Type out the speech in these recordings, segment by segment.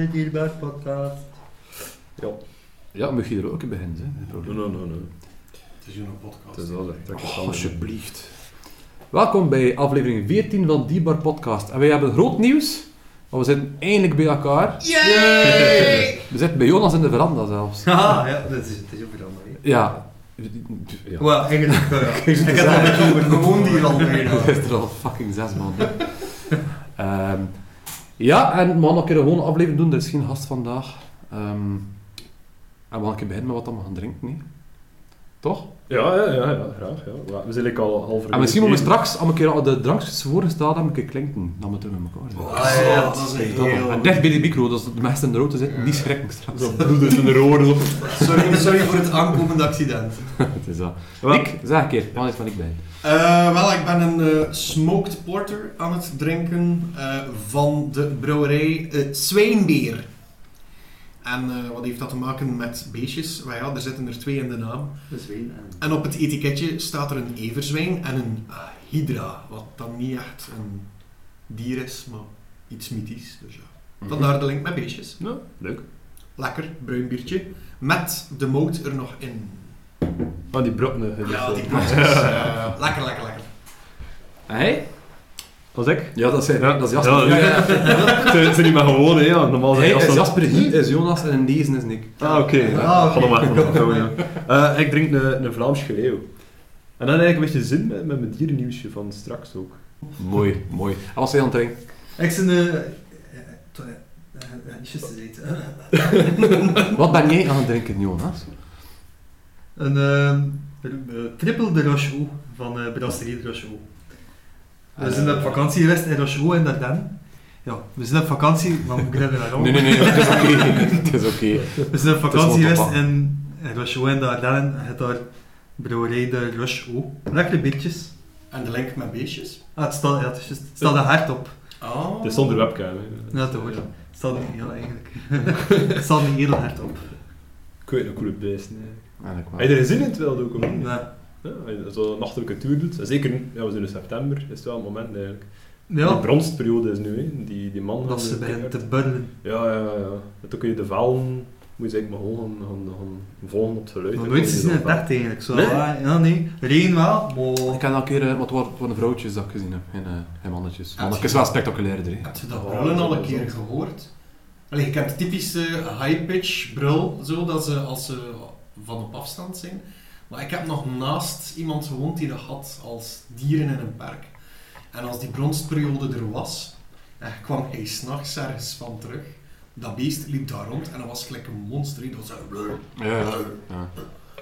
Zijn bij het podcast. Ja. Ja, mag je er ook in beginnen, hè? Nee, nee, nee. Het is hier een podcast. Het is wel echt. Oh, alsjeblieft. Welkom bij aflevering 14 van Die Bar Podcast. En wij hebben groot nieuws, want we zitten eindelijk bij elkaar. Yay! We zitten bij Jonas in de veranda zelfs. Haha, ja, dat is, het is ook veranderd. Ja. ja. Wel, eigenlijk, uh, Ik heb het over gewoon hier al. Er is er al fucking zes man. Ehm, ja, en we gaan een keer een aflevering doen. Er is geen gast vandaag. Ehm, en we gaan een keer beginnen met wat we gaan drinken. Nee? Toch? Ja, ja, ja, ja, graag. Ja. Ja, we zijn like al half En misschien moeten we straks, als we een keer al de drankjes voorgesteld hebben, een keer klinken. Dan we terug met elkaar. Ah, ja, dat is Toch? heel... En dicht bij de micro, dus de mensen in de auto zitten, niet schrikken straks. Zo bloedend in de oren. Sorry, sorry voor het aankomende accident. Het is dat. Nick, zeg een keer, wat is van ik bij? Eh, wel, ik ben een eh, smoked porter aan het drinken eh, van de brouwerij uh, Zwijnbeer. En eh, wat heeft dat te maken met beestjes? Wel ja, er zitten er twee in de naam. En op het etiketje staat er een everzwijn en een ah, hydra, wat dan niet echt een dier is, maar iets mythisch. Dus ja. Vandaar de link met beestjes. Ja, leuk. Lekker, bruin biertje. Met de mout er nog in. Ah, die brokken. Ja, die eh, lekker, lekker, lekker. Hij? Was ik? Ja, dat is, Ja. dat is Jasper. Ja, ja, Het zijn- zijn niet meer gewoon, hè. Ja. Normaal zijn is als Jasper, hij is Jonas en deze is Nick. Ah, oké. Ah, maar. maar, ja. Eh, ik drink een, een Vlaams geleeuw. En dan eigenlijk een beetje zin met, met mijn dierennieuwsje van straks ook. Mooi, mooi. En wat zijn je aan het drinken? Ik ben een... Wat ben jij aan het drinken, Jonas? Een uh, triple de Rocheau van uh, Brasserie de Rocheau. We zijn op vakantie geweest in Rocheau in Dardenne. Ja, we zijn op vakantie, maar we kunnen naar Nee, nee, nee, het is oké. Het is oké. We zijn op vakantie geweest in, Rocheau in Dardenne. Je hebt daar brouwerij de Rocheau. Lekkere biertjes. En de link met beestjes? Ah, het staat, ja, het staat er hard op. Oh. Het is zonder webcam. Hè. Ja, te horen. Het staat niet heel eigenlijk. het staat niet heel hard op. Ik weet een coole beest. Nee. Eigenlijk wel. Heb je er zin in het wel ook? Nee. Ja, als je zo een nachtelijke tour doet. En zeker, ja, we zijn in september, is het wel een moment eigenlijk. Die Ja, bronstperiode is nu, hè. Die, die man... dat ze de beginnen keihard- te burlen. Ja, ja, ja. En toen kun je de valen, moet je eigenlijk maar gewoon gaan, gaan, gaan volgen op het geluid. Hè. nooit gezien in het echt eigenlijk. Zo, Nee? ah, ja, nee. Regen wel, maar... Ik heb al een keer, eh, wat waren waren vrouwtjes dat ik gezien heb, geen, eh, geen mannetjes. Mannetjes is wel spectaculairder, hè. Heb je dat brullen al een keer gehoord? Allee, je kent de typische high-pitch brul, zo, dat ze als ze van op afstand zijn. Maar ik heb nog naast iemand gewoond die dat had als dieren in een park. En als die bronstperiode er was, eh, kwam hij s'nachts ergens van terug. Dat beest liep daar rond en dat was gelijk een monster. Dat was. Ja, ja. ja.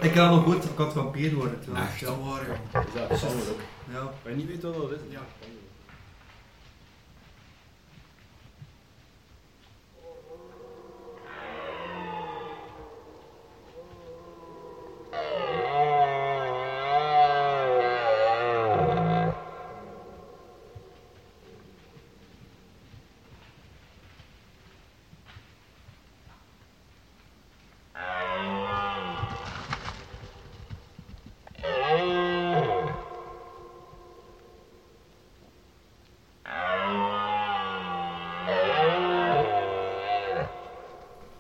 Ik dat nog goed, ik had van trouwens. Echt, dat waar, ja. Ja, dat is ook. Ja. Maar je niet weet wat dat is. Ja.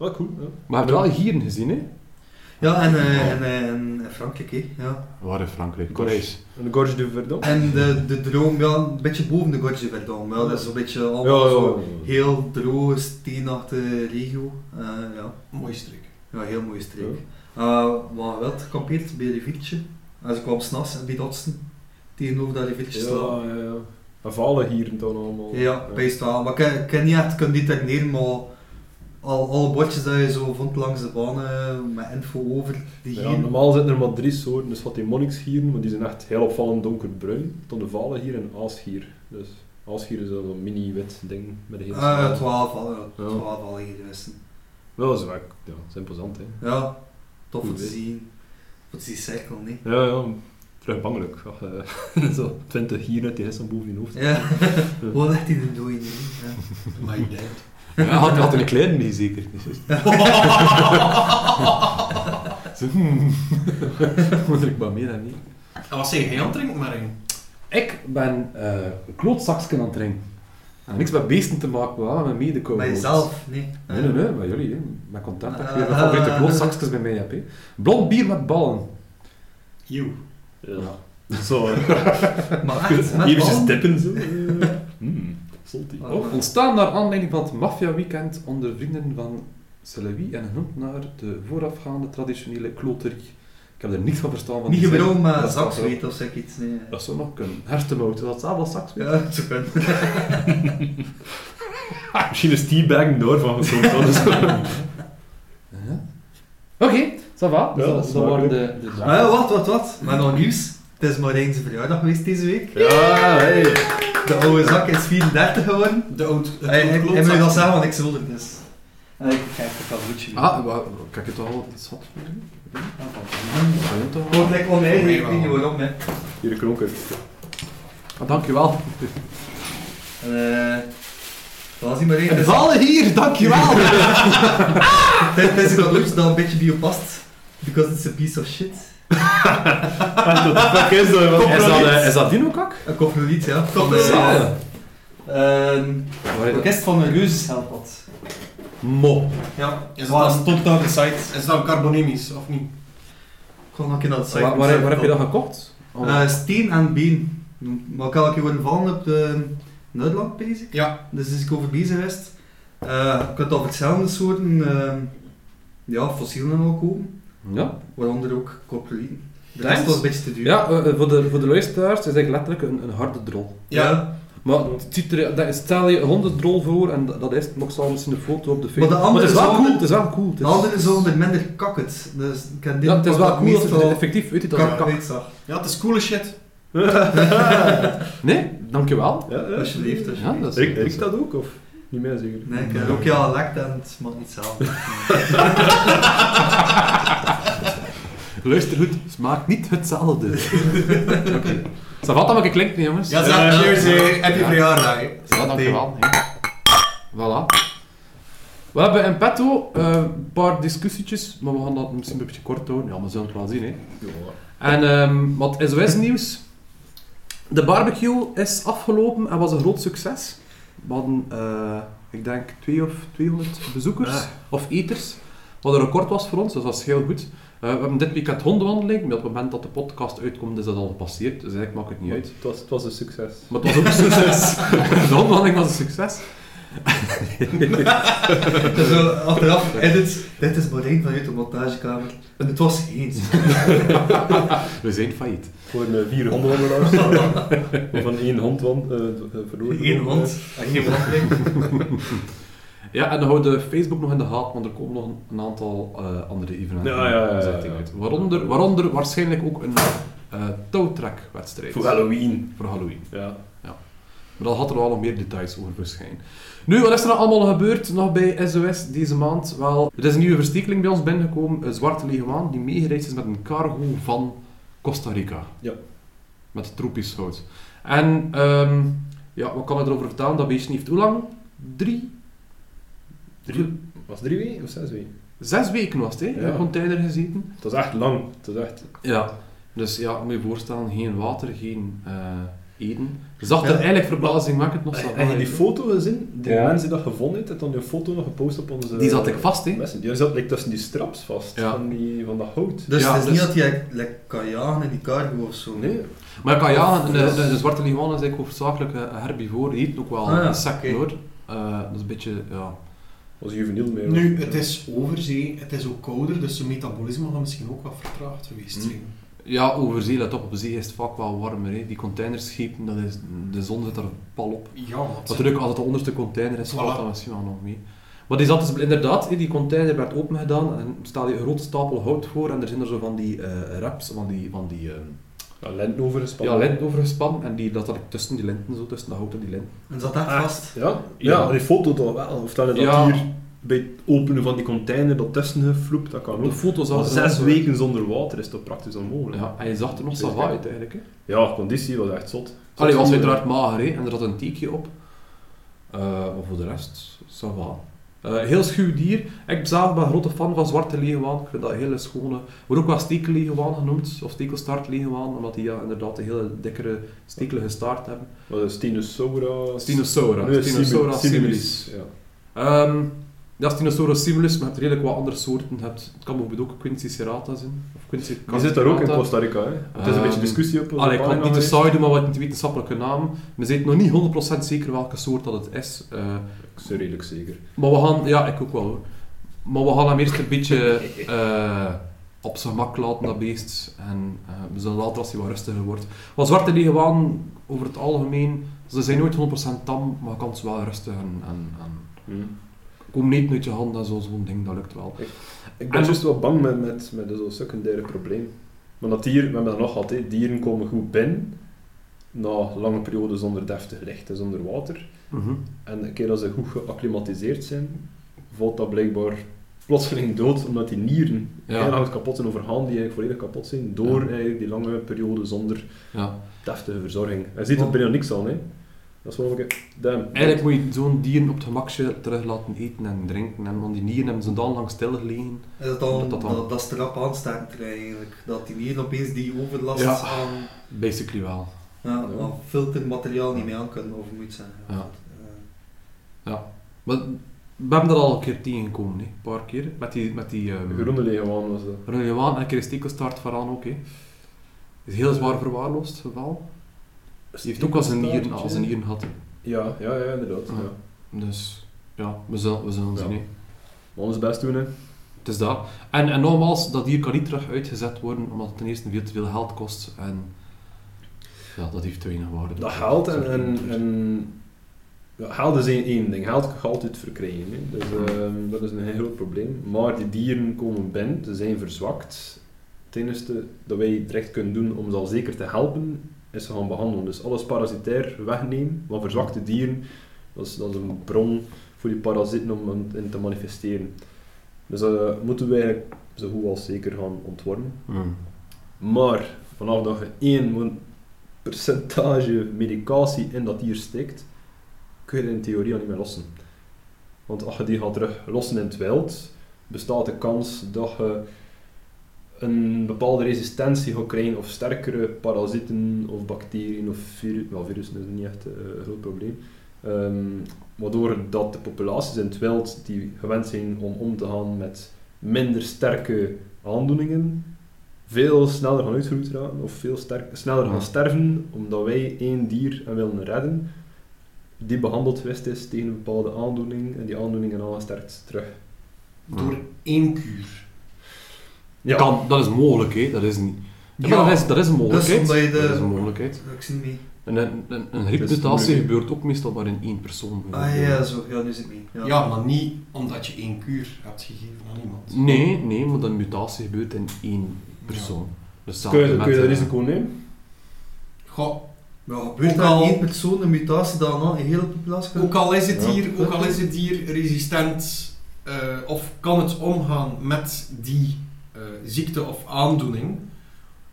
Wel cool, ja. Maar je hebt wel gieren gezien, hè? Ja, en, eh, en, eh, en Frankrijk, hè. Ja. Waar in Frankrijk? En de Gorge de Verdun? En de, de droom, ja, een beetje boven de Gorge Verdon. Wel, dat is een beetje allemaal Ja, ja, zo ja. heel droge, steenachtige regio. Eh, ja. Mooie streek. ja, heel mooie streek. Uh, maar wel gekampeerd bij een riviertje. En ze kwam s'nachts en bij Dotsen tegenover dat riviertje staan. Ja, ja, ja. En vallen hier en dan allemaal. Ja, best wel. Maar ik, ik kan niet echt kunnen determineren, maar al, alle bordjes dat je zo vond langs de banen met info over die Ja, gieren. normaal zitten er maar drie soorten, dus wat die monniksgieren, maar die zijn echt heel opvallend donkerbruin. Tot de valen hier en aasgier. Dus aasgier is zo'n mini-wit ding met een hele Ah. 12 al, ja, Ja. 12 al geweest. Ja, dat is wel, ja, dat is imposant, hè. Ja, tof om te weet. zien. Wat is die cirkel, nee? Ja, ja, terug bangelijk. Ach, eh, zo 20 hier uit die hessen boven je hoofd. Ja, wat echt in de dooi? Ja. My dad. Ja, had, had een klein mee, zeker. Zo, hmm. Moet ik maar meer dan niet. En wat zeg jij aan het drinken, Marijn? Ik ben eh klootzakjes aan het drinken. En niks met beesten te maken, maar wel met mede Bij jezelf? Nee. Nee, nee, nee, bij jullie. Hè. Ik ben content dat ik weer mijn favoriete klootzakjes bij mij heb. Hè. Blond bier met ballen. You. Ja. Zo, Maar echt, met eventjes dippen zo. Oh. Ontstaan naar aanleiding van het maffia-weekend onder vrienden van Celewi en genoemd naar de voorafgaande traditionele kloterie. Ik heb er niets van verstaan van Niet Dat staat erop. zakzweet of zeg iets, nee. Dat zou nog kunnen. Hertenmout, is dat hetzelfde als zakzweet? Ja, zo kan. Misschien is teabaggen door van gekomen. dat. Oké, ça va. Ja, dat, dat dat waren de, de Maar ja, wat, wat, wat? Maar nog nieuws. Het is Marijn zijn verjaardag geweest deze week. Ja, hey. De oude zak is 34 geworden. De oud... het Hij oud klootzak. moet dat zeggen, want ik zulde het dus. En ik kijk het al goedje. Ah, kijk het al iets had voor doen? Gewoon lekker om mij, ik weet niet wel. waarom, hè. Hier een kronker. Ah, dankjewel. En eh... Dat was niet. En dus- vallen hier, dankjewel. Dit dit is een cadeautje dat een beetje bij je past. Because it's a piece of shit. Wat is dat? Wat is, dat, eh, is dat Dinokak? Een coproliet, ja. Van, eh, ehm, orkest van een reuzenschildpad. Mo. Ja, Is het waar dan- stond daar de site? Is dat carbonemisch, of niet? Ik ga nog een keer naar de site. Waar, waar, waar heb je dat gekocht? Oh. Eh, steen en been. Maar ik had een keer worden vallen op de Nederland, bezig. Ja. Dus is ik over bezig geweest. Eh, ik had al verschillende soorten eh, ja, fossielen al komen. Ja. Waaronder ook coprolieten. De rest was een beetje te duur. Ja, eh, eh, voor, de, voor de luisteraars is eigenlijk letterlijk een, een harde drol. Ja. Maar het ziet er, dat, stel je een hondendrol voor en dat dat is, nog zal misschien een foto op de Facebook. Maar de andere het is wel cool, het is wel cool. Het De is, andere is onder minder kakkend. Dus ik heb dit ja, het is wel dat cool, dat het effectief uit ziet als een kak. Ja, het is coole shit. Nee, dankjewel. Ja, ja. Alsjeblieft, Ja, alsjeblieft. dat is, Riekt riekt dat ook? Of niet meer zeker? Nee, ik heb ook ja lekt en het mag niet zelf. Luister goed, smaakt niet hetzelfde. Oké. Ça va, dat klinken, jongens? Ja, zeg, ja. cheers. Happy verjaardag. Ja, dankjewel. hè. Voilà. We hebben in petto eh, een paar discussietjes, maar we gaan dat misschien een beetje kort houden. Ja, we zullen het wel zien. Hè. En ehm, wat SOS nieuws. De barbecue is afgelopen en was een groot succes. We hadden, eh, ik denk, twee of 200 bezoekers Ah. of eters. Wat een record was voor ons, dus dat was heel goed. Eh, we hebben dit weekend hondenwandeling, maar op het moment dat de podcast uitkomt is dat al gepasseerd, dus eigenlijk maakt het niet uit. Het was, het was een succes. Maar het was ook een succes. De hondenwandeling was een succes. Dus zo achteraf edit, dit is Marijn vanuit de montagekamer. En het was geen. We zijn failliet. Voor een vier hondenwandelaars. Waarvan één hond wand, eh, eh, verloren. Eén hond en geen wandeling. Ja, en dan houden we Facebook nog in de gaten, want er komen nog een, aantal eh, andere evenementen Ja, ja, ja, ja, ja. uit. Waaronder, waaronder waarschijnlijk ook een uh, touwtrekwedstrijd. Voor Halloween. Voor Halloween. Ja. Maar daar had er wel nog meer details over verschijnen. Nu, wat is er nou allemaal gebeurd nog bij SOS deze maand? Wel, er is een nieuwe verstekeling bij ons binnengekomen, een zwarte leguaan, die meegereisd is met een cargo van Costa Rica. Ja. Met tropisch hout. En, ehm, ja, wat kan ik erover vertellen? Dat beestje heeft hoe lang? Drie? Drie? Was het drie weken of zes weken? Zes weken was het, hè? In Ja. een container gezeten. Het was echt lang. Het was echt... Ja. Dus ja, moet je je voorstellen, geen water, geen eh, eten. Zag er Ja. eigenlijk verbazingwekkend nog zo Heb je die foto gezien? Die Ja. mensen die dat gevonden heeft, heeft dan een foto nog gepost op onze... Die zat ik vast, hè? Messen. Die zat like, tussen die straps vast, Ja. van, die, van dat hout. Dus Ja, het is dus- niet dat hij like, kan jagen in die cargo of zo. Nee. Maar kan ja, de, de, de zwarte leguaan is eigenlijk hoofdzakelijk een herbivoor. Die eet ook wel Ah ja, insecten oké. hoor. Eh, dat is een beetje, ja. Was juvenil mee. Nu, het is overzee, het is ook kouder, dus zijn metabolisme gaat misschien ook wat vertraagd geweest Hm. zijn. Ja, over zee, let op, op zee is het vaak wel warmer. Hè. Die containerschepen, dat is, de zon zit er pal op. Ja. Natuurlijk, als het de onderste container is, Voilà. valt dat misschien wel nog mee. Maar die zat dus inderdaad, die container werd open gedaan en stel je een grote stapel hout voor en er zijn er zo van die eh reps, van die, van die eh, Ja, lenten overgespannen. ja, linten overgespannen en die, dat had ik tussen die linten, zo tussen de hout en die linten. En zat echt Ah, vast. Ja? Ja. ja, die foto toch wel. Of dat je dat Ja. hier bij het openen van die container dat tussen gefloept, dat kan de ook. foto's Maar al zes weken zonder water is toch praktisch onmogelijk? Ja, en je zag er nog zo kijk. uit eigenlijk. Hè. Ja, conditie was echt zot. Allee, was uiteraard mager hè, en er zat een teekje op. Eh, maar voor de rest, ça Eh, heel schuw dier. Ik zelf ben een grote fan van zwarte leeuwaan. Ik vind dat een hele schone. Wordt ook wel stekelleeuwaan genoemd, of stekelstaartleeuwaan, omdat die ja, inderdaad een hele dikkere, stekelige staart hebben. Wat is. Nee, Stenosaura Simul- similis. Ja. Ja, Stenosaurus similis, maar je hebt redelijk wat andere soorten. Je hebt, het kan bijvoorbeeld ook Quincy serrata zijn. Of Quincy Die zit daar ook in. Costa Rica, hè? Het is een beetje Ehm, discussie op Allee, ik kan niet te saai doen, maar wat niet de wetenschappelijke naam. We zijn nog niet 100% zeker welke soort dat het is. Eh, Ik ben redelijk zeker. maar we gaan, ja, ik ook wel hoor. Maar we gaan hem eerst een beetje eh, op zijn gemak laten, dat beest. En eh, we zullen later als hij wat rustiger wordt. Want zwarte leguaan, over het algemeen, ze zijn nooit 100% tam, maar kan ze wel rustig en, en, en Hm. Komen niet uit je hand en zo, zo'n ding, dat lukt wel. Ik ben En- juist wel bang met, met, met zo'n secundaire probleem. Want dat dier, we hebben dat nog gehad, dieren komen goed binnen, na lange perioden zonder deftig licht en zonder water. Mhm. En een keer dat ze goed geacclimatiseerd zijn, valt dat blijkbaar plotseling dood, omdat die nieren Ja. kapot zijn overgaan, die eigenlijk volledig kapot zijn, door Ja. eigenlijk die lange periode zonder Ja. deftige verzorging. Hij ziet er bijna niks aan, hè. Dat is wel een damn. Eigenlijk moet je zo'n dieren op het gemakje terug laten eten en drinken. En want die nieren hebben ze dan lang stilgelegen. Is dat, dan, Dat dat, dan- dat, aanstaan eigenlijk. Dat die hier opeens die overlast Ja. aan Basically wel. ja, Ja. filtermateriaal niet mee aan kunnen, of moet zeggen. Ja. Eh, Maar we hebben dat al een keer tegengekomen, hè. een paar keer. Met die, met die um, Groene was dat. Relevan en een keer een stekelstaart vooraan ook. Hè. Is heel zwaar verwaarloosd geval. Die heeft ook al zijn nieren, al zijn nieren gehad. Ja, ja, ja, inderdaad. Ja. Ja. Dus ja, we zullen, we zullen Ja. zien. Hè. Ons best doen, hè. Het is dat. En, en nogmaals, dat dier kan niet terug uitgezet worden, omdat het ten eerste veel te veel geld kost. En ja, dat heeft te weinig waarde. Dat geld en... en, en ja, geld is één, één ding. Geld kan je altijd verkrijgen. Hè. Dus, ehm, dat is een heel groot probleem. Maar die dieren komen binnen, ze zijn verzwakt. Het enige dat wij direct kunnen doen om ze al zeker te helpen, is ze gaan behandelen. Dus alles parasitair wegnemen van verzwakte dieren, dat is, dat is een bron voor die parasieten om in- te manifesteren. Dus dat moeten we eigenlijk zo goed als zeker gaan ontwormen. Hmm. Maar vanaf dat je één percentage medicatie in dat dier steekt, kun je het in theorie al niet meer lossen. Want als je die gaat terug lossen in het wild, bestaat de kans dat je een bepaalde resistentie gaat krijgen of sterkere parasieten of bacteriën of virussen. Wel, virussen is niet echt eh, een groot probleem. Ehm, waardoor dat de populaties in het wild die gewend zijn om om te gaan met minder sterke aandoeningen, veel sneller gaan uitgeroeid of veel sneller gaan sterven, omdat wij één dier en willen redden die behandeld geweest is tegen een bepaalde aandoening en die aandoeningen aangesterkt terug. Door één kuur. Kan, dat is mogelijk, hè. dat is niet. Ja, Ja. maar dat is, dat is een mogelijkheid. de- Dat is een mogelijkheid. Ik zie niet mee. En een, een, een gebeurt ook meestal maar in één persoon. Ah bijvoorbeeld. ja, zo. Ja, nu zit het mee. Ja. Ja. maar niet omdat je één kuur hebt gegeven aan iemand. Nee, nee, maar de mutatie gebeurt in één persoon. Dus Kun je, kun je dat eh, risico nemen? Goh, Maar gebeurt Ook al- één persoon een mutatie dan aan een hele populatie ook al is het Ja. dier, ook al is het dier resistent eh, of kan het omgaan met die eh, ziekte of aandoening,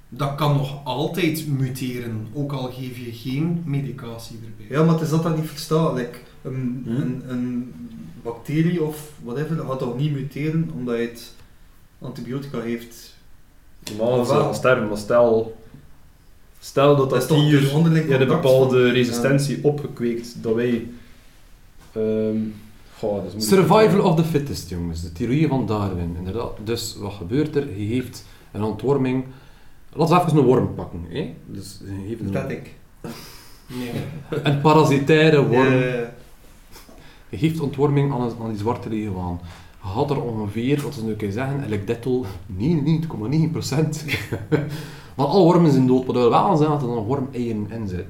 dat kan nog altijd muteren, ook al geef je geen medicatie erbij. Ja, maar het is dat dat niet verstaan. Like, een, Hm? een, een bacterie of whatever gaat toch niet muteren omdat je het antibiotica heeft. Normaal ze gaan sterven, maar stel, stel dat Dat dat dier een bepaalde van- resistentie opgekweekt dat wij... ehm goh, dat is moeilijk. Survival of the fittest, jongens. De theorie van Darwin, inderdaad. Dus wat gebeurt er? Je heeft een ontworming. Laten we even een worm pakken. Hè? Dus Dat een, ik. Nee. een parasitaire worm. Eh, Je geeft ontworming aan, een- aan die zwarte leeuwaan. Je had er ongeveer, wat we nu kunnen zeggen, eigenlijk detto 99,9%. Want alle wormen zijn dood, wat wil wel zijn dat er dan nog wormeieren in zitten.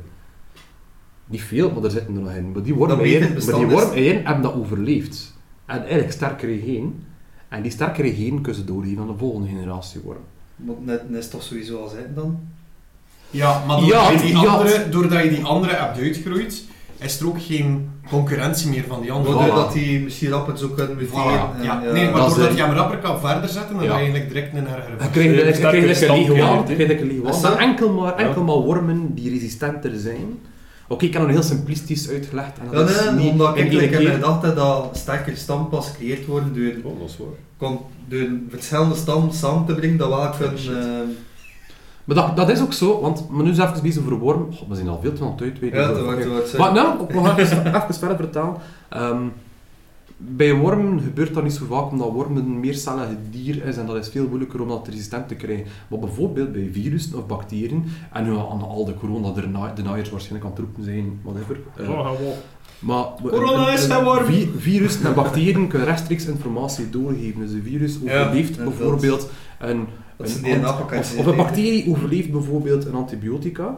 Niet veel, maar er zitten er nog in. Maar die wormeieren, bestand maar die wormeieren hebben dat overleefd. En eigenlijk sterkere geen. En die sterkere geen kunnen ze doorgeven aan de volgende generatie worm. Want net, net is toch sowieso al zijn dan? Ja, maar Ja, doordat, je die ja. andere, doordat je die andere hebt uitgegroeid, is er ook geen concurrentie meer van die andere. Voilà. dat die misschien rapper zo kunnen muteren. Voilà, ja. ja. Nee, maar Dat doordat je hem rapper kan verder zetten, dan Ja. ga je eigenlijk direct een ergere Dan versie. krijg je, Ja, dan krijg je sterke een dat? enkel maar, enkel Ja. maar wormen die resistenter zijn. Oké, ik heb het nog heel simplistisch uitgelegd. En Ja, dat is nee, niet omdat ik in mijn gedachte dat sterkere stampas gecreëerd worden door, Oh, dat is waar. kon, door verschillende stammen samen te brengen, dat wel kunnen... Eh, Maar dat, dat is ook zo, want maar nu is even bezig over worm. God, we zijn al veel te lang uit. Weet ja, dat wordt wat Maar nou, ik wil even, even verder vertellen. Ehm, bij wormen gebeurt dat niet zo vaak, omdat wormen een meercellig dier is en dat is veel moeilijker om dat resistent te krijgen. Maar bijvoorbeeld bij virussen of bacteriën, en nu aan al de corona de deniers waarschijnlijk aan het roepen zijn, whatever. eh, Oh, maar Corona is geen worm. vi- Virussen en bacteriën kunnen rechtstreeks informatie doorgeven. Dus een virus overleeft bijvoorbeeld een, Dat is een een of een bacterie overleeft bijvoorbeeld een antibiotica.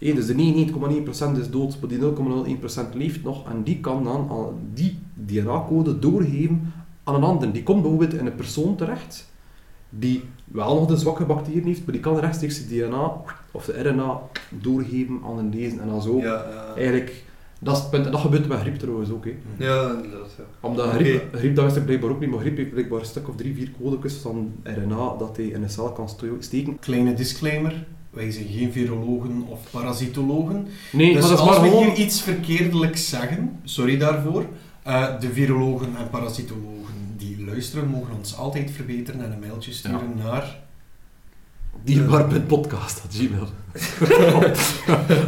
Hé, dus de 99,1% is dood, maar die 0,01% leeft nog. En die kan dan al die DNA-code doorgeven aan een ander. Die komt bijvoorbeeld in een persoon terecht, die wel nog de zwakke bacteriën heeft, maar die kan rechtstreeks de DNA of de RNA doorgeven aan een deze en dan zo. Ja, ja. Eigenlijk, dat is het punt. En dat gebeurt met griep trouwens ook. Hè. Ja, inderdaad. Ja. Omdat griep, griep, dat wist ik blijkbaar ook niet, maar griep heeft blijkbaar een stuk of drie, vier codekjes van RNA dat hij in een cel kan steken. Kleine disclaimer. Wij zijn geen virologen of parasitologen. Nee, dus maar dat is als maar we gewoon... hier iets verkeerdelijks zeggen, sorry daarvoor. eh, de virologen en parasitologen die luisteren, mogen ons altijd verbeteren en een mailtje sturen naar... Dierbaar.podcast.gmail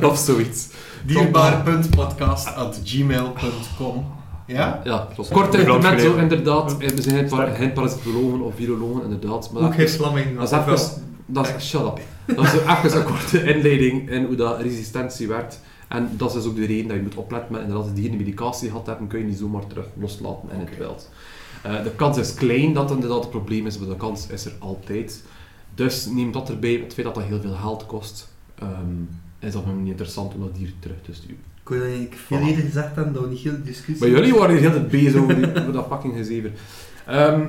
Of zoiets. dierbaar.podcast.gmail.com Ja? Ja, Zoals kort inderdaad. Eh, We zijn geen, parasitologen of virologen inderdaad. Maar Ook geen slamming. dat is even... Dat is, shut up. Dat is even een korte inleiding in hoe dat resistentie werkt. En dat is dus ook de reden dat je moet opletten met inderdaad, als die een medicatie gehad hebben, kun je niet zomaar terug loslaten in het wild. Eh, de kans is klein dat dat inderdaad het probleem is, maar de kans is er altijd. Dus neem dat erbij, het feit dat dat heel veel geld kost, ehm, is dat niet interessant om dat dier terug te sturen. Ik wil ik veel eerder gezegd hebben dat we niet heel discussie... Maar jullie waren hier heel bezig over, die- over dat fucking gezever. Ehm,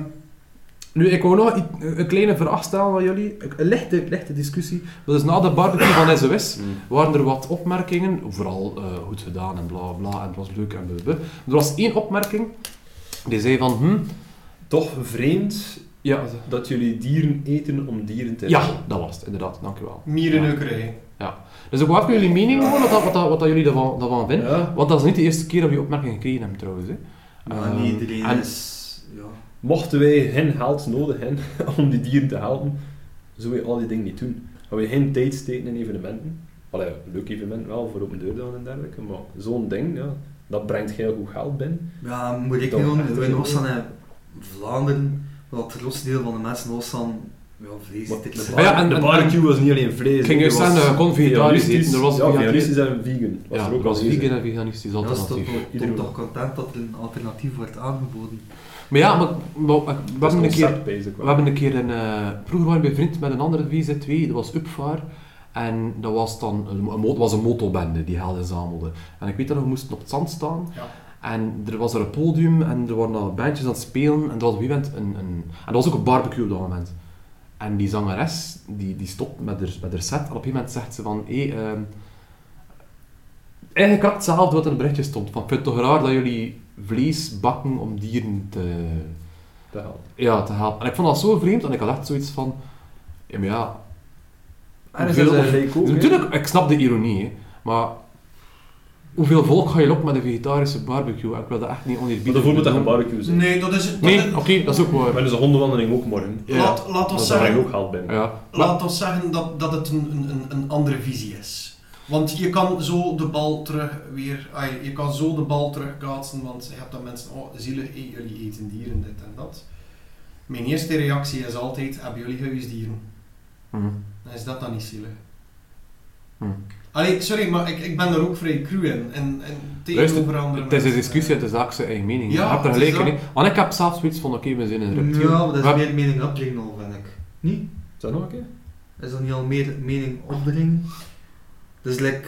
nu, ik wou nog een kleine vraag stellen aan jullie. Een lichte, lichte discussie. Dat is na de barbecue van SOS Mm. waren er wat opmerkingen. Vooral eh, goed gedaan en bla bla en het was leuk en blablabla. Er was één opmerking. Die zei van, hm, Toch vreemd ja, dat jullie dieren eten om dieren te ja, redden. dat was het, inderdaad, dankjewel. Mierenneukerij. Dus ik wou even jullie mening horen, wat, dat- wat, dat- wat dat jullie daarvan, daarvan vinden. Ja. Want dat is niet de eerste keer dat we die opmerking gekregen hebben trouwens. Hè. Maar Ehm, niet iedereen en- is... Ja. Mochten wij geen geld nodig hebben om die dieren te helpen, zouden wij al die dingen niet doen. Gaan we geen tijd steken in evenementen. Allee, een leuk evenement wel, voor open deurdagen en dergelijke, maar zo'n ding, ja, dat brengt heel goed geld binnen. Ja, moet ik Dan doen, in. Oostan en Vlaanderen, wat het grootste deel van de mensen in Oostan ja, vlees de, ja, en- de en- barbecue was niet alleen vlees. Ik ging er juist was zeggen, je kon vegetarisch eten, er was ja, vegetarisch- vegetarisch en vegan. Was Ja, er ook was vegan en veganistisch Ja, dat is toch, alternatief. toch content dat er een alternatief wordt aangeboden. Maar ja, maar, maar we, Dat hebben een keer, we hebben een keer een... eh, vroeger waren we bevriend met een andere VZ2, dat was Upvaar. En dat was dan een, was een motobende die geld inzamelde. En ik weet dat we moesten op het zand staan. Ja. En er was er een podium en er waren al bandjes aan het spelen. En er was op een moment een, een... En dat was ook een barbecue op dat moment. En die zangeres, die, die stopt met haar, met haar set. En op een moment zegt ze van... Hé, ehm, eigenlijk had hetzelfde wat in het berichtje stond. Van, ik vind het toch raar dat jullie vlees bakken om dieren te... te helpen. Ja, te helpen. En ik vond dat zo vreemd, en ik had echt zoiets van... Ja, maar ja... En dat hoeveel- is ook, natuurlijk, ik snap de ironie, hè, maar... Hoeveel volk ga je lokken met een vegetarische barbecue? Ik wil dat echt niet Maar oneerbiedig daarvoor moet dat een barbecue zijn. Nee, dat is het. Nee, dat oké, is- dat is ook waar. Maar dus een hondenwandeling ook morgen. Ja. Laat, laat Dat ons zeggen, ook geld binnen. Ja. Maar, laat ons zeggen dat, dat het een, een- een andere visie is. Want je kan zo de bal terug weer, je kan zo de bal terugkaatsen, want je hebt dan mensen, oh zielig, hey, jullie eten dieren, dit en dat. Mijn eerste reactie is altijd, hebben jullie huisdieren? hm, Dan is dat dan niet zielig. hm. Allee, sorry, maar ik, ik ben er ook vrij cru in. En, en tegenover andere Het is een discussie, het is ook zijn eigen mening. Ja, je hebt er is gelijk in. dat. Want ik heb zelfs zoiets van, oké, we zijn een reptiel. Ja, maar dat is Maar- meer mening opdringen al, vind ik. Niet? Zeg nog een keer? Is dat niet al meer mening opdringen? Dus like,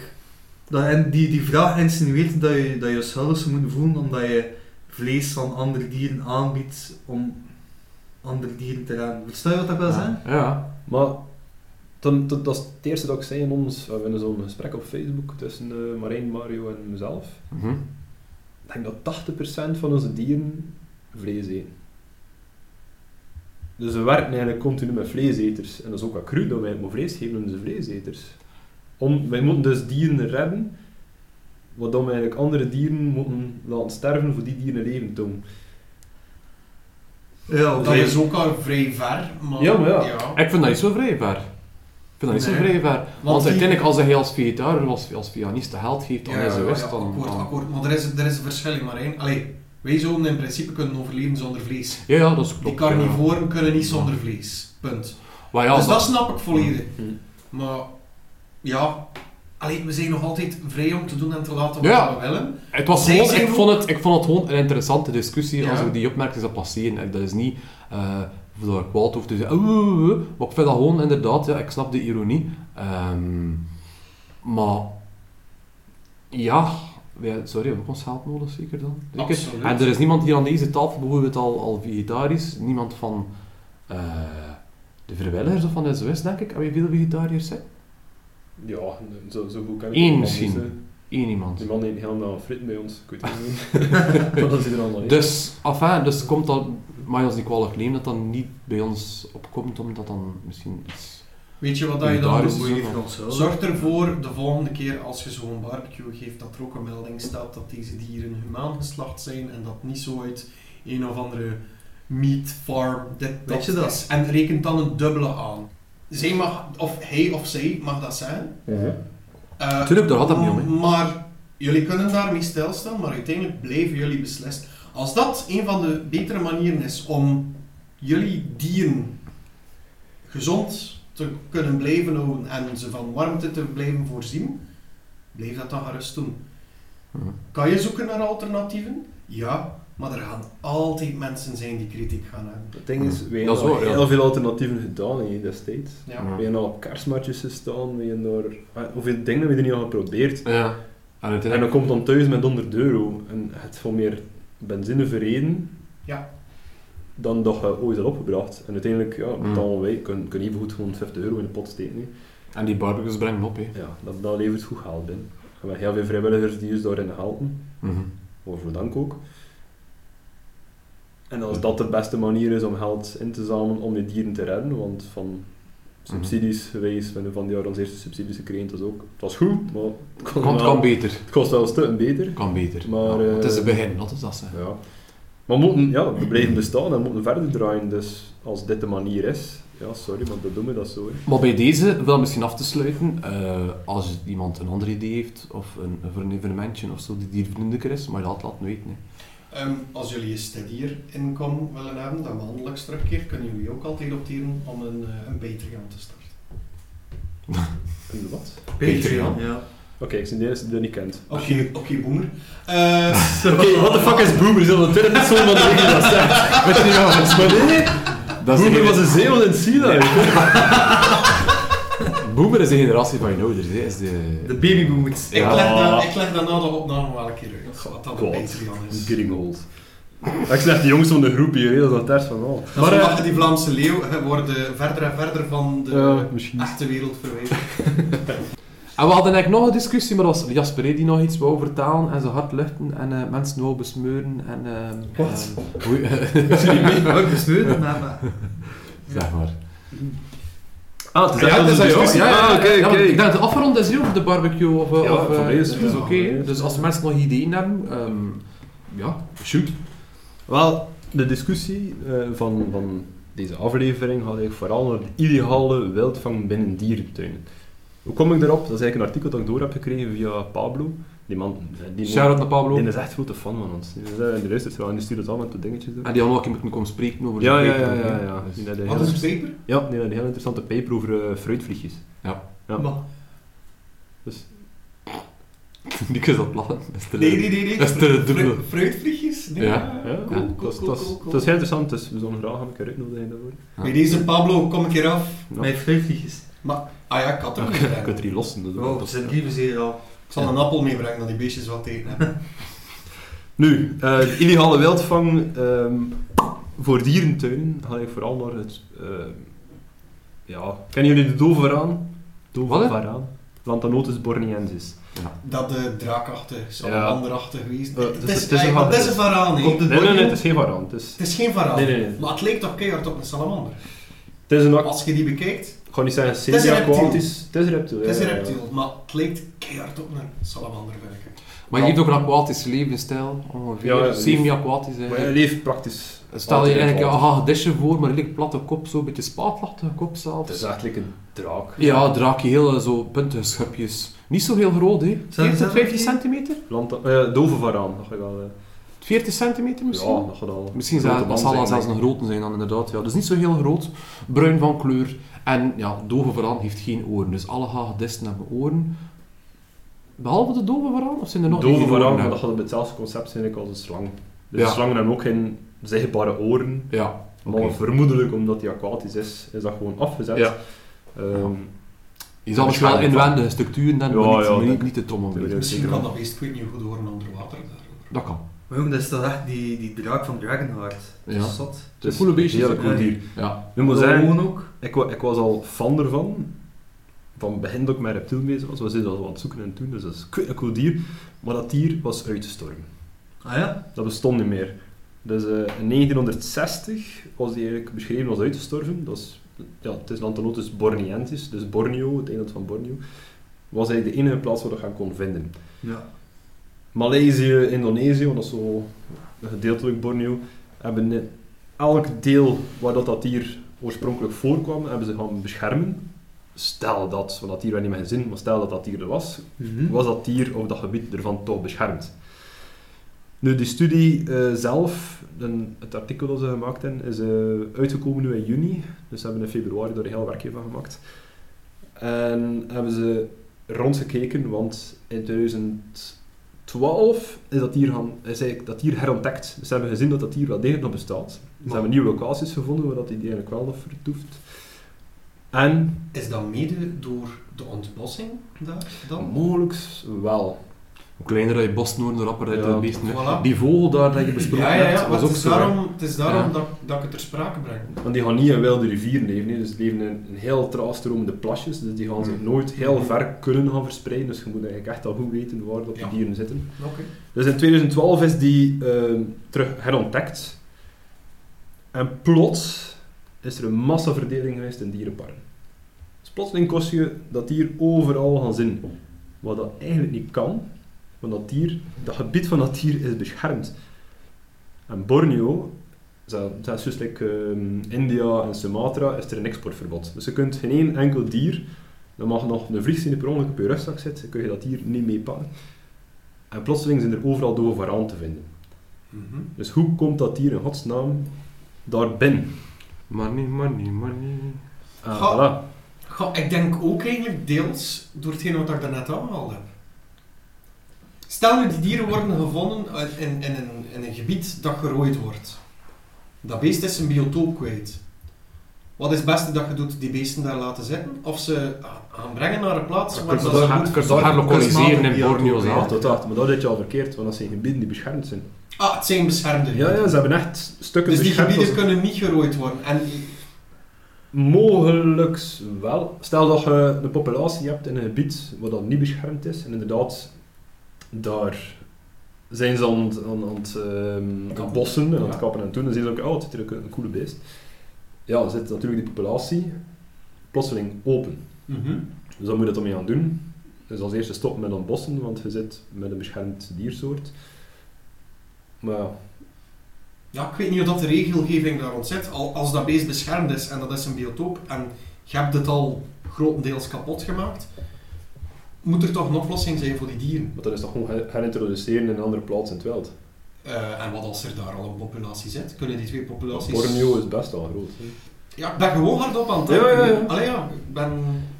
dat, en die, die vraag insinueert dat je dat je, schuldig zou moeten voelen omdat je vlees van andere dieren aanbiedt om andere dieren te redden. Versta je wat ik wil zeggen? Ja. Maar dan, dat, dat is het eerste dat ik zei in ons... We hebben zo'n gesprek op Facebook tussen eh, Marijn, Mario en mezelf. Mhm. Ik denk dat 80% van onze dieren vlees eten. Dus we werken eigenlijk continu met vleeseters. En dat is ook wat cru dat wij maar vlees geven aan onze vleeseters. Om, wij moeten dus dieren redden wat dan eigenlijk andere dieren moeten laten sterven voor die dieren leven tonen. Ja, oké. Dat is ook al vrij ver, maar... Ja, maar ja. Ik vind dat niet zo vrij ver. Ik vind dat niet zo vrij ver. Want, Want die- uiteindelijk, als hij als vegetariër, als, als pianist de geld geeft aan Ja, ja, is, ja, dan... akkoord, dan- akkoord. Maar er is, er is een verschil in Marijn. Allee, wij zouden in principe kunnen overleven zonder vlees. Ja, ja, dat is Die klopt. carnivoren kunnen niet zonder vlees. Punt. Maar ja, dus dat- dat snap ik volledig. Hm. Maar ja, allee, we zijn nog altijd vrij om te doen en te laten wat Ja. we willen. Het was gewoon, ik, vond het, ik vond het gewoon een interessante discussie Ja. als ik die opmerking zou passeren. En dat is niet uh, dat ik kwaad hoef te zeggen, maar ik vind dat gewoon inderdaad, ja, ik snap de ironie. Ehm, maar ja, sorry, we hebben ons geld nodig zeker dan? Zeker? En er is niemand hier aan deze tafel bijvoorbeeld al, al vegetarisch, niemand van eh, de vrijwilligers of van de SOS denk ik. Heb je veel vegetariërs zijn? Ja, zo, zo goed kan ik Eén misschien. niet. Eén iemand. Die man eet helemaal frit bij ons, ik weet het niet. Maar dat zit er allemaal in. Dus, enfin, dus komt dat, mag je ons niet kwalijk nemen dat dat niet bij ons opkomt, omdat dan misschien iets... Weet je wat dat je dan doet? is. Zorg ervoor de volgende keer als je zo'n barbecue geeft dat er ook een melding staat dat deze dieren humaan geslacht zijn en dat niet zo uit een of andere meat farm dit, Weet je dat? is. En rekent dan een dubbele aan. Zij mag, of hij of zij mag dat zijn. Eh, Tuurlijk, daar gaat het niet om. Maar jullie kunnen daarmee stilstaan, maar uiteindelijk blijven jullie beslist. Als dat een van de betere manieren is om jullie dieren gezond te kunnen blijven houden en ze van warmte te blijven voorzien, blijf dat dan gerust doen. Mhm. Kan je zoeken naar alternatieven? Ja, maar er gaan altijd mensen zijn die kritiek gaan hebben. Het ding is, wij is hebben al heel veel alternatieven gedaan hè, destijds. Ja. Ja. We hebben al op kerstmatjes gestaan, we hebben daar... ah, Hoeveel dingen hebben we er niet al geprobeerd? Ja. En En dan komt dan thuis met 100 euro en het veel meer benzine verreden Ja. dan dat je ooit had opgebracht. En uiteindelijk, ja, Mm. betalen wij, kunnen, kunnen even goed gewoon 50 euro in de pot steken. En die barbecues brengen op, hè. Ja, dat, dat levert goed geld binnen. En we hebben heel veel vrijwilligers die ons daarin helpen, waarvoor dank ook. En als dat de beste manier is om geld in te zamelen om je dieren te redden, want van subsidies geweest, we hebben van die jaar onze eerste subsidies gekregen, dat is ook, het was goed, maar het, kon Want het wel- kan beter. het kost wel een stuk beter. kan beter. Maar, Ja, het is eh, een begin, dat is dat zeggen. Ja. Maar we moeten, ja, we blijven bestaan en we moeten verder draaien, dus als dit de manier is, ja, sorry, maar dat doen we dat zo. Hè. Maar bij deze, wel misschien af te sluiten, eh, als iemand een ander idee heeft, of een, voor een evenementje of zo, die diervriendelijker is, maar je dat laten weten. Hè. Ehm, als jullie een steadier inkom willen hebben, dat maandelijks terugkeert, kunnen jullie ook altijd opteren om een, eh, een Patreon te starten. En wat? Patreon? Ja. Oké, ik ben de eerste die niet kent. Oké, oké, boomer. Eh, Oké, what the fuck is Boomer? Is dat de tweede persoon van de die dat zegt? Weet je niet wat nee, Dat is Boomer was een zeehond in Sina. Boomer is de generatie van je ouders, hè. Is de... De babyboomers. ik, leg dat, ik leg dat na de opname wel een keer uit, wat dat een God. Patreon is. Getting old. Ik zeg de jongste van de groep hier, hè, dat is dat ters van al. Maar zolang eh, die Vlaamse leeuw worden verder en verder van de misschien. echte wereld verwijderd. En we hadden eigenlijk nog een discussie, maar was Jasper die nog iets wou vertalen en zo hard luchten en eh, mensen wou besmeuren en... ehm, Wat? ehm, hoe- Ook besmeurd, maar... maar- zeg maar. Ah, het is Ja, het is discussie. discussie. Ja, Ah, oké, ja, oké. Ik denk dat de afgerond is hier over de barbecue of... eh, Ja, of, eh, voor is het is wel. oké. Ja, Dus ja. als mensen nog ideeën hebben, ehm, ja, shoot. Wel, de discussie eh, van, van deze aflevering had ik vooral naar de ideale wildvang binnen dierentuinen. Hoe kom ik daarop? Dat is eigenlijk een artikel dat ik door heb gekregen via Pablo. Die man, die, Shout-out naar Pablo. die is echt grote fan van ons. Die is eh, luistert wel en die stuurt het allemaal toe dingetjes door. En die had keer moeten komen spreken over Ja, de ja, paper, ja, ja, ja. Dus- Die Wat is een paper? Ja, die had een heel interessante paper over eh, fruitvliegjes. Ja. Ja. Maar- Dus, Die kus dat te Nee, nee, nee. nee. Dat is te dubbel. Fru- Fruitvliegjes? Nee. Ja. ja, Cool, ja, cool, dat is- cool, cool, cool. dat is heel interessant, dus we zullen graag een keer uitnodigen daarvoor. Ja. Bij deze Pablo, kom een keer af. Ja. Mijn fruitvliegjes. Maar, ah ja, ik had er Ja, ook je niet kunt er niet lossen. Dus is- zijn drie hier al. Ik zal een appel meebrengen, dat die beestjes wat eten hebben. Nu, eh, de illegale wildvang ehm, voor dierentuinen ga ik vooral naar het... ehm, ja, kennen jullie de dove varaan? Dove varaan. Lantanotus borneensis. Dat de draakachtig, salamanderachtig geweest. Eh, het, het is, het is een het is een varaan, hè. Op de Nee, nee, nee, het is geen varaan. Het is, Het is geen varaan. Nee, nee, nee. Maar het lijkt toch keihard op een salamander. het is een... Als je die bekijkt, Ik ga niet zeggen is een semi-aquatisch. reptiel. Het is een reptiel, het is ja, een ja, ja. reptiel, maar lijkt keihard op een salamander, vind ik. Maar je hebt ook een aquatische levensstijl, ongeveer. Ja, ja, Semi-aquatisch Maar hij eigenlijk. leeft praktisch. Stel je het eigenlijk een water. hagedisje voor, maar een platte kop, zo een beetje spaatlachtige kop Het zelfs. is eigenlijk een draak. Ja, draakje heel eh, zo puntige schupjes. Niet zo heel groot, hè. Zijn 40, ze 50 die- centimeter? Land, eh, dove varaan, dat gaat al. eh, 40 centimeter misschien? Ja, dat gaat al. Misschien grote zal, dat zal zelfs een grote zijn dan inderdaad. Ja. Dus niet zo heel groot, bruin van kleur. En ja, dove varaan heeft geen oren. Dus alle hagedissen hebben oren. Behalve de dove varaan? Of zijn er nog Dove maar dat gaat op hetzelfde concept zijn als een slang. Dus Ja. slangen hebben ook geen zichtbare oren. Ja, Maar vermoedelijk, omdat die aquatisch is, is dat gewoon afgezet. Ja. Ehm, Je zal nog wel inwendige structuren hebben, Ja, maar niet, niet, dat- niet de Misschien kan dat beest ik weet niet goed horen onder water. daarover. Dat kan. Maar jongen, dat is toch echt die, die draak van Dragonheart. Dat is Ja. zat. het is coole een beestjes, hele hè. cool Ja. dier. Ja. Nu moet zeggen, Gewoon ook. ik, ik was al fan ervan. Van het begin dat ik met reptiel bezig was, was ik dat al aan het zoeken en doen. Dus dat is een cool dier. Maar dat dier was uitgestorven. Ah ja? Dat bestond niet meer. Dus eh, in 1960 was die eigenlijk beschreven als uitgestorven. Dat is, ja, het is Lantanotus borniensis, dus Borneo, het eiland van Borneo. Was eigenlijk de enige plaats waar je dat kon vinden. Ja. Maleisië, Indonesië, want dat is zo gedeeltelijk Borneo, hebben in elk deel waar dat, dat dier oorspronkelijk voorkwam, hebben ze gaan beschermen. Stel dat, want dat dier werd niet meer zin, maar stel dat dat dier er was, Mhm. was dat dier of dat gebied ervan toch beschermd. Nu, die studie eh, zelf, het artikel dat ze gemaakt hebben, is eh, uitgekomen nu in juni. Dus ze hebben in februari daar een heel werkje van gemaakt. En hebben ze rondgekeken, want in 2012 is dat dier, gaan, is eigenlijk dat herontdekt. Dus ze hebben gezien dat dat dier wel degelijk nog bestaat. Ze Maar- hebben nieuwe locaties gevonden waar dat die eigenlijk wel nog vertoeft. En Is dat mede door de ontbossing daar dan? mogelijk wel. Hoe kleiner dat je bosnoorden, hoe rapper dat je Ja, het beesten hebt. voilà. Die vogel daar dat je besproken Ja, ja, ja, hebt, was het ook is zo. hè. daarom, het is daarom Ja. dat, dat ik het ter sprake breng. Want die gaan niet in wilde rivieren leven, hè. dus die leven in, in heel traagstromende plasjes, dus die gaan zich nooit heel ver kunnen gaan verspreiden, dus je moet eigenlijk echt al goed weten waar dat die dieren zitten. Oké. Dus in 2012 is die ehm, terug herontdekt, en plots is er een massaverdeling geweest in dierenparken. Dus plotseling kost je dat dier overal gaan zien, wat dat eigenlijk niet kan, want dat dier, dat gebied van dat dier is beschermd. En Borneo, zelfs dus like, ehm, India en Sumatra, is er een exportverbod. Dus je kunt geen één enkel dier, dan mag nog een vlieg die per ongeluk op je rugzak zit, kun je dat dier niet meepakken. En plotseling zijn er overal dove varaan te vinden. Mhm. Dus hoe komt dat dier in godsnaam daar binnen? Money, money, money. Ah, Ga- voilà. Goh, ik denk ook eigenlijk deels door hetgeen wat ik daarnet aangehaald heb. Stel nu, die dieren worden gevonden in, in, een, in een gebied dat gerooid wordt. Dat beest is zijn biotoop kwijt. Wat is het beste dat je doet? Die beesten daar laten zitten? Of ze gaan brengen naar een plaats waar ze dat daar- goed je lokaliseren in Borneo Ja, zelf. tot dat. Maar dat is je al verkeerd, want dat zijn gebieden die beschermd zijn. Ah, het zijn beschermde Ja, ja, ze hebben echt stukken Dus die gebieden kunnen niet gerooid worden. En Mogelijk wel. Stel dat je een populatie hebt in een gebied waar dat niet beschermd is, en inderdaad, daar zijn ze aan, het- aan, aan het ehm, bossen en aan het kappen en doen, dan zien ze ook, oh, het is hier een, coole beest. Ja, dan zit natuurlijk die populatie plotseling open. Mhm. Dus dan moet je dat ermee gaan doen. Dus als eerste stoppen met ontbossen, want je zit met een beschermd diersoort. Maar ja, Ja, ik weet niet of dat de regelgeving daar rond zit. Al, als dat beest beschermd is en dat is een biotoop en je hebt het al grotendeels kapot gemaakt, moet er toch een oplossing zijn voor die dieren. maar dan is dat gewoon her- herintroduceren in een andere plaats in het wild. Eh, en wat als er daar al een populatie zit? Kunnen die twee populaties... Borneo is best wel groot. Hè. Ja, ik ben gewoon hardop aan het Ja, ja, ja. Allee ja, ik ben...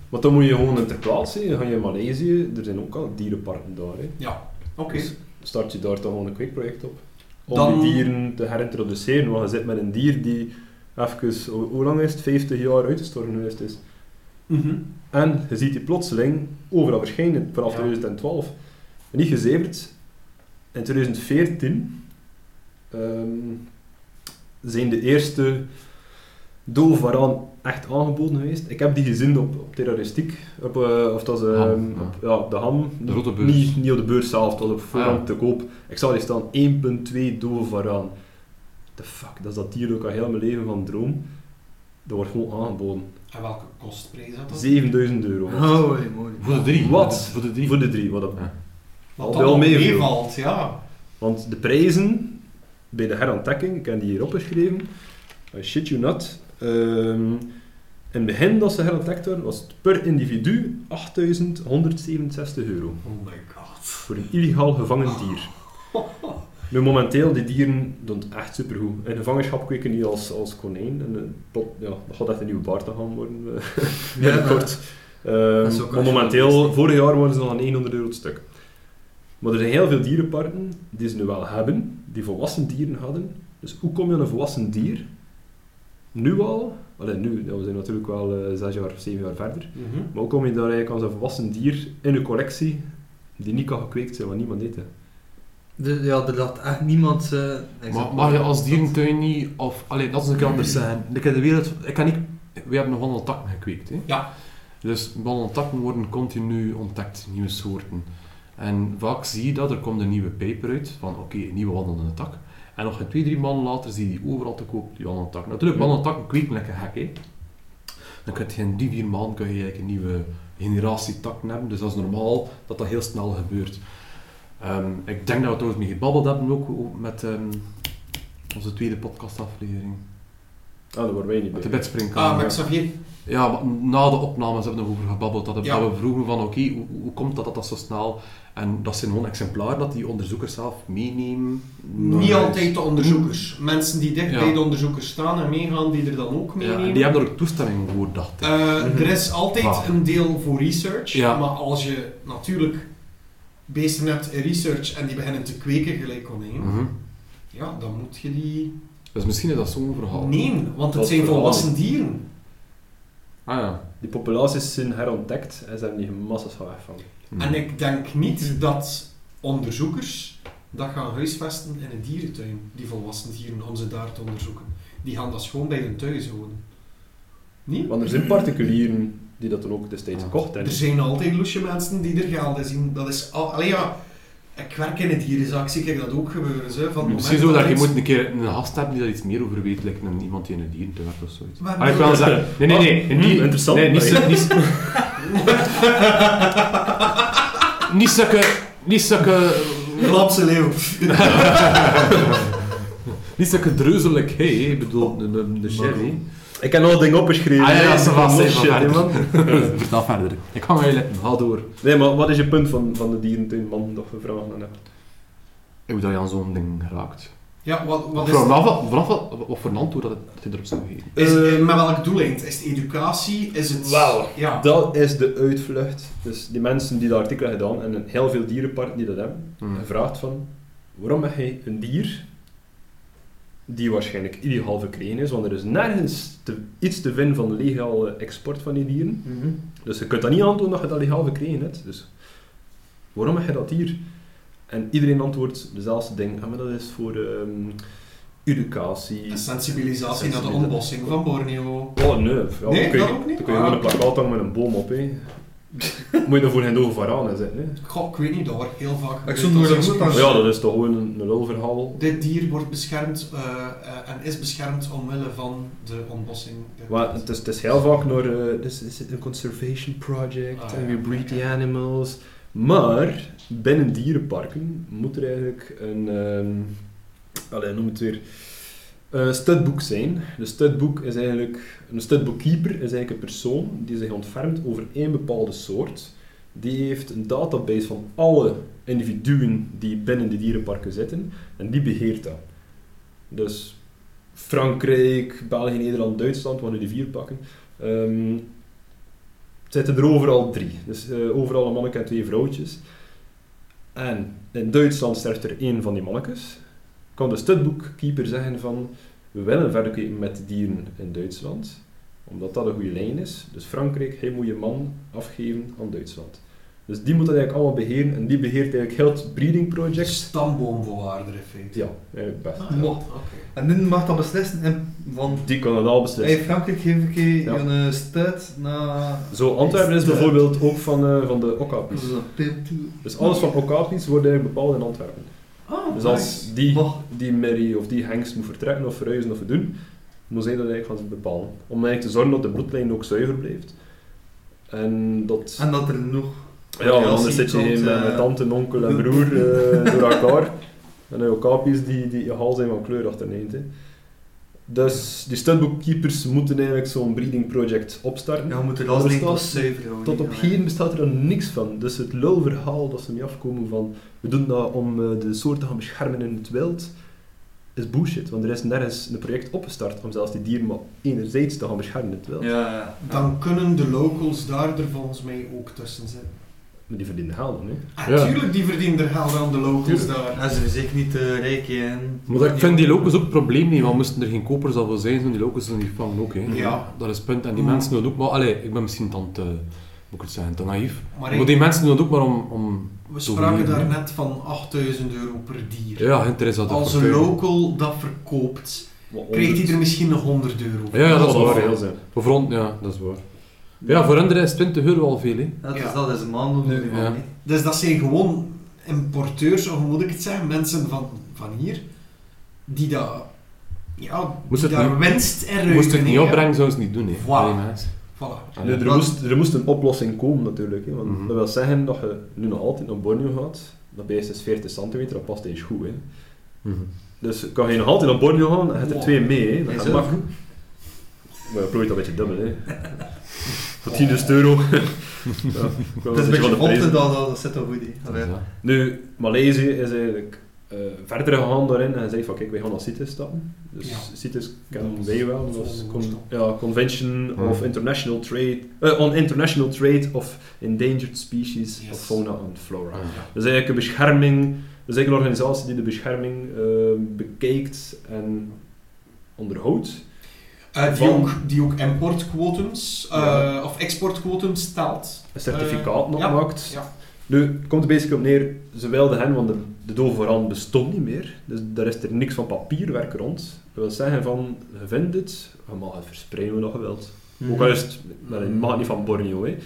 Maar dan moet je gewoon ter plaatse, dan ga je in Maleisië, er zijn ook al dierenparken daar. Hè. Ja, oké. Dus start je daar toch gewoon een kweekproject op. Om Dan- die dieren te herintroduceren, want je zit met een dier die even, hoe, hoe lang is het, 50 jaar uitgestorven geweest is. Mhm. En je ziet die plotseling overal verschijnen vanaf Ja. 2012. En niet gezeverd, in 2014 ehm, zijn de eerste varaan echt aangeboden geweest. Ik heb die gezien op, op terroristiek, op, eh, of dat is, ehm, Ham, ja. op, ja, de ham. De beurs. Niet, niet op de beurs zelf, het was op voorhand Ah. te koop. Ik zag die staan 1.2 dove varaan. The fuck, dat is dat dier ook al heel mijn leven van droom. Dat wordt gewoon aangeboden. En welke kostprijs had dat? 7000 euro. Holy moly. Voor de drie. Wat? Voor de drie. Voor de drie, wat dat Ja. Wat al wel meevalt, ja. Want de prijzen bij de herontdekking, ik heb die hier opgeschreven, I shit you not. Ehm, in het begin dat ze herontdekt werden, was het per individu 8.167 euro. Oh my god. Voor een illegaal gevangen dier. Nu, momenteel, die dieren doen het echt supergoed. In gevangenschap kweken die als, als konijn. En, eh, tot, ja, dat gaat echt een nieuwe baard gaan worden. eh, binnenkort. Ehm, maar als je momenteel, vorig jaar waren ze nog aan 100 euro het stuk. Maar er zijn heel veel dierenparken die ze nu wel hebben, die volwassen dieren hadden. Dus hoe kom je aan een volwassen dier? Nu al, allee, nu, we zijn natuurlijk wel eh, zes jaar, zeven jaar verder. Mhm. Maar hoe kom je daar eigenlijk als een volwassen dier in je collectie die niet kan gekweekt zijn, want niemand eet? De, ja, er echt niemand... eh, ik Maar je als dierentuin niet, of, allee, dat is een keer anders zeggen. Ik heb de wereld, ik kan niet, we hebben nog wandeltakken gekweekt. Hè? Ja. Dus wandeltakken worden continu ontdekt, nieuwe soorten. En vaak zie je dat, er komt een nieuwe paper uit, van oké, een nieuwe wandelende tak. En nog een twee, drie maanden later zie je die overal te koop, die wandeltakken. Natuurlijk, wandeltakken kweken lekker gek, hè. Dan kun je in drie, vier maanden kun je eigenlijk een nieuwe generatie takken hebben, dus dat is normaal dat dat heel snel gebeurt. Ehm, ik denk dat we trouwens mee gebabbeld hebben ook met ehm, onze tweede podcastaflevering. Ah, daar worden wij niet Met de bij. bedspringkamer. Ah, met Xavier. Ja, maar na de opnames hebben we erover gebabbeld. Dat, Ja. dat we vroegen van oké, hoe, hoe komt dat, dat dat zo snel... En dat zijn gewoon exemplaren dat die onderzoekers zelf meenemen. Niet altijd de onderzoekers. Mensen die dicht Ja. bij de onderzoekers staan en meegaan, die er dan ook Ja, meenemen. en die hebben er ook toestemming voor, dacht ik. Eh, Mhm. Er is altijd Vaag. een deel voor research, Ja. maar als je natuurlijk beesten hebt in research en die beginnen te kweken gelijk konijn, Mhm. ja, dan moet je die Dus misschien is dat zo'n verhaal. nemen, want het zijn verhaal? volwassen dieren. Ah ja. Die populaties zijn herontdekt en ze hebben die massa's van weggevangen. Mhm. En ik denk niet dat onderzoekers dat gaan huisvesten in een dierentuin, die volwassen dieren, om ze daar te onderzoeken. Die gaan dat gewoon bij hun thuis houden. Niet? Want er zijn particulieren die dat dan ook destijds Ja. gekocht Er zijn altijd loesje mensen die er geld in zien. Dat is al, allee ja, ik werk in het dierenzaak, zie ik dat ook gebeuren. Zo, van het Misschien zo dat je iets- moet een keer een gast hebben die daar iets meer over weet, like een, iemand die in een dierentuin werkt of zoiets. Maar ik bedoel wil zeggen, nee, nee, nee, een Hmm, dier- interessant. Nee, niet, zo- niet, niet zulke, niet zulke, Glapse leeuw. niet zulke dreuzelig, hey, ik bedoel, de, sherry. Ik heb nog een ding opgeschreven. Ah ja, ja, hè. ça va, Los zeg shit, maar hè, verder. man. Vertel verder. Ik ga maar je lippen, ga door. Nee, maar wat is je punt van, van de dierentuinman dat we vragen aan hem? Hoe dat je aan zo'n ding geraakt. Ja, wat, wat is Vanaf, wat- vanaf wat, wat voor een antwoord dat het- je erop zou geven. Is, Eh, eh, met welk doeleind? Is het educatie? Is het... Wel, Ja. Dat is de uitvlucht. Dus die mensen die dat artikel hebben gedaan, en heel veel dierenparken die dat hebben, Hmm. gevraagd van, waarom heb je een dier die waarschijnlijk illegaal verkregen is, want er is nergens te, iets te vinden van legale export van die dieren. Mhm. Dus je kunt dat niet aantonen dat je dat legaal verkregen hebt. Dus waarom heb je dat hier? En iedereen antwoordt dezelfde ding. Ah, maar dat is voor ehm, educatie. En sensibilisatie naar de ontbossing van Borneo. Oh nee, ja, Nee, dan kun je, dat ook niet? Dan kun je Ah, gewoon een oké. plakkaat hangen met een boom op. Hè. Moet je dan voor geen varaan zitten. Hè. Goh, ik weet niet, dat wordt heel vaak Ik zou nooit goed aan- ja, dat is toch gewoon een, een lulverhaal. Dit dier wordt beschermd eh, eh, en is beschermd omwille van de ontbossing. Maar het is, het is heel vaak naar eh, this is een conservation project Ah, en ja. we breed the animals. Maar binnen dierenparken moet er eigenlijk een, ehm allee, noem het weer, een studboek zijn. De studboek is eigenlijk, een studboekkeeper is eigenlijk een persoon die zich ontfermt over één bepaalde soort. Die heeft een database van alle individuen die binnen de dierenparken zitten en die beheert dat. Dus Frankrijk, België, Nederland, Duitsland, waar nu die vier pakken, ehm, zitten er overal drie. Dus eh, overal een manneke en twee vrouwtjes. En in Duitsland sterft er één van die mannetjes. Kan de studboekkeeper zeggen van, we willen verder kijken met dieren in Duitsland, omdat dat een goede lijn is. Dus Frankrijk, hij moet je man afgeven aan Duitsland. Dus die moet dat eigenlijk allemaal beheren en die beheert eigenlijk heel het breeding project. Stamboombewaarder in feite. Ja, eigenlijk best. Ah, ja. En dit mag dan beslissen en van... Die kan het al beslissen. Hey, Frankrijk geef ik je Ja. een eh, stuit naar... Zo, Antwerpen is bijvoorbeeld ook van, eh, van de Okapis. Dus. Dus alles van Okapis wordt eigenlijk bepaald in Antwerpen. Ah, Dus als nice. die, die merrie of die hengst moet vertrekken of verhuizen of doen, moet zij dat eigenlijk gaan bepalen. Om eigenlijk te zorgen dat de bloedlijn ook zuiver blijft. En dat... En dat er nog... Ja, want anders zit je met, eh, tante, onkel en broer eh, door elkaar. En dan ook kapies die, die egal zijn van kleur achterneemt. Hè. Dus die stuntbookkeepers moeten eigenlijk zo'n breeding project opstarten. Ja, we moeten Maar alles er linken staat- zuiver houden. Tot op hier bestaat er dan niks van. Dus het lulverhaal dat ze niet afkomen van we doen dat om eh, de soorten te gaan beschermen in het wild, is bullshit. Want er is nergens een project opgestart om zelfs die dieren maar enerzijds te gaan beschermen in het wild. Ja, ja. Dan kunnen de locals daar er volgens mij ook tussen zitten. Maar die verdienen geld dan, hè. Ah, Ja. Tuurlijk, die verdienen er geld aan de locals Tuurlijk. daar. Ze zijn zeker niet uh, rijk en... Maar ik vind die locals ook een probleem niet, want moesten er geen kopers al voor zijn, zouden die locals er niet vangen ook. Hè. Ja. Dat is het punt. En die Mm. mensen doen het ook maar, allee, ik ben misschien dan te, moet ik het zeggen, te naïef. Maar Maar, ik- die mensen doen het ook maar om, om we te spraken daar net van 8000 euro per dier. ja, Hinter is dat Als een local dat verkoopt, krijgt hij er misschien nog 100 euro voor. Ja, ja, dat is waar. veel zijn. Voor front, ja, dat is waar. Ja, voor hen is 20 euro al veel, hè. Ja, Ja. dat, is een maand doen. ja. Dus dat zijn gewoon importeurs, of hoe moet ik het zeggen, mensen van, van hier, die dat, ja, Moest die het daar niet- winst in ruiken. Moest het niet opbrengen, zou ze het niet doen, hè. Voilà. Voilà. Nee, er, moest, er moest een oplossing komen natuurlijk. Hè, want Mhm. dat wil zeggen dat je nu nog altijd naar Borneo gaat. Dat beest is 40 centimeter, dat past eens goed. Hè. Mhm. Dus kan je nog altijd naar Borneo gaan, dan heb je er Wow. twee mee. Hè. Dat Dat. Maar je plooit dat een beetje dubbel. Hè. Voor 10 euro. Het is een van beetje de prijzen. dat, dat zit wel goed. Dat dat. Nu, Maleisië is eigenlijk eh, verder gegaan daarin en zei van kijk, wij gaan naar CITES stappen. Dus Ja. CITES kennen Dat wij wel, dat is con- ja, Convention of International Trade, eh, on International Trade of Endangered Species Yes. of Fauna and Flora. Ja. Dat is eigenlijk een bescherming, dat is eigenlijk een organisatie die de bescherming eh, bekijkt en onderhoudt. Eh, die, ook, die ook importquotums, eh, Ja. of exportquotums stelt. Een certificaat Eh, nog ja, maakt. Ja. Nu, het komt er basically op neer, ze wilden hen, want de, de bestond niet meer. Dus daar is er niks van papierwerk rond. Dat wil zeggen van, je vindt het, je mag het verspreiden hoe dat je wilt. Mhm. Ook al is het, wel, je mag het niet van Borneo, hè.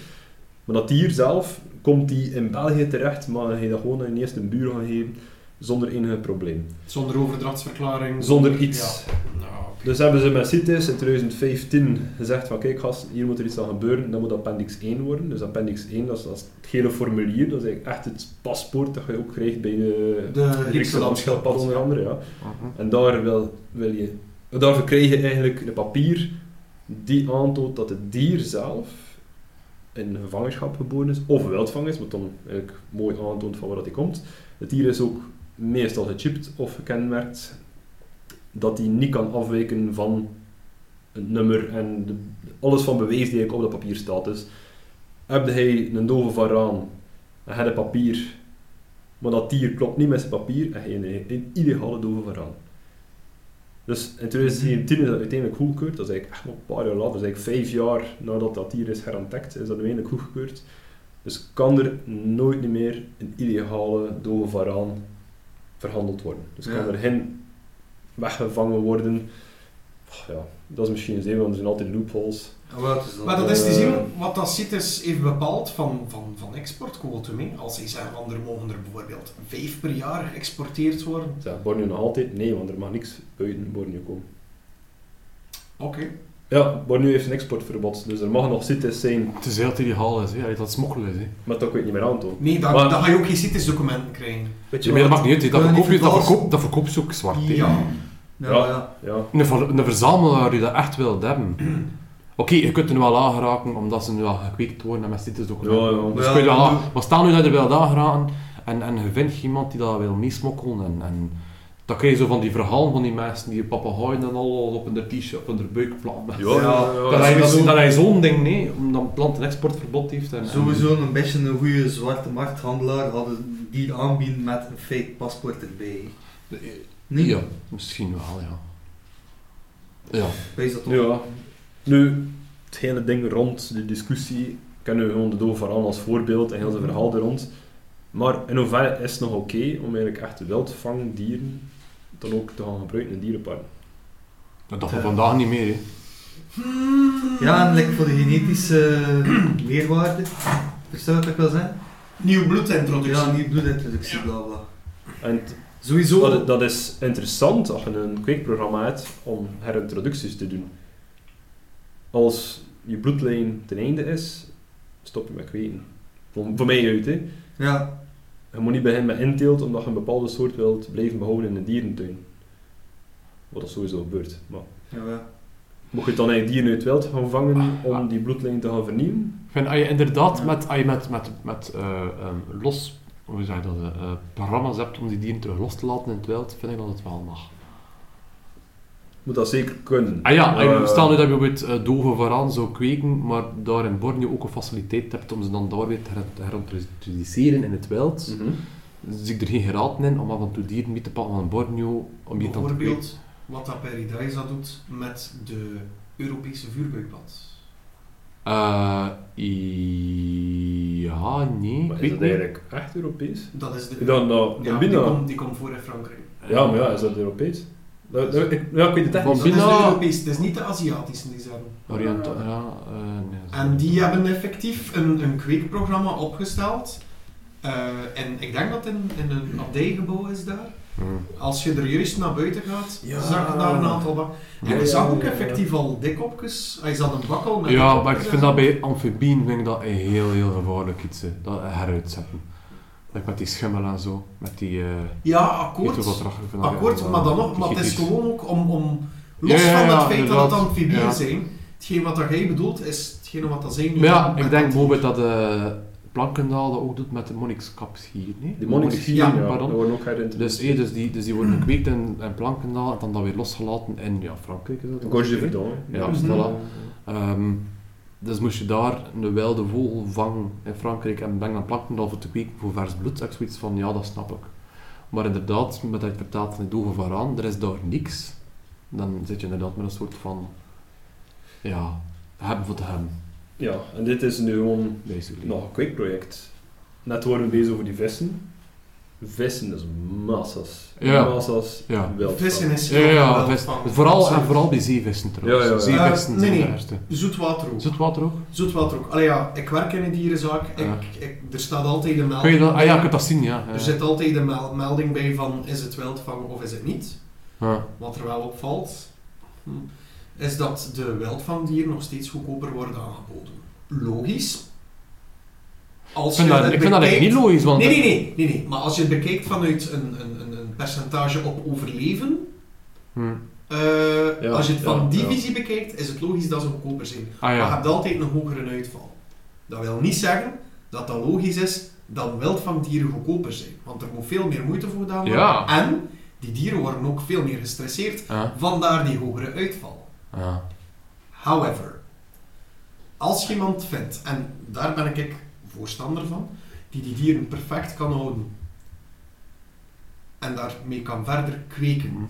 Maar dat dier zelf, komt die in België terecht, maar je dat gewoon aan je eerste buur gaan geven, zonder enige probleem. Zonder overdrachtsverklaring. Zonder iets. Ja. Nou. Dus hebben ze met CITES in 2015 gezegd van kijk gast, hier moet er iets aan gebeuren, dan moet appendix 1 worden. Dus appendix 1, dat is, dat is het gele formulier, dat is eigenlijk echt het paspoort dat je ook krijgt bij de, De Griekse landschildpad onder andere. Ja. Mhm. En daar wil, wil je, daarvoor krijg je eigenlijk een papier die aantoont dat het dier zelf in gevangenschap geboren is, of wildvang is, wat dan eigenlijk mooi aantoont van waar dat hij komt. Het dier is ook meestal gechipt of gekenmerkt, dat hij niet kan afwijken van het nummer en de, alles van bewijs die eigenlijk op dat papier staat. Dus heb hij een dove varaan en hij het papier, maar dat dier klopt niet met zijn papier en hij een, een illegale dove varaan. Dus in 2017 is dat uiteindelijk goedgekeurd. Dat is eigenlijk echt een paar jaar later, dat is eigenlijk vijf jaar nadat dat dier is herontdekt, is dat uiteindelijk goedgekeurd. Dus kan er nooit meer een illegale dove varaan verhandeld worden. Dus kan Ja. er geen weggevangen worden. Oh, ja, dat is misschien een zin, want er zijn altijd loopholes. Is Maar dat is te Eh, zien wat dat CITES heeft bepaald van, van, van exportquotum. hè. Als zij zeggen van er mogen er bijvoorbeeld vijf per jaar geëxporteerd worden. Zegt Borneo nog altijd? Nee, want er mag niks buiten Borneo komen. Oké. Ja, Borneo heeft een exportverbod, dus er mag nog CITES zijn, Het is heel illegaal, is, hè. Dat smokkelen is. Hè. maar dat kun je niet meer aantonen. Nee, dan, Maar- dan ga je ook geen CITES-documenten krijgen. Weet Ja, maar dat maakt niet uit, hè. dat verkoop je, dat verkoop, dat verkoop je ook zwart. Ja, Ja. ja. Ja, Een, een verzamelaar die dat echt wil hebben. Oké, je kunt er nu wel aangeraken omdat ze nu al gekweekt worden en met dit is ook Ja, ja. Dus Ja, kun je wel ja. aan- maar staan nu dat je er wel aangeraken en, en je vindt iemand die dat wil meesmokkelen en, en dan krijg je zo van die verhalen van die mensen die papegaaien en al op hun t-shirt, op hun buik plakken. ja, ja, ja, dat, ja, hij, dat, sowieso. dat hij zo'n ding, nee, omdat het land een exportverbod heeft. En, en- Sowieso een beetje een goede zwarte markthandelaar hadden die aanbieden met een fake paspoort erbij. Nee? Ja, misschien wel, ja. Ja. Wees dat toch? Ja. Nu, het hele ding rond de discussie, kennen we gewoon de dove varaan als voorbeeld en heel zijn verhaal er rond. Maar in hoeverre is het nog oké om eigenlijk echt wildvangdieren dan ook te gaan gebruiken in dierenparken? Dat van vandaag niet meer, hè. Ja, en like voor de genetische meerwaarde. Verstaan wat ik wil zeggen? Nieuw bloedintroductie. Ja, niet bloedintroductie, bla bla. En Sowieso. dat, dat is interessant als je een kweekprogramma hebt om herintroducties te doen. Als je bloedlijn ten einde is, stop je met kweken. Voor, voor mij uit, hè. Ja, Je moet niet beginnen met inteelt, omdat je een bepaalde soort wilt blijven behouden in een dierentuin. Wat dat sowieso gebeurt. Maar ja. mocht je dan eigenlijk dieren uit het wild gaan vangen om die bloedlijn te gaan vernieuwen? Ik vind, als je inderdaad Ja. met, als je met, met, met eh, ehm, los, hoe zeg je dat, eh, eh, programma's hebt om die dieren terug los te laten in het wild, vind ik dat het wel mag. Moet dat zeker kunnen. Ah ja, Eh, uh, stel nu dat je bijvoorbeeld uh, doven vooraan zou kweken, maar daar in Borneo ook een faciliteit hebt om ze dan daar weer te her- te herintroduceren in het wild, mhm. zie ik er geen geraad in om af en toe dieren mee te pakken van Borneo om dan te kweken. Bijvoorbeeld wat dat Paradise doet met de Europese vuurbuikpad. Eh, ja, nee, Maar is dat niet. eigenlijk echt Europees? Dat is de... Dan, dan, ja, dan die, komt, die komt voor in Frankrijk. Ja, maar ja, is dat Europees? Dat, dat- ik, ja, ik weet het echt niet. Dat is Europese, het is niet de Aziatische die ze hebben. Oriënt, ja, eh, nee, En die hebben effectief een, een kweekprogramma opgesteld. Eh, en ik denk dat het in, in een abdijgebouw is daar. Hmm. Als je er juist naar buiten gaat, Ja. zag je daar een aantal bakken. En Ja. je zag ook effectief al dikkopjes. Hij zat een bakkel met Ja, maar ik vind dat bij amfibieën vind ik dat een heel, heel gevaarlijk iets. hè. Dat heruitzetten. Like met die schimmel en zo. Met die... eh Ja, akkoord. Akkoord, maar dan eh, nog, maar het is gewoon ook om, om los Ja, ja, van het feit dat het amfibieën Ja. zijn, hetgeen wat dat jij bedoelt, is hetgene wat dat zijn. Maar ja, ik denk bijvoorbeeld dat uh, Plankendaal dat ook doet met de monnikskaps hier. Nee? Die hier, Ja, ja, pardon. dat worden ook Dus, herintroduceerd. eh, dus, die, dus die worden gekweekt in, in Plankendaal en dan, dan weer losgelaten in ja, Frankrijk. Is dat dan Gorge de? Verdon. Ja, Mhm. voilà. Ehm, dus moest je daar een wilde vogel vangen in Frankrijk en brengen naar Plankendaal voor te kweken voor vers bloed, ik zoiets van, ja, dat snap ik. Maar inderdaad, met dat vertaalt van de doven vooraan, er is daar niks. Dan zit je inderdaad met een soort van, ja, hebben voor te hebben, Ja, en dit is nu gewoon basically. nog een kweekproject. Net waren we bezig over die vissen. Vissen is massas. Ja. Massas Ja. wild. Vissen is Ja, heel ja, vis- vooral, en vooral bij zeevissen trouwens. Ja, ja, ja. Zeevissen Eh, nee, zijn nee. Zoetwater ook. Zoetwater ook? Zoetwater ook. Allee ja, ik werk in een dierenzaak. Ja. Ik, ik, er staat altijd een Kun je melding dat, ah ja, bij. kunt dat zien, ja. Er zit altijd een mel- melding bij van is het wildvang of is het niet. Ja. Wat er wel opvalt, hm, is dat de wildvangdieren nog steeds goedkoper worden aangeboden. Logisch. Als Ik vind je dat, ik vind dat echt bekijkt- niet logisch, want... Nee, nee, nee, nee, nee. Maar als je het bekijkt vanuit een, een, een, een percentage op overleven, Hm. eh, Ja, als je het van ja, die ja. visie bekijkt, is het logisch dat ze goedkoper zijn. Ah Maar je hebt altijd een hogere uitval. Dat wil niet zeggen dat dat logisch is dat wildvangdieren goedkoper zijn. Want er moet veel meer moeite voor gedaan worden. Ja. En die dieren worden ook veel meer gestresseerd. Ja. Vandaar die hogere uitval. Ja. However, als je iemand vindt, en daar ben ik voorstander van, die die dieren perfect kan houden en daarmee kan verder kweken, Hm.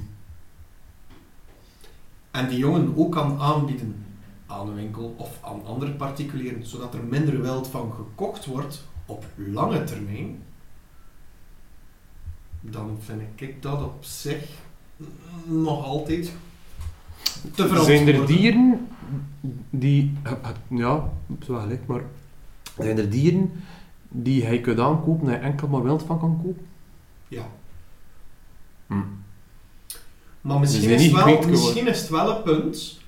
en die jongen ook kan aanbieden aan een winkel of aan andere particulieren, zodat er minder wildvang gekocht wordt op lange termijn, dan vind ik dat op zich nog altijd te verantwoorden. Zijn er dieren die... het- het- Ja, zo gelijk, maar... Zijn er dieren die hij kunt aankopen en je enkel maar wild van kan kopen? Ja. Hm. Maar misschien, is, niet wel, misschien is het wel een punt,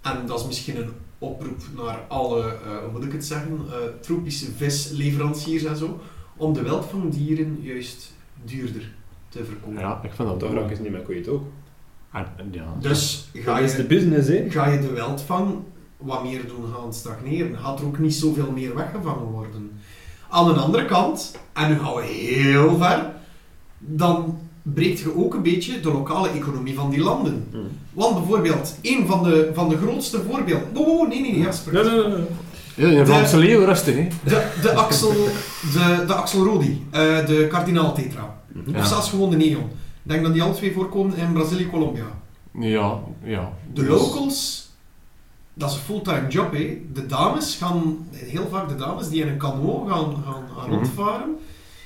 en dat is misschien een oproep naar alle, eh, hoe moet ik het zeggen, eh, tropische visleveranciers en zo, om de wildvangdieren juist duurder te verkopen. Ja, ik vind dat ook. is niet meer kwijt ook. Ja. Dus ga is de je, business, hè. ga je de wildvang wat meer doen gaan stagneren, gaat er ook niet zoveel meer weggevangen worden. Aan de andere kant, en nu gaan we heel ver, dan breekt je ook een beetje de lokale economie van die landen. Hm. Want bijvoorbeeld, een van de, van de grootste voorbeelden... Oh, nee, nee, nee, Jasper. Nee, nee, nee. Ja, in De- Vlaamse leeuw, rustig, hè. De, de Axel, de, de Axel Rodi, eh, de kardinaal tetra. Ja. Of zelfs gewoon de neon. Denk dat die alle twee voorkomen in Brazilië Colombia. Ja, ja. De Dus- locals, dat is een fulltime job. Hè. De dames gaan, heel vaak de dames die in een kano gaan, gaan, gaan Mhm. rondvaren.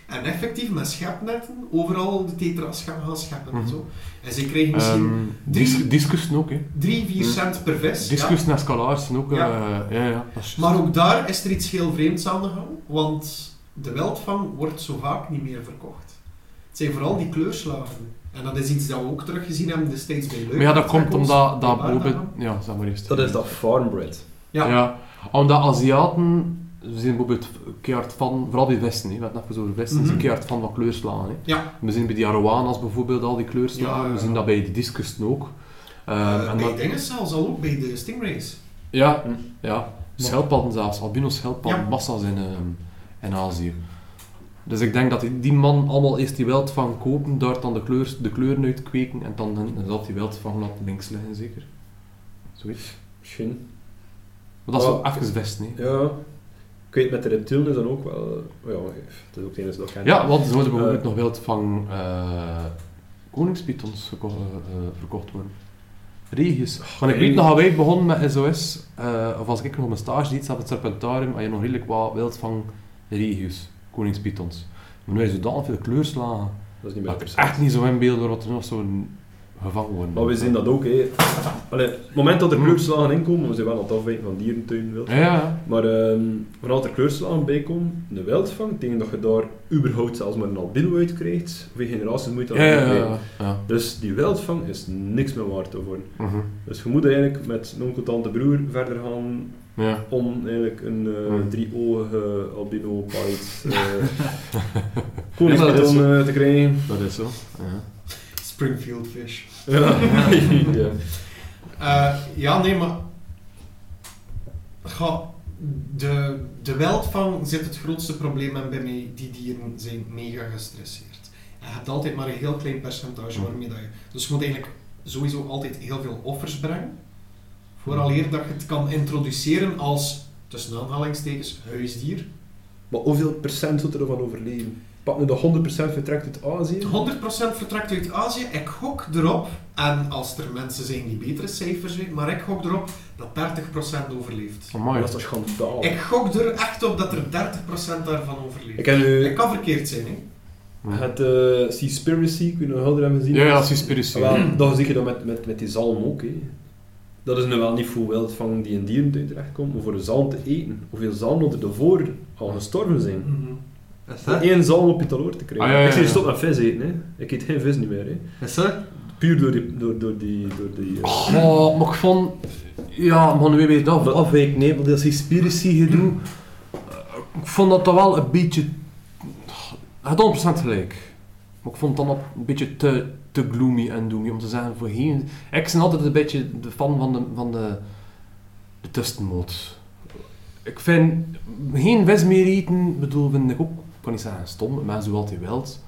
En effectief met schepnetten overal de tetra's gaan, gaan scheppen en Mhm. zo. En ze krijgen misschien Ehm, drie- dis- discussen ook, hè. 3, 4 Mhm. cent per vis. ja. Discussen en scalaarsen ook. Ja. eh, ja, ja, Maar ook daar is er iets heel vreemds aan de gang, want de wildvang wordt zo vaak niet meer verkocht. Het zijn vooral die kleurslagen. En dat is iets dat we ook teruggezien hebben destijds bij Leuk. Maar ja, dat komt omdat dat bijvoorbeeld... Ja, zeg maar eerst. Dat is dat farmbred. Ja. Ja, omdat Aziaten we zijn bijvoorbeeld keihard van, vooral bij vissen, hè. we hebben het net over vissen, we zijn Mhm. keihard van van kleurslagen. Hè. Ja. We zien bij die arowanas bijvoorbeeld al die kleurslagen, Ja, ja, ja. we zien dat bij die discussen ook. Ehm, Eh, en bij dat- dingen zelfs al ook, bij de Stingrays. ja, Hm. ja, schelpadden zelfs, albino schelpadden, Ja. massa's in, ehm, in Azië. Dus ik denk dat die, man allemaal eerst die wildvang kopen, daar dan de, kleur, de kleuren uit kweken en dan, dan zal die wildvang laten links liggen, zeker. Zoiets. Misschien. Maar dat is wel even best, nee. Ja. Ik weet met de reptielen is dan ook wel... Ja, het is ook het enige dat ik. Ja, want er zouden bijvoorbeeld Eh. nog wildvang uh, koningspythons eh, verkocht worden. Regius. Want ik weet nog, wij begonnen met SOS, of als ik nog op mijn stage deed, zat het Serpentarium, had je nog redelijk wat wildvang regius, koningspythons. Maar nu is het dan veel kleurslagen. Dat is niet Dat ik echt niet zo inbeelden wat er nog zo gevangen worden. Maar we zien dat ook, hè. Allee, het moment dat er Hm. kleurslagen inkomen, we zijn wel aan het afwijken van dierentuin. Ja, ja. Maar ehm vanaf er kleurslagen bij komen, de wildvang, tegen dat je daar überhaupt zelfs maar een albino uit krijgt, hoeveel generaties moet je dat Ja, ja, ja. Dus die wildvang is niks meer waard ervoor. Mhm. Dus je moet eigenlijk met een onkeltante broer verder gaan ja. om eigenlijk een eh Hmm. drieoogige albino pied uh, zo. eh, te krijgen. Dat is zo. Ja. Springfield Fish. Ja. ja. Eh, ja, nee, maar... Ga, de, de wildvang zit het grootste probleem en bij mij. Die dieren zijn mega gestresseerd. En je hebt altijd maar een heel klein percentage waarmee dat je... Dus je moet eigenlijk sowieso altijd heel veel offers brengen. Vooraleer dat je het kan introduceren als, tussen aanhalingstekens, huisdier. Maar hoeveel procent zult er ervan overleven? Pak nu de 100% vertrekt uit Azië. 100% vertrekt uit Azië. Ik gok erop, en als er mensen zijn die betere cijfers weten, maar ik gok erop dat 30% overleeft. Amai. Dat is toch schandaal. Ik gok er echt op dat er 30% daarvan overleeft. Ik heb nu Het kan verkeerd zijn, hè? het uh, Seaspiracy, kun je nog helder hebben gezien? Ja, ja, dat spiratie. Wel, dan zie je dat met, met, met die zalm ook. Hè. Dat is nu wel niet voor wildvang die in dierentuin terechtkomt, maar voor een zalm te eten. Hoeveel zalmen er ervoor al gestorven zijn. Is Om dat? één zalm op je taloor te krijgen. Ah, ja, ja, Ik zie je ja. stop met vis eten. Hè. Ik eet geen vis niet meer. Hè. Is dat? Puur door die... Door, door die, door die eh, Oh, maar ik vond... Ja, maar nu weet je dat Dat- afwijken, nee, want dat conspiracy gedoe... eh, Ik vond dat toch wel een beetje... Het had 100% gelijk. Maar ik vond het dan op een beetje te, te gloomy en doomy, om te zeggen voor geen... Ik ben altijd een beetje de fan van de, van de, de tussenmoot. Ik vind geen vis meer eten, bedoel, vind ik ook, kan niet zeggen stom, mensen doen altijd wild.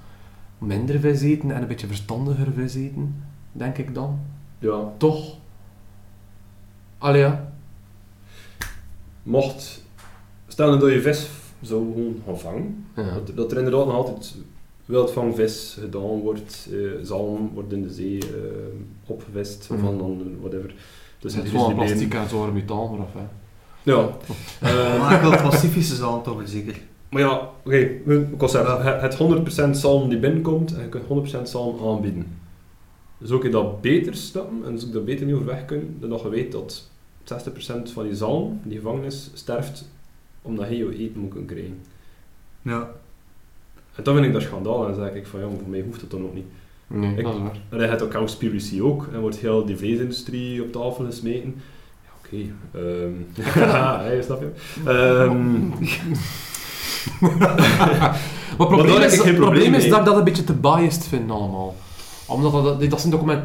Minder vis eten en een beetje verstandiger vis eten, denk ik dan. ja, Toch? Allee, ja. mocht... Stel nu dat je vis zou gewoon gaan vangen. ja. Dat, dat er inderdaad nog altijd wildvangvis gedaan wordt. eh zalm wordt in de zee eh, opgevist. Of Mhm. van dan whatever. Dus Het is wel die plastic en zo metaal eraf, hè. Ja. Eh, Maar ik wil het Pacifische zand toch weer zeker. maar ja, oké. het- het 100% zalm die binnenkomt en je kunt 100% zalm aanbieden. Dus ook je dat beter stappen en dus ook dat beter niet overweg kunnen, dan dat je weet dat 60% van die zalm, die gevangen is, sterft omdat je je eten moet kunnen krijgen. Ja. En dat vind ik dat schandaal en dan zeg ik van ja, maar voor mij hoeft het dan ook niet. Nee, Ik- dat is waar. En hij heeft ook Cowspiracy ook. En wordt heel die vleesindustrie op tafel gesmeten. Ja, oké. ehm ja, hey, snap je? Ehm, Maar het probleem, is, probleem probleem is dat ik dat een beetje te biased vind allemaal. Omdat dat, dat, dat zijn document...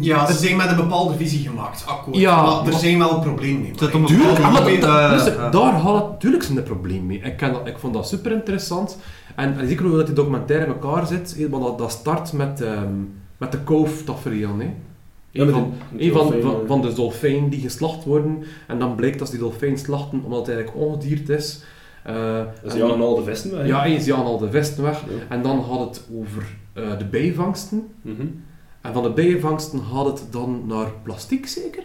Ja, ze zijn met een bepaalde visie gemaakt, akkoord. Ja, maar er maar- zijn wel problemen mee. Het zit om een Tuurlijk, ah, maar eh, dus ja. daar had het natuurlijk zijn probleem mee. Ik, ken dat, ik vond dat super interessant. En, en zeker hoe dat die documentaire in elkaar zit, eh, want dat, dat start met, ehm met de koof-tafereel. ja, Een van, die- een van, dolfijn, van, van de dolfijn die geslacht worden. En dan blijkt dat ze die dolfijn slachten omdat het eigenlijk ongedierd is. Eh, Dus en- al de vesten weg. ja, eens jagen al de vesten weg. Ja. En dan had het over eh, de bijvangsten. Mhm. En van de bijvangsten had het dan naar plastic, zeker?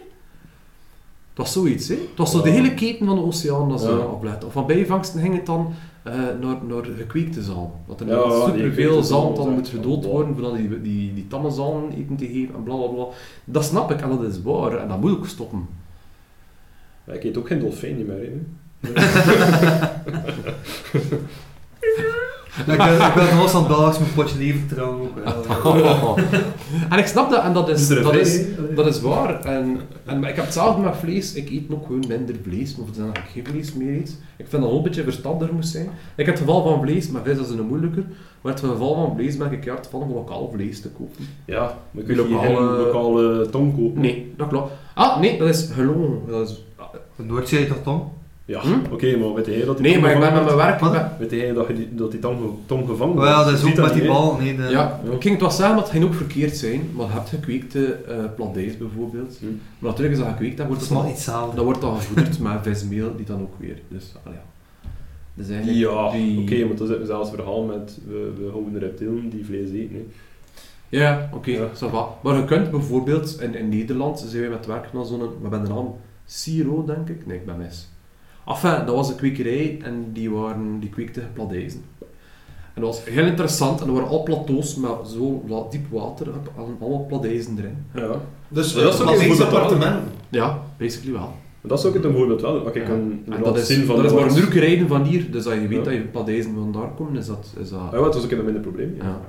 Het was zoiets, hè? Het was zo de hele keten van de oceaan dat ze Ja. opletten. Of van bijvangsten ging het dan eh, naar, naar gekweekte zalm. Dat er Ja, superveel zalm dan moet gedood worden voordat die, die, die tamme zalm eten te geven en bla bla bla. Dat snap ik en dat is waar en dat moet ook stoppen. Ik eet ook geen dolfijn niet meer. Hè. ik ben, ik ben nog aan dagelijks mijn potje leven ja. en ik snap dat, en dat is, dat is, hè? dat is waar. En, en, maar ik heb hetzelfde met vlees. Ik eet ook gewoon minder vlees, of dan dat ik geen vlees meer eet. Ik vind dat een beetje verstandiger moet zijn. Ik heb het geval van vlees, maar vis is een moeilijker. Maar het geval van vlees ben ik juist van om lokaal vlees te kopen. Ja, maar kun je Lokale- geen lokale tong kopen? Nee, dat klopt. Ah, nee, dat is geloof. Dat is, dat dan? Ja, Hm? oké, maar weet jij dat die nee, maar ik ben met mijn werk... Ben- Weet jij dat, je die, dat die tong, ge- tong gevangen Maar ja, dat is ook met die bal. Nee, de, Ja, Ja. ik ging het wel maar het ging ook verkeerd zijn. Maar je hebt gekweekte eh pladijs bijvoorbeeld. Hm. Maar natuurlijk is dat gekweekt, dan dat wordt nog dan, iets hetzelfde. dan wordt dat gevoederd met vismeel, die dan ook weer. Dus, ja. Dus eigenlijk Ja, oké, die- maar dat is zelfs het verhaal met we, we houden reptielen die vlees eten. hè. Ja, oké, Ja. va. Maar je kunt bijvoorbeeld, in, in Nederland zijn we met werk naar zo'n, wat ben de naam? Siro, denk ik? Nee, ik ben mis. Enfin, dat was een kwekerij en die, waren, die kweekte pladijzen. En dat was heel interessant en er waren al plateaus met zo diep water, en allemaal pladijzen erin. Ja. Dus Maar dat is ook dat een appartement. Ja, basically wel. Maar dat is ook het een voorbeeld wel. Ik Ja. En dat is, zien van dat is maar een uur rijden van hier, dus als je weet Ja. dat je pladijzen vandaan komen, is dat... Is dat Ja, dat was ook een minder probleem. Ja. Ja.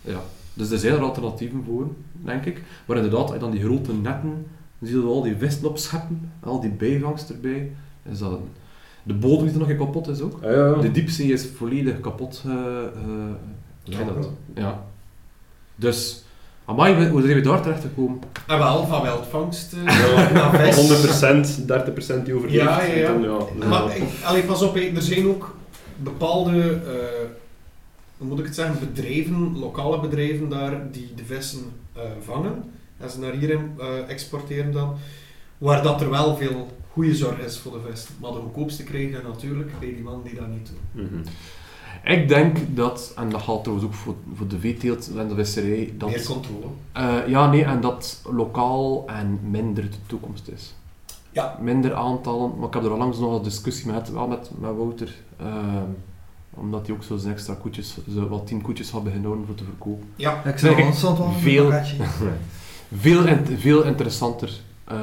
Ja. Dus er zijn er alternatieven voor, denk ik. Maar inderdaad, als je dan die grote netten, dan zie je al die vissen opscheppen, al die bijvangst erbij. Is dat een- De bodem die nog een kapot is ook. Ja, ja, ja. De diepzee is volledig kapot. eh, eh, dat? Ja. Dus, amai, hoe zijn we daar terecht gekomen? En wel, van wildvangst eh, Ja, naar vis. 100%, 30% die overleeft. Ja, ja, ja. Dan, ja, dan- Maar ik, allee, pas op, er zijn ook bepaalde, eh, hoe moet ik het zeggen, bedrijven, lokale bedrijven daar, die de vissen eh, vangen en ze naar hier eh, exporteren dan, waar dat er wel veel goede zorg is voor de vis. Maar de goedkoopste krijg je natuurlijk bij die man die dat niet doen. Mhm. Ik denk dat, en dat geldt trouwens ook voor, voor de veeteelt en de visserij, dat... Meer controle. Eh, ja, nee, en dat lokaal en minder de toekomst is. Ja. Minder aantallen, maar ik heb er al langs nog een discussie met, wel met, met Wouter, ehm, omdat hij ook zo zijn extra koetjes, zo wat tien koetjes had beginnen houden voor te verkopen. Ja, Ik zou Nee, wachten, veel-. Veel, in- veel interessanter eh,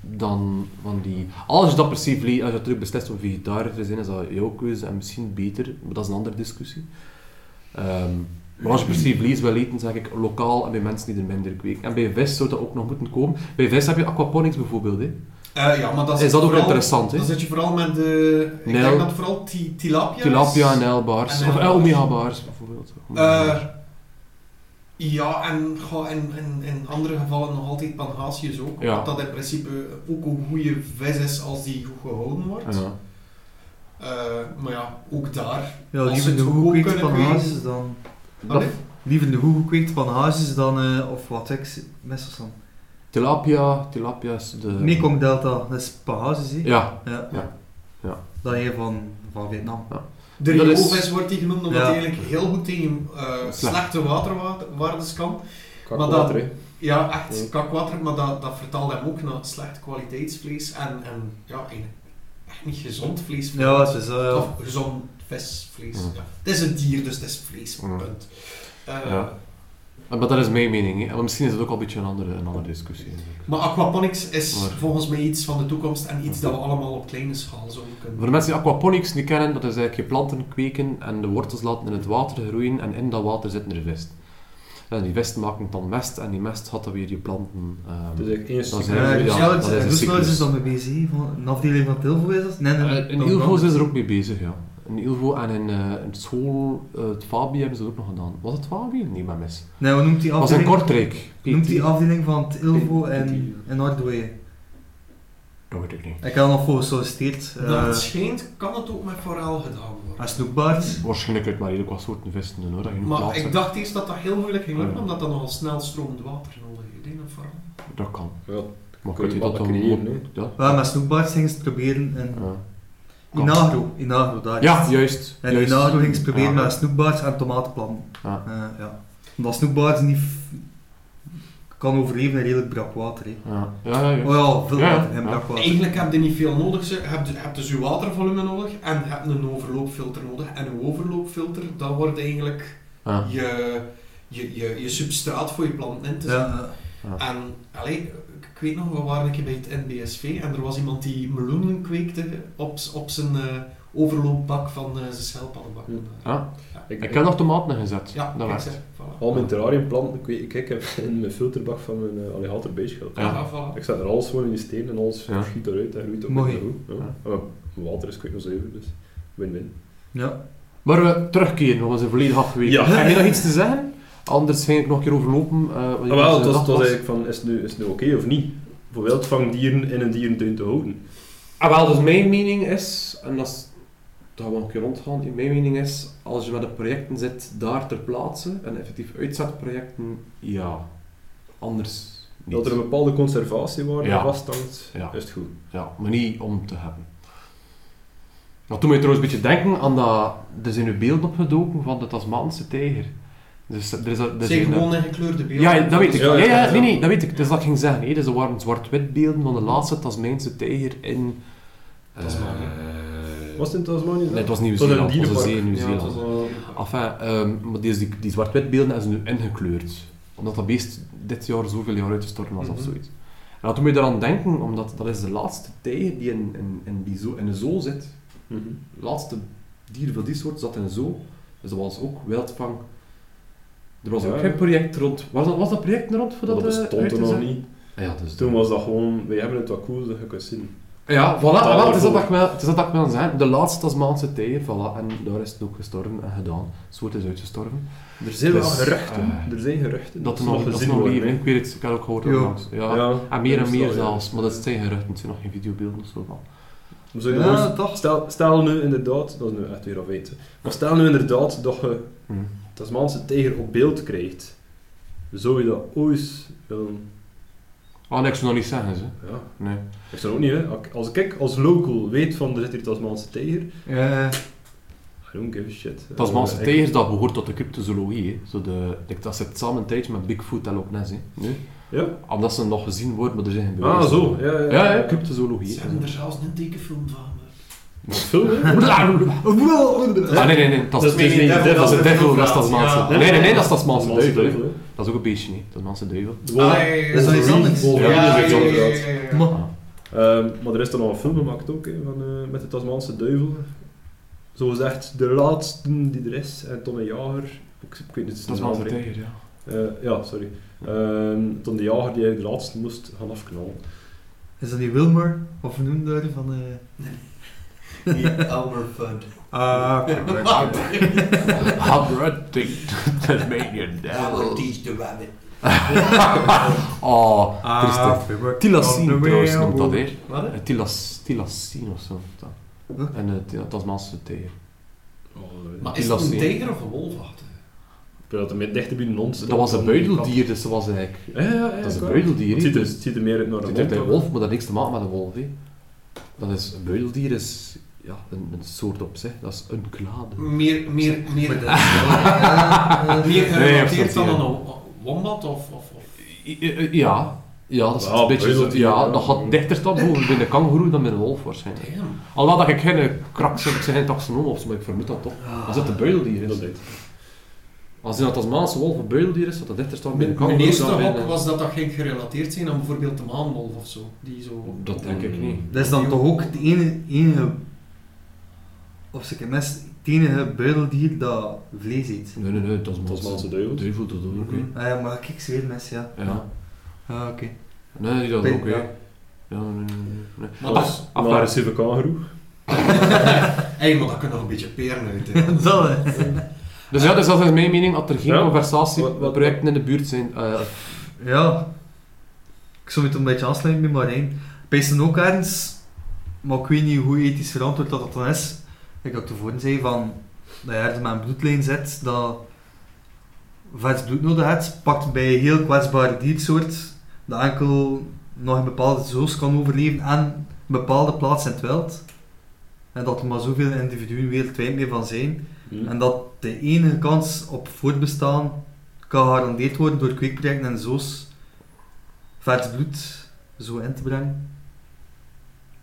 dan van die... Als je dat per se vlees, als je terug beslist om vegetariër te zijn, is dat jouw keuze en misschien beter, maar dat is een andere discussie. Ehm, maar als je per se vlees wil eten, zeg ik lokaal en bij mensen die er minder kweken. En bij vis zou dat ook nog moeten komen. Bij vis heb je aquaponics bijvoorbeeld. Hè. Eh, ja maar dat Is dat ook vooral- interessant? Hè? Dan zit je vooral met de, ik denk dat vooral ti- tilapia is. Tilapia en. En Of eh, nijlbaars. omega-baars bijvoorbeeld. Eh, ja, en in, in, in andere gevallen nog altijd Pangasius ook. Ja. Omdat dat in principe ook een goede vis is als die goed gehouden wordt. ja. Eh, maar ja, ook daar. Ja, Als liever de kunnen panhages dan... Allee? Liever de goed gekweekte panhages dan... eh, of wat ik... Meestal dan. Tilapia, tilapia is de... Mekong Delta, dat is panhages, hè? Ja, Ja. Ja. Ja. Dat je van, van Vietnam. De Dat is- rioolvis wordt die genoemd omdat Ja. die eigenlijk heel goed tegen eh, Slecht. slechte waterwaardes kan. Maar dat- hè. Ja, echt Ja. kakwater, maar dat, dat vertaalt hem ook naar slecht kwaliteitsvlees en, en ja, echt niet gezond vlees. Ja, het is... eh, Of gezond visvlees. Ja. Ja. Het is een dier, dus het is vlees. Ja. Punt. Eh, Ja. Maar dat is mijn mening. Hè. Maar misschien is het ook al een beetje een andere, een andere discussie. Maar aquaponics is Maar- volgens mij iets van de toekomst en iets dat we allemaal op kleine schaal zouden kunnen Voor de mensen die aquaponics niet kennen, dat is eigenlijk je planten kweken en de wortels laten in het water groeien en in dat water zit er vist. En die vist maken dan mest en die mest gaat dan weer je planten... is echt één Dat is Ja, eigenlijk- dus ja, ja, dat is een dus cyclus. is dan mee bezig? Van een afdeling van Tilvo is dat? Nee, nee. Eh, in is er ook mee bezig, ja. In Ilvo en in, eh, in school, eh, het Fabi hebben ze dat ook nog gedaan. Was het Fabi? Nee, maar mis. Nee, hoe noemt die Het was in afdeling? Kortrijk. Noemt die afdeling van het Ilvo en, en? Dat weet ik niet. Ik heb er nog voor gesolliciteerd. Eh het schijnt kan het ook met forel gedaan worden. en snoekbaard. Waarschijnlijk uit maar redelijk wat soorten vissen doen, hoor. Dat Maar ik dacht eerst dat dat heel moeilijk ging lukken, Ja. omdat dat nogal snel stromend water nodig in een forel. Dat kan. Ja, Maar kun je je wat dat dan creëren, ook- Ja. Ja, met snoekbaard gingen ze het proberen in Ja. Inagro. Inagro, daar Ja, is het. juist. En juist. in Inagro gingen ze proberen Ja. met en tomatenplanten. Ja. Eh, ja. Omdat snoekbaards niet kan overleven in redelijk brak water. Hè. Ja, ja, ja. Oh ja, veel water en Ja. brak water. Eigenlijk heb je niet veel nodig. Ze- Je hebt, je hebt dus je watervolume nodig en je hebt een overloopfilter nodig. En een overloopfilter, dat wordt eigenlijk Ja. je, je, je, je substraat voor je planten in te zetten. Ja, ja. En allee, ik weet nog, we waren een keer bij het NBSV en er was iemand die meloenen kweekte op, op zijn, eh, overloopbak van eh, zijn schelpaddenbak. Hm. Ah, Ja. Ik, ik heb nog tomaten gezet. Ja, dat zeg, voilà. al mijn terrariumplanten, ik, ik, ik heb in mijn filterbak van mijn uh, alligator beestgeld. Ja. Ja, voilà. Ik zet er alles gewoon in die steen en alles Ja. schiet eruit en groeit ook Mooi. goed. Ja. Ja. Maar mijn water is kwijt nog zuiver, dus win-win. Ja. Maar we terugkeren, want we zijn volledig afgewezen. Ja. Heb je nog iets te zeggen? Anders ging ik nog een keer overlopen. Ah, wel, het was, was eigenlijk van, is het nu, is nu oké of niet? Voor wildvangdieren in een dierentuin te houden. Ah, wel, dus mijn mening is, en dat is, dat gaan we nog een keer rondgaan, mijn mening is, als je met de projecten zit daar ter plaatse, en effectief uitzetprojecten, ja. Anders niet. Dat er een bepaalde conservatiewaarde Ja. vasthangt, Ja. is het goed. Ja, maar niet om te hebben. Dat doet mij trouwens een beetje denken aan dat, er zijn nu beelden opgedoken van de Tasmaanse tijger. Dus er is, er Zeg zijn, gewoon een gekleurde beeld. Ja, dat weet ik. Ja, Ja, ja, ja, nee, nee, dat weet ik. Dus dat ging zeggen. Hè. Dus er waren zwart-wit beelden van de laatste Tasmaanse tijger in... Tasmanië. Was het in Tasmanië? Nee, het was Nieuw-Zeeland. een Het was zee in Ja, Nieuw-Zeeland. was Enfin, ehm, maar die, die, die zwart-wit beelden hebben ze nu ingekleurd. Omdat dat beest dit jaar zoveel jaar uitgestorven was of Mhm. zoiets. En dat doet mij daaraan denken, omdat dat is de laatste tijger die in, in, in, die zo, in een zoo zit. Het laatste dier van die soort zat in een zoo. Dus dat was ook wildvang. Er was Ja, ook geen project rond. Was dat, was dat project rond voor Dat dat, eh, bestond uit er nog niet. Ja, dus Toen was dat gewoon, wij hebben het wat cool, dat je kunt zien. Ja, voilà. Ah, wel, het, is dat ik wil, het is dat dat ik wil zeggen. De laatste Tasmaanse tijger, voilà. En daar is het ook gestorven en gedaan. De soort is uitgestorven. Er zijn Dus, wel geruchten, eh, er zijn geruchten. Dat, er nog, dat is gezien nog worden, leven. Ik weet het, ik heb ook gehoord Ja. onlangs. Ja. Ja, En meer en meer zelfs, maar dat zijn geruchten. Het zijn nog geen videobeelden of zo van. Maar zou je Ja, nou toch? Stel, stel nu inderdaad, dat is nu echt weer afweten, maar stel nu inderdaad dat je Hm. Tasmaanse tijger op beeld krijgt, zou je dat ooit willen... Ah, zou nog niet zeggen, ze. Ja, Nee. ik zou ook niet, hè. Als ik als local weet van er zit hier Tasmaanse tijger, Ja. I don't give a shit. Tasmaanse Eh, tijgers, dat behoort tot de cryptozoologie. Hè. Zo de, dat zit samen een tijdje met Bigfoot en Loch Ness. Hè. Nee? Ja? Omdat ze nog gezien worden, maar er zijn geen bewijzen. Ah, zo. Ja, ja. Ja, ja, cryptozoologie. Ze hebben er zelfs een tekenfilm van. Wat hè? Ah, nee, nee, nee. Dat is, dus niet dat Devil, is dat is devil, dat is Tasmaanse. ja. Nee, nee, nee, dat is Tasmaanse Tasmaanse duivel. Dat is ook een beestje, niet. Tasmaanse duivel. Ah, Dat is iets anders. Ja, is ja. Maar- Ah. Ehm, er is er nog een film gemaakt ook, hè, van, eh, met de Tasmaanse duivel. Zo gezegd, de laatste die er is. En Tom de Jager, ik, ik weet niet Tasmaanse tijger, ja. Eh, ja, sorry. Ehm Tom de Jager die eigenlijk de laatste moest gaan afknallen. Is dat die Wilmer? Of noemde daar van... eh Ah, oké. Hunting Tasmanian devil. teach the rabbit. Oh, Ah, Christophe. Tilassine trouwens noemt dat, hè. Wat? Eh, Tilas, Tilassine of zo. noemt dat. Huh? En het uh, Tasmaanse tijger. Maar is het een tijger of een wolf? Wacht, hè. Ik dat met dichter binnen ons Dat was een buideldier, dus dat was eigenlijk... Ja, ja, ja. Dat is een buideldier, Het ziet er, hè. het ziet er meer uit naar Het een een hè. wolf, maar dat heeft niks te maken met een wolf. Hè. Dat is, een buideldier is ja, een, een soort op zich, dat is een klade. Meer, meer, meer, dat ja, meer gerelateerd dan een wombat of... of, Ja, ja dat is een beetje zo, ja, dat gaat dichter staan boven bij de kangoeroe dan bij een wolf waarschijnlijk. Damn. Alhoewel dat ik geen krak zeg geen taxonoom of zo, maar ik vermoed dat toch. Als het een buideldier is. Inderdaad. Als een Tasmaanse wolf een buideldier is, dat dat dichter staat bij een Mijn, mijn kangoeroe eerste hok was dat dat ging gerelateerd zijn aan bijvoorbeeld de maanwolf of zo. Die zo... Dat denk ik niet. Dat is dan toch ook het ene, enige... Of ze het mes, het enige buideldier dat vlees eet. Nee, nee, nee, Tasmaanse duivel. duivel dat ook, hè. Ah ja, maar kijk, zweermes, ja. Ja. Ah, oké. Nee, die dat ook, hè. ja. Ja, nee, nee, nee. Maar ah, Een maar- agressieve kangeroe. Hé, maar dat kan nog een beetje peren uit. hè. Dat, hè. Dus ja, dus dat is mijn mening, dat er geen Ja. conversatieprojecten in de buurt zijn. eh, Ja. Ik zou het een beetje aansluiten bij Marijn. Pees ook ergens, maar ik weet niet hoe ethisch verantwoord dat, dat dan is. Ik had tevoren zei van, dat je ergens met een bloedlijn zet, dat vers bloed nodig hebt, pakt bij een heel kwetsbare diersoort, dat enkel nog een bepaalde zoos kan overleven en een bepaalde plaats in het wild. En dat er maar zoveel individuen wereldwijd mee van zijn. Hm. En dat de enige kans op voortbestaan kan gegarandeerd worden door kweekprojecten en zo's vers bloed zo in te brengen.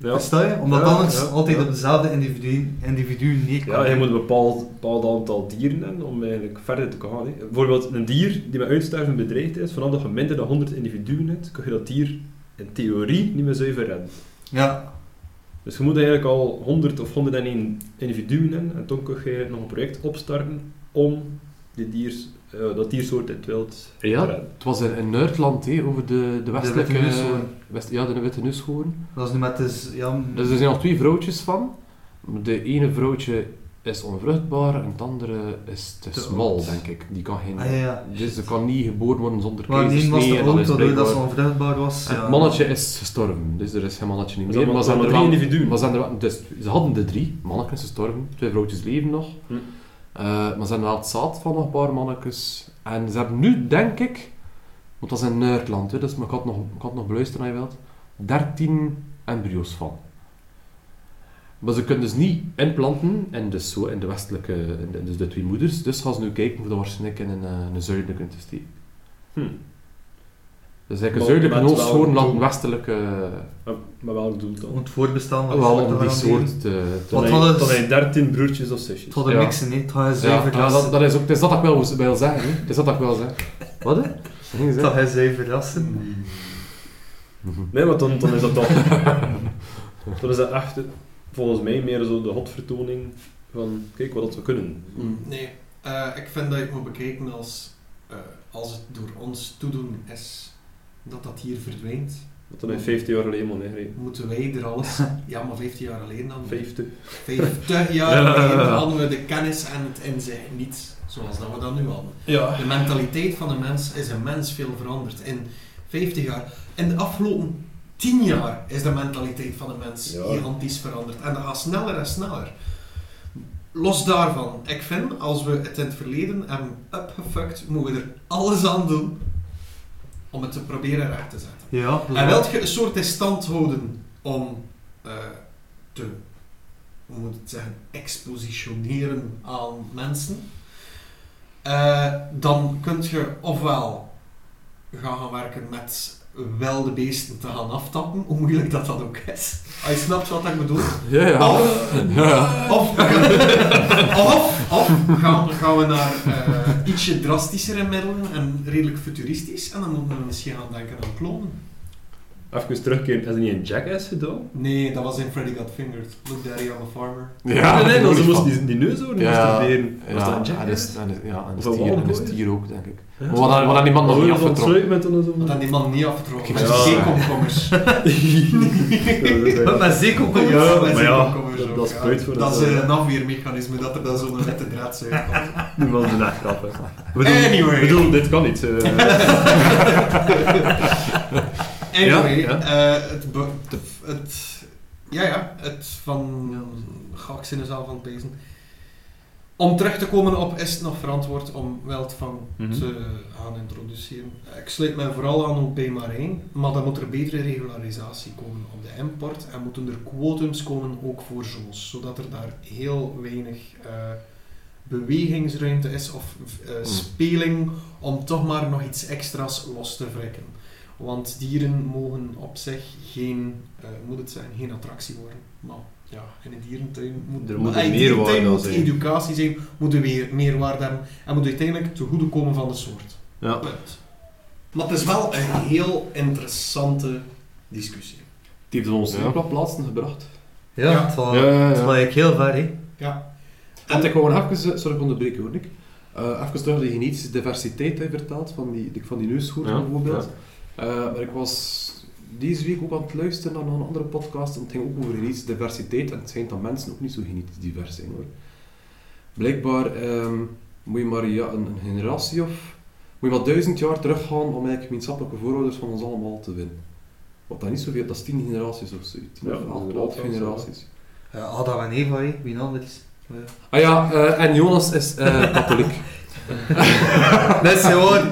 Ja. Versta je? Omdat dan het altijd op dezelfde individu, individu neerkomt. Ja, je moet een bepaald, bepaald aantal dieren hebben om eigenlijk verder te gaan. Hè. Bijvoorbeeld een dier die met uitsterven bedreigd is, vanaf dat je minder dan 100 individuen hebt, kun je dat dier in theorie niet meer zuiver redden. Ja. Dus je moet eigenlijk al 100 of 101 individuen hebben en toen kun je nog een project opstarten om die diers, eh, dat diersoort in het wild Ja, het was in, in hè, over de, de westelijke... witte neushoorn. West, ja, de witte neushoorn. Dat is nu met dus, ja... Dus er zijn al twee vrouwtjes van. De ene vrouwtje is onvruchtbaar en het andere is te Te smal, oud. denk ik. Die kan geen... Ah, ja, ja. Dus ze kan niet geboren worden zonder Maar die was keizersnee de doordat blijkbaar- ze onvruchtbaar was. En ja. het mannetje is gestorven, dus er is geen mannetje niet meer. dat Maar waren zijn er er dus ze hadden de drie, mannetjes is gestorven, twee vrouwtjes leven nog. Hm. Eh, maar ze hebben het zaad van nog een paar mannetjes. En ze hebben nu, denk ik, want dat is in Nederland, hè, dus ik had nog, ik had nog beluisteren als je wilt, 13 embryo's van. Maar ze kunnen dus niet implanten in de, zo, in de westelijke, dus de twee moeders. Dus gaan ze nu kijken of dat waarschijnlijk in een, eh, een zuidelijke te steken. Hm. Dus eigenlijk een zuidelijke laat doel? een westelijke... Maar, maar welk doel dan? Om het voorbestaan van Wel de om die soort te... te- dan heb je 13 broertjes of zusjes. Het had een ja, zuiver ja, dat, dat is ook, het is dat ik wel wil zeggen. hè. Het is dat ik wel zeg. Wat? hè? Had een zuiver rassen. Nee, maar dan, dan is dat toch... dan is dat echt, volgens mij, meer zo de hotvertoning van, kijk wat dat we kunnen. Nee, eh, ik vind dat je het moet bekijken als, eh, als het door ons toedoen is dat dat hier verdwijnt. Dat dan in 50 jaar geleden man. Moeten wij er alles... Ja, maar 15 jaar geleden dan. 50. 50 jaar geleden hadden we de kennis en het inzicht niet zoals dat we dat nu hadden. Ja. De mentaliteit van de mens is immens veel veranderd. In 50 jaar, in de afgelopen 10 jaar is de mentaliteit van de mens Ja. gigantisch veranderd. En dat gaat sneller en sneller. Los daarvan, ik vind, als we het in het verleden hebben upgefuckt, moeten we er alles aan doen om het te proberen recht te zetten. Ja, En wilt je een soort in stand houden om eh, te, hoe moet ik het zeggen, expositioneren aan mensen, eh, dan kun je ofwel gaan, gaan werken met wilde beesten te gaan aftappen, hoe moeilijk dat dat ook is. Je snapt wat ik bedoel. Ja, ja. Of, Ja. of, of, of gaan, gaan we naar eh, ietsje drastischere middelen en redelijk futuristisch, en dan moeten we misschien gaan denken aan klonen. Even terugkeren, is er niet een Jackass gedaan? Nee, dat was in Freddy Got Fingered. Look Daddy, I'm a Farmer. Ja, nee, nee, dat dat is moest van- die, die neus hoor, die Ja, Was dat een en Jackass? is, en is, ja, en is en stier ook, denk ik. Ja. Maar wat dan- wat dan die man nog niet dat afgetrokken. Want dan die man niet afgetrokken. Met zeekomkommers. Met mijn zeekomkommer. Ja, met zeekomkommers dat- is voor Dat is een afweermechanisme, dat er dan zo'n nette draad uitkomt. Die man is echt grappig. Anyway. ik bedoel, dit kan niet. Anyway, Ja, eh, het, de- het... Ja, ja, het van... Ga ik zinnen zelf aan het lezen. Om terug te komen op is het nog verantwoord om wildvang Mhm. te gaan introduceren. Ik sluit mij vooral aan bij Marijn, maar dan moet er betere regularisatie komen op de import en moeten er quotums komen ook voor zoals, zodat er daar heel weinig eh, bewegingsruimte is of eh, speling om toch maar nog iets extra's los te wrikken. Want dieren mogen op zich geen, eh, moet het zijn, geen attractie worden. Maar ja, in een dierentuin moet, Er moet dierentuin moet zijn. educatie zijn, moet er weer meerwaarde hebben en moet uiteindelijk te goede komen van de soort. Ja. Punt. Maar het is wel een heel interessante discussie. Die heeft ons Ja. op plaatsen gebracht. Ja, Ja. het was Ja, het was heel ver, hè. Ja. Want ik wou nog even, eh, sorry voor onderbreken hoor, Nick. Eh even terug de genetische diversiteit je vertelt, van die, van die neushoorn Ja, bijvoorbeeld. Eh, maar ik was deze week ook aan het luisteren naar een andere podcast en het ging ook over genetische diversiteit en het schijnt dat mensen ook niet zo genetisch divers zijn hoor. Blijkbaar ehm, moet je maar ja, een, een generatie of moet je maar duizend jaar teruggaan om eigenlijk gemeenschappelijke voorouders van ons allemaal te winnen. Wat dat niet zoveel, dat is tien generaties of zoiets. Ja, of generaties. Ja, Adam en Eva, hè. Wie anders? Ja. Ah ja, eh, en Jonas is eh, katholiek. Dat is gewoon...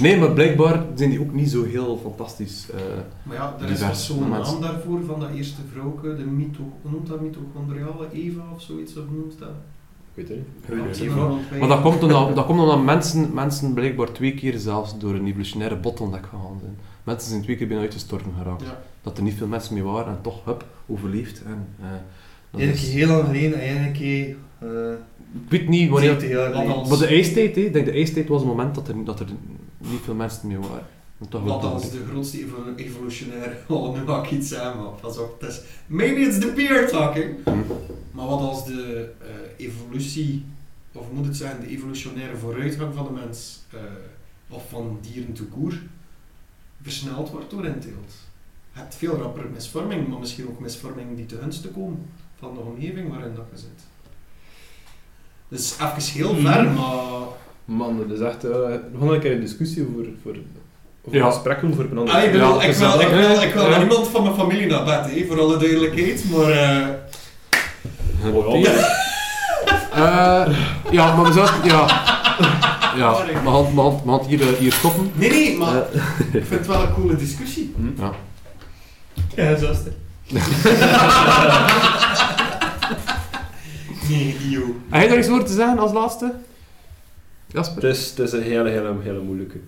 Nee. Maar blijkbaar zijn die ook niet zo heel fantastisch. eh, Maar ja, er is Divers zo'n naam daarvoor van dat eerste vrouwke, de mito, hoe noemt dat mitochondriale Eva of zoiets, of noemt dat? Ik weet het niet. Ja, maar dat komt, omdat, dat komt omdat mensen, mensen blijkbaar twee keer zelfs door een evolutionaire bottleneck gegaan zijn. Mensen zijn twee keer bijna uitgestorven geraakt. Ja. Dat er niet veel mensen mee waren en toch, hup, overleefd. En, eh, dat is- heel lang geleden, eigenlijk... eh, ik weet niet wanneer... 70 jaar Wat geleden. als- Maar de ijstijd, hè, ik denk de ijstijd was het moment dat er, dat er niet veel mensen meer waren. Wel als de grootste evo- evolutionair... Oh, nu ga ik iets zeggen, maar pas op. Het is, maybe it's the beer talking. Hm. Maar wat als de eh, evolutie, of moet het zijn, de evolutionaire vooruitgang van de mens, eh, of van dieren te koer, versneld wordt door inteelt? Je hebt veel rapper misvorming, maar misschien ook misvorming die te gunste komen van de omgeving waarin dat je zit. Dus even heel ver, maar... Man, dat is echt... we gaan een keer een discussie over, voor, over Ja. een gesprek doen voor een ander. Ah, ik, bedoel, Ja, ik, wil, ik, wil, ik wil Ja. niemand van mijn familie naar bed, hè, voor alle duidelijkheid, maar... eh, Oh, ja. Eh, ja, maar we zouden... Ja. Ja, Sorry. we gaan, we gaan, we gaan hier, hier stoppen. nee, nee, maar ik vind het wel een coole discussie. ja. Ja, zo is het. Heb jij daar iets over te zeggen als laatste? Jasper? Het is, het is een hele, hele, hele moeilijke.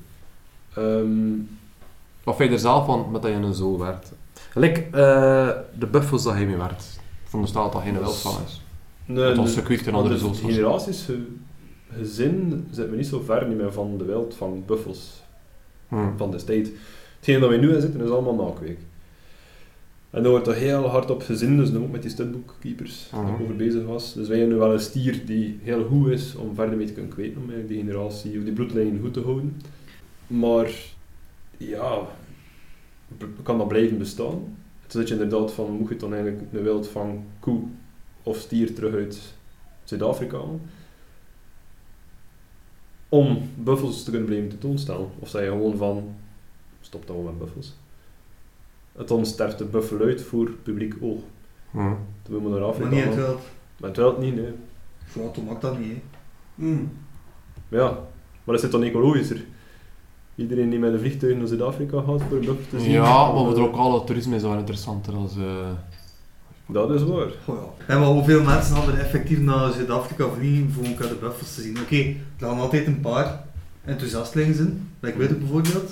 Ehm, Wat vind je er zelf van met dat je een zo werkt? Like, eh, de buffels dat hij mee werkt. De staat dat hij een Dat wild is- van is. nee, Dat was nee, circuit en andere de zoals. generaties, ge- gezin, zitten we niet zo ver niet meer van de wild van buffels Hm. van destijds. Hetgeen dat we nu in zitten is allemaal nakweek. En daar wordt er heel hard op gezin, dus ook met die studboekkeepers waar ik Mhm. over bezig was. Dus wij hebben nu wel een stier die heel goed is om verder mee te kunnen kweten, om eigenlijk die generatie, of die bloedlijn goed te houden. Maar ja, kan dat blijven bestaan? Het is dat je inderdaad van, moet je dan eigenlijk een wild van koe of stier terug uit Zuid-Afrika? Om buffels te kunnen blijven tentoonstellen? Of zei je gewoon van, stop dan met buffels? Het dan sterft de buffel uit voor publiek oog. Hm. Toen we Maar Afrika niet in het wild. Maar het wel niet, nee. Ja, toen mag dat niet, hè. Hmm. Maar ja, maar is het dan ecologischer? Iedereen die met een vliegtuig naar Zuid-Afrika gaat voor een buffel te zien? Ja, maar Eh, voor de lokale toerisme is wel interessanter als... eh, Dat is waar. Ja. En maar hoeveel mensen hadden effectief naar Zuid-Afrika vliegen voor elkaar de buffels te zien? Oké, er gaan altijd een paar enthousiastelingen zijn, like wij bijvoorbeeld.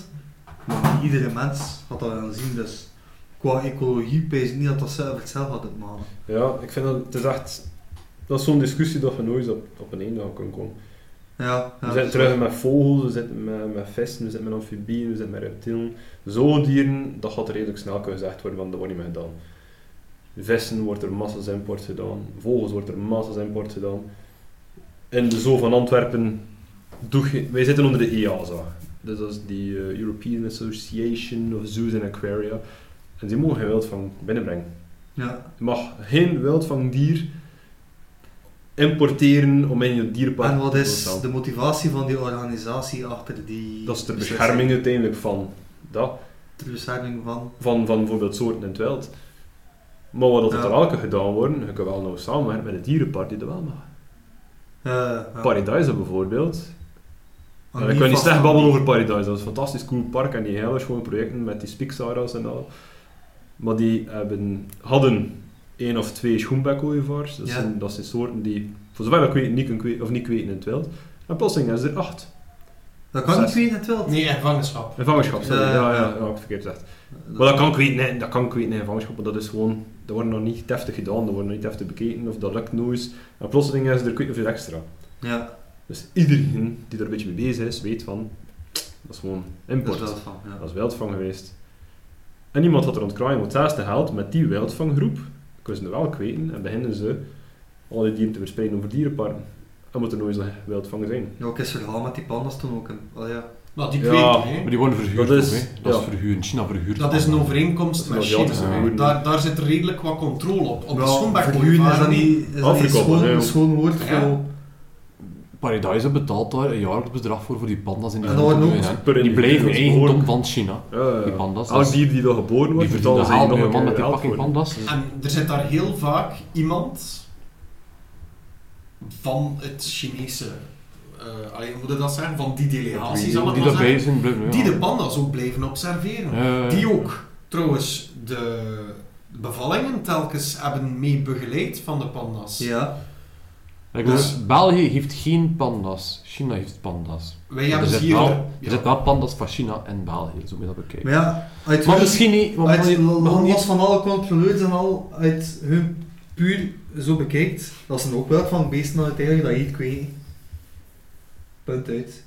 Maar niet iedere mens had dat willen zien, dus qua ecologie pees ik niet dat dat zelf hetzelfde had uitmaken. Ja, ik vind dat het is echt... Dat is zo'n discussie dat je nooit op, op een einde gaan kunnen komen. Ja, ja, we zitten terug met vogels, we zitten met, met vissen, we zitten met amfibieën, we zitten met reptielen. Zoodieren, dat gaat redelijk snel kunnen gezegd worden, want dat wordt niet meer gedaan. Vissen wordt er massas import gedaan, vogels wordt er massas import gedaan. In de zoo van Antwerpen, doe wij zitten onder de EASA. Dus dat is die eh, European Association of Zoos and Aquaria. En die mogen geen wildvang binnenbrengen. Ja, Je mag geen wildvangdier importeren om in je dierpark en wat te is de motivatie van die organisatie achter die... Dat is de beslissing? bescherming uiteindelijk van dat. De bescherming van... Van, van bijvoorbeeld soorten in het wild. Maar wat Ja. er wel kan gedaan worden, je kan wel nou samenwerken met een dierenpark die dat wel mag. ja. Paradise bijvoorbeeld. Ik kan niet slecht babbelen over Paradise, dat is een fantastisch cool park en die hele schone projecten met die spiksaras en al. Maar die hebben, hadden één of twee schoenbekooievaars. Dat, Ja. zijn, dat zijn soorten die, voor zover ik weet, niet, kunnen kweten, of niet kweten in het wild. En plotseling is er acht. Dat kan Zes. niet weten in het wild. Nee, in vangenschap. In vangenschap, sorry. Ja, Ja, ja, ja. ja, ja, ik heb verkeerd gezegd. Maar dat kan kweten, nee, dat kan kweten in vangenschap, maar dat is gewoon, dat wordt nog niet deftig gedaan, dat wordt nog niet deftig bekeken, of dat lukt nooit. En plotseling is er niet hoeveel extra. Ja, Dus iedereen die er een beetje mee bezig is, weet van, dat is gewoon dat import. is wel van. Ja. Dat is wildvang geweest. En iemand had er ontkraaien, want het eerste geld met die wildvanggroep, kunnen ze wel kweten en beginnen ze al die dieren te verspreiden over dierenparken. Dan moet er nooit eens wildvangen zijn. Ja, ook is verhaal met die pandas toen ook. Een, oh ja. Nou, die Ja, kweken, hè. Maar die worden verhuurd Dat is-. Dat is ja. verhuurd. China verhuurt. Dat is een overeenkomst met China. Daar, daar zit redelijk wat controle op. Op de Ja, verhuren is dat niet, is dat niet Afrika, schoon, een schoon woord Ja. voor... Paradise betaalt daar een jaarlijks bedrag voor, voor die panda's in die En Die blijven eigendom van China. Ja, ja. Die panda's. Elk dier die daar geboren die wordt, verdienen haal ze met nog een man met die voor. panda's. En er zit daar heel vaak iemand van het Chinese, eh allee, hoe moet je dat zeggen, van die delegatie zal ik Die zijn, blijven, ja. die de panda's ook blijven observeren. Die ook trouwens de bevallingen telkens hebben mee begeleid van de panda's. Ja. Dus- België heeft geen panda's. China heeft panda's. Wij er hebben ze zitten hier... wel, ja. er zitten wel panda's van China en België, zo moet je dat bekijken. Maar ja, uit Maar hun- misschien niet, want uit, los niet- van alle controleurs en al, uit hun puur zo bekijkt, dat zijn ook wel van beesten uiteindelijk dat je het kweten. Punt uit.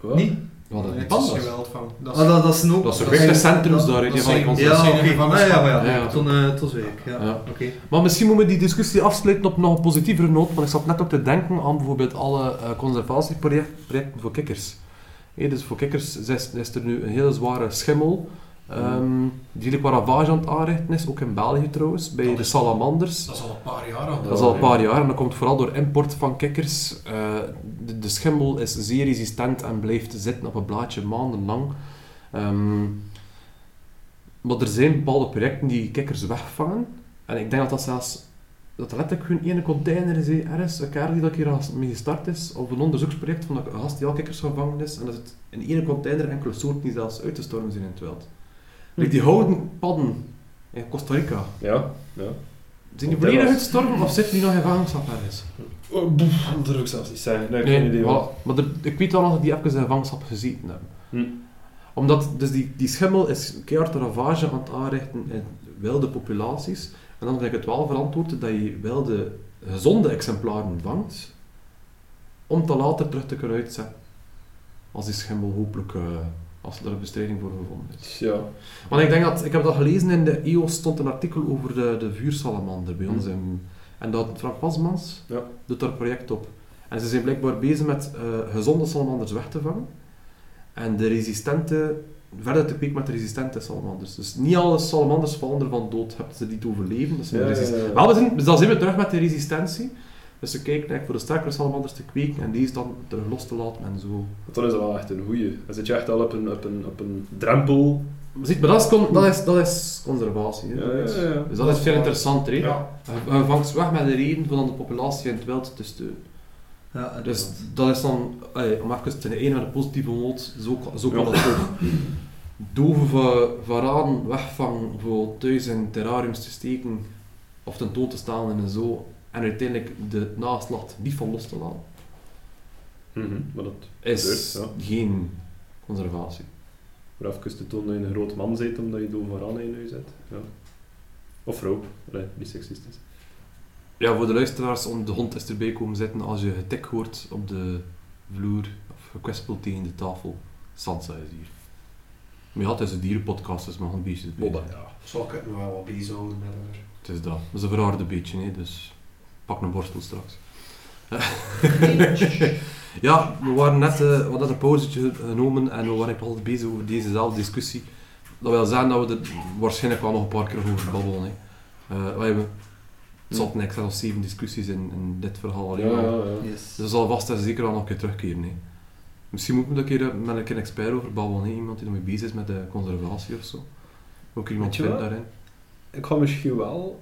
Wat? Niet? Wat is panda's? geweld van. Dat Ah, dat, dat is ook... Dat is een zijn- centrums dat- daar, dat die van dat Ja, oké. gevangenis- Ah, ja, maar ja. Tot, eh, tot week, ja. Ja. Oké. Maar misschien moeten we die discussie afsluiten op nog een positievere noot, want ik zat net ook te denken aan bijvoorbeeld alle eh, conservatieprojecten voor kikkers. Hé, dus voor kikkers is, is er nu een hele zware schimmel, ehm, die wat ravage aan het aanrichten is, ook in België trouwens, bij Dat de is- salamanders. Dat is al een paar jaar aan. Dat is al een paar jaar en dat komt vooral door import van kikkers. Eh, de, de schimmel is zeer resistent en blijft zitten op een blaadje maandenlang. Ehm, maar er zijn bepaalde projecten die kikkers wegvangen. En ik denk dat dat zelfs dat er letterlijk gewoon één container is, ergens, een kerel die dat hier mee gestart is, of een onderzoeksproject van een gast die al kikkers gevangen is, en dat het in één container enkele soorten die zelfs uit te stormen zijn in het wild. Like die houten padden in Costa Rica, Ja, ja. zijn die volledig uitstormen of zitten die nog in gevangenschap ergens? Oh, boef, dat durf ik zelfs niet zeggen. Nee, ik heb geen idee. Maar er- ik weet wel nog dat die even in gevangenschap gezeten hebben. Hm. Omdat dus die, die schimmel is keihard een ravage aan het aanrichten in wilde populaties. En dan vind ik het wel verantwoord dat je wilde gezonde exemplaren vangt, om te later terug te kunnen uitzetten. Als die schimmel hopelijk, eh, als er een bestrijding voor gevonden is. Ja. Want ik denk dat, ik heb dat gelezen in de EO stond een artikel over de, de vuursalamander bij ons. In, en dat Frank Pasmans Ja. doet daar project op. En ze zijn blijkbaar bezig met eh, gezonde salamanders weg te vangen. En de resistente, verder te kweken met de resistente salamanders. Dus niet alle salamanders vallen ervan dood, hebben ze niet overleven. Dat zijn Ja, ja. Maar we zijn, dus dan zijn we terug met de resistentie. Dus ze kijken eigenlijk voor de sterkere salamanders te kweken en deze dan terug los te laten en zo. Want dan is dat wel echt een goeie. Dan zit je echt al op een, op een, op een drempel. Maar ziet, maar dat is, con- dat is, dat is conservatie. hè. Ja, ja, ja. Dus dat is veel interessanter. hè. Ja. Je- Je vangt ze weg met de reden van de populatie in het wild te steunen. Ja, Dus dat is dan, allee, om even te ene met een positieve noot, zo, zo kan Ja. het ook. Van raden wegvangen voor thuis in terrariums te steken of tentoon te staan en zo. En uiteindelijk de naslacht niet van los te laten. Mhm, Maar dat Is gebeurt, ja. geen conservatie. Maar even te tonen dat je een groot man bent omdat je door vooraan in je zet. Ja. Of vrouw. Allee, niet seksistisch. Ja, voor de luisteraars, om de hond is erbij komen zitten als je getik hoort op de vloer of gekwispeld tegen de tafel. Sansa is hier. Maar ja, het is een dierenpodcast, dus mag een beetje bij. ja. Zal ik het nog wel wat bezighouden met haar. Het is dat. Dat is een verharde beetje, hè, dus pak een borstel straks. ja, we waren net, eh, we hadden een pauzetje genomen en we waren altijd bezig over dezezelfde discussie. Dat wil zeggen dat we er waarschijnlijk wel nog een paar keer over babbelen. Hè. Eh, we hebben het zat niks of zeven discussies in, in dit verhaal alleen Ja, al. ja, ja. Yes. Dus dat zal vast en zeker wel nog een keer terugkeren. Hè. Misschien moet ik een keer eh, met een keer een expert over babbelen. Hè. Iemand die ermee bezig is met de conservatie of zo. Ook iemand vindt daarin. Ik ga misschien wel...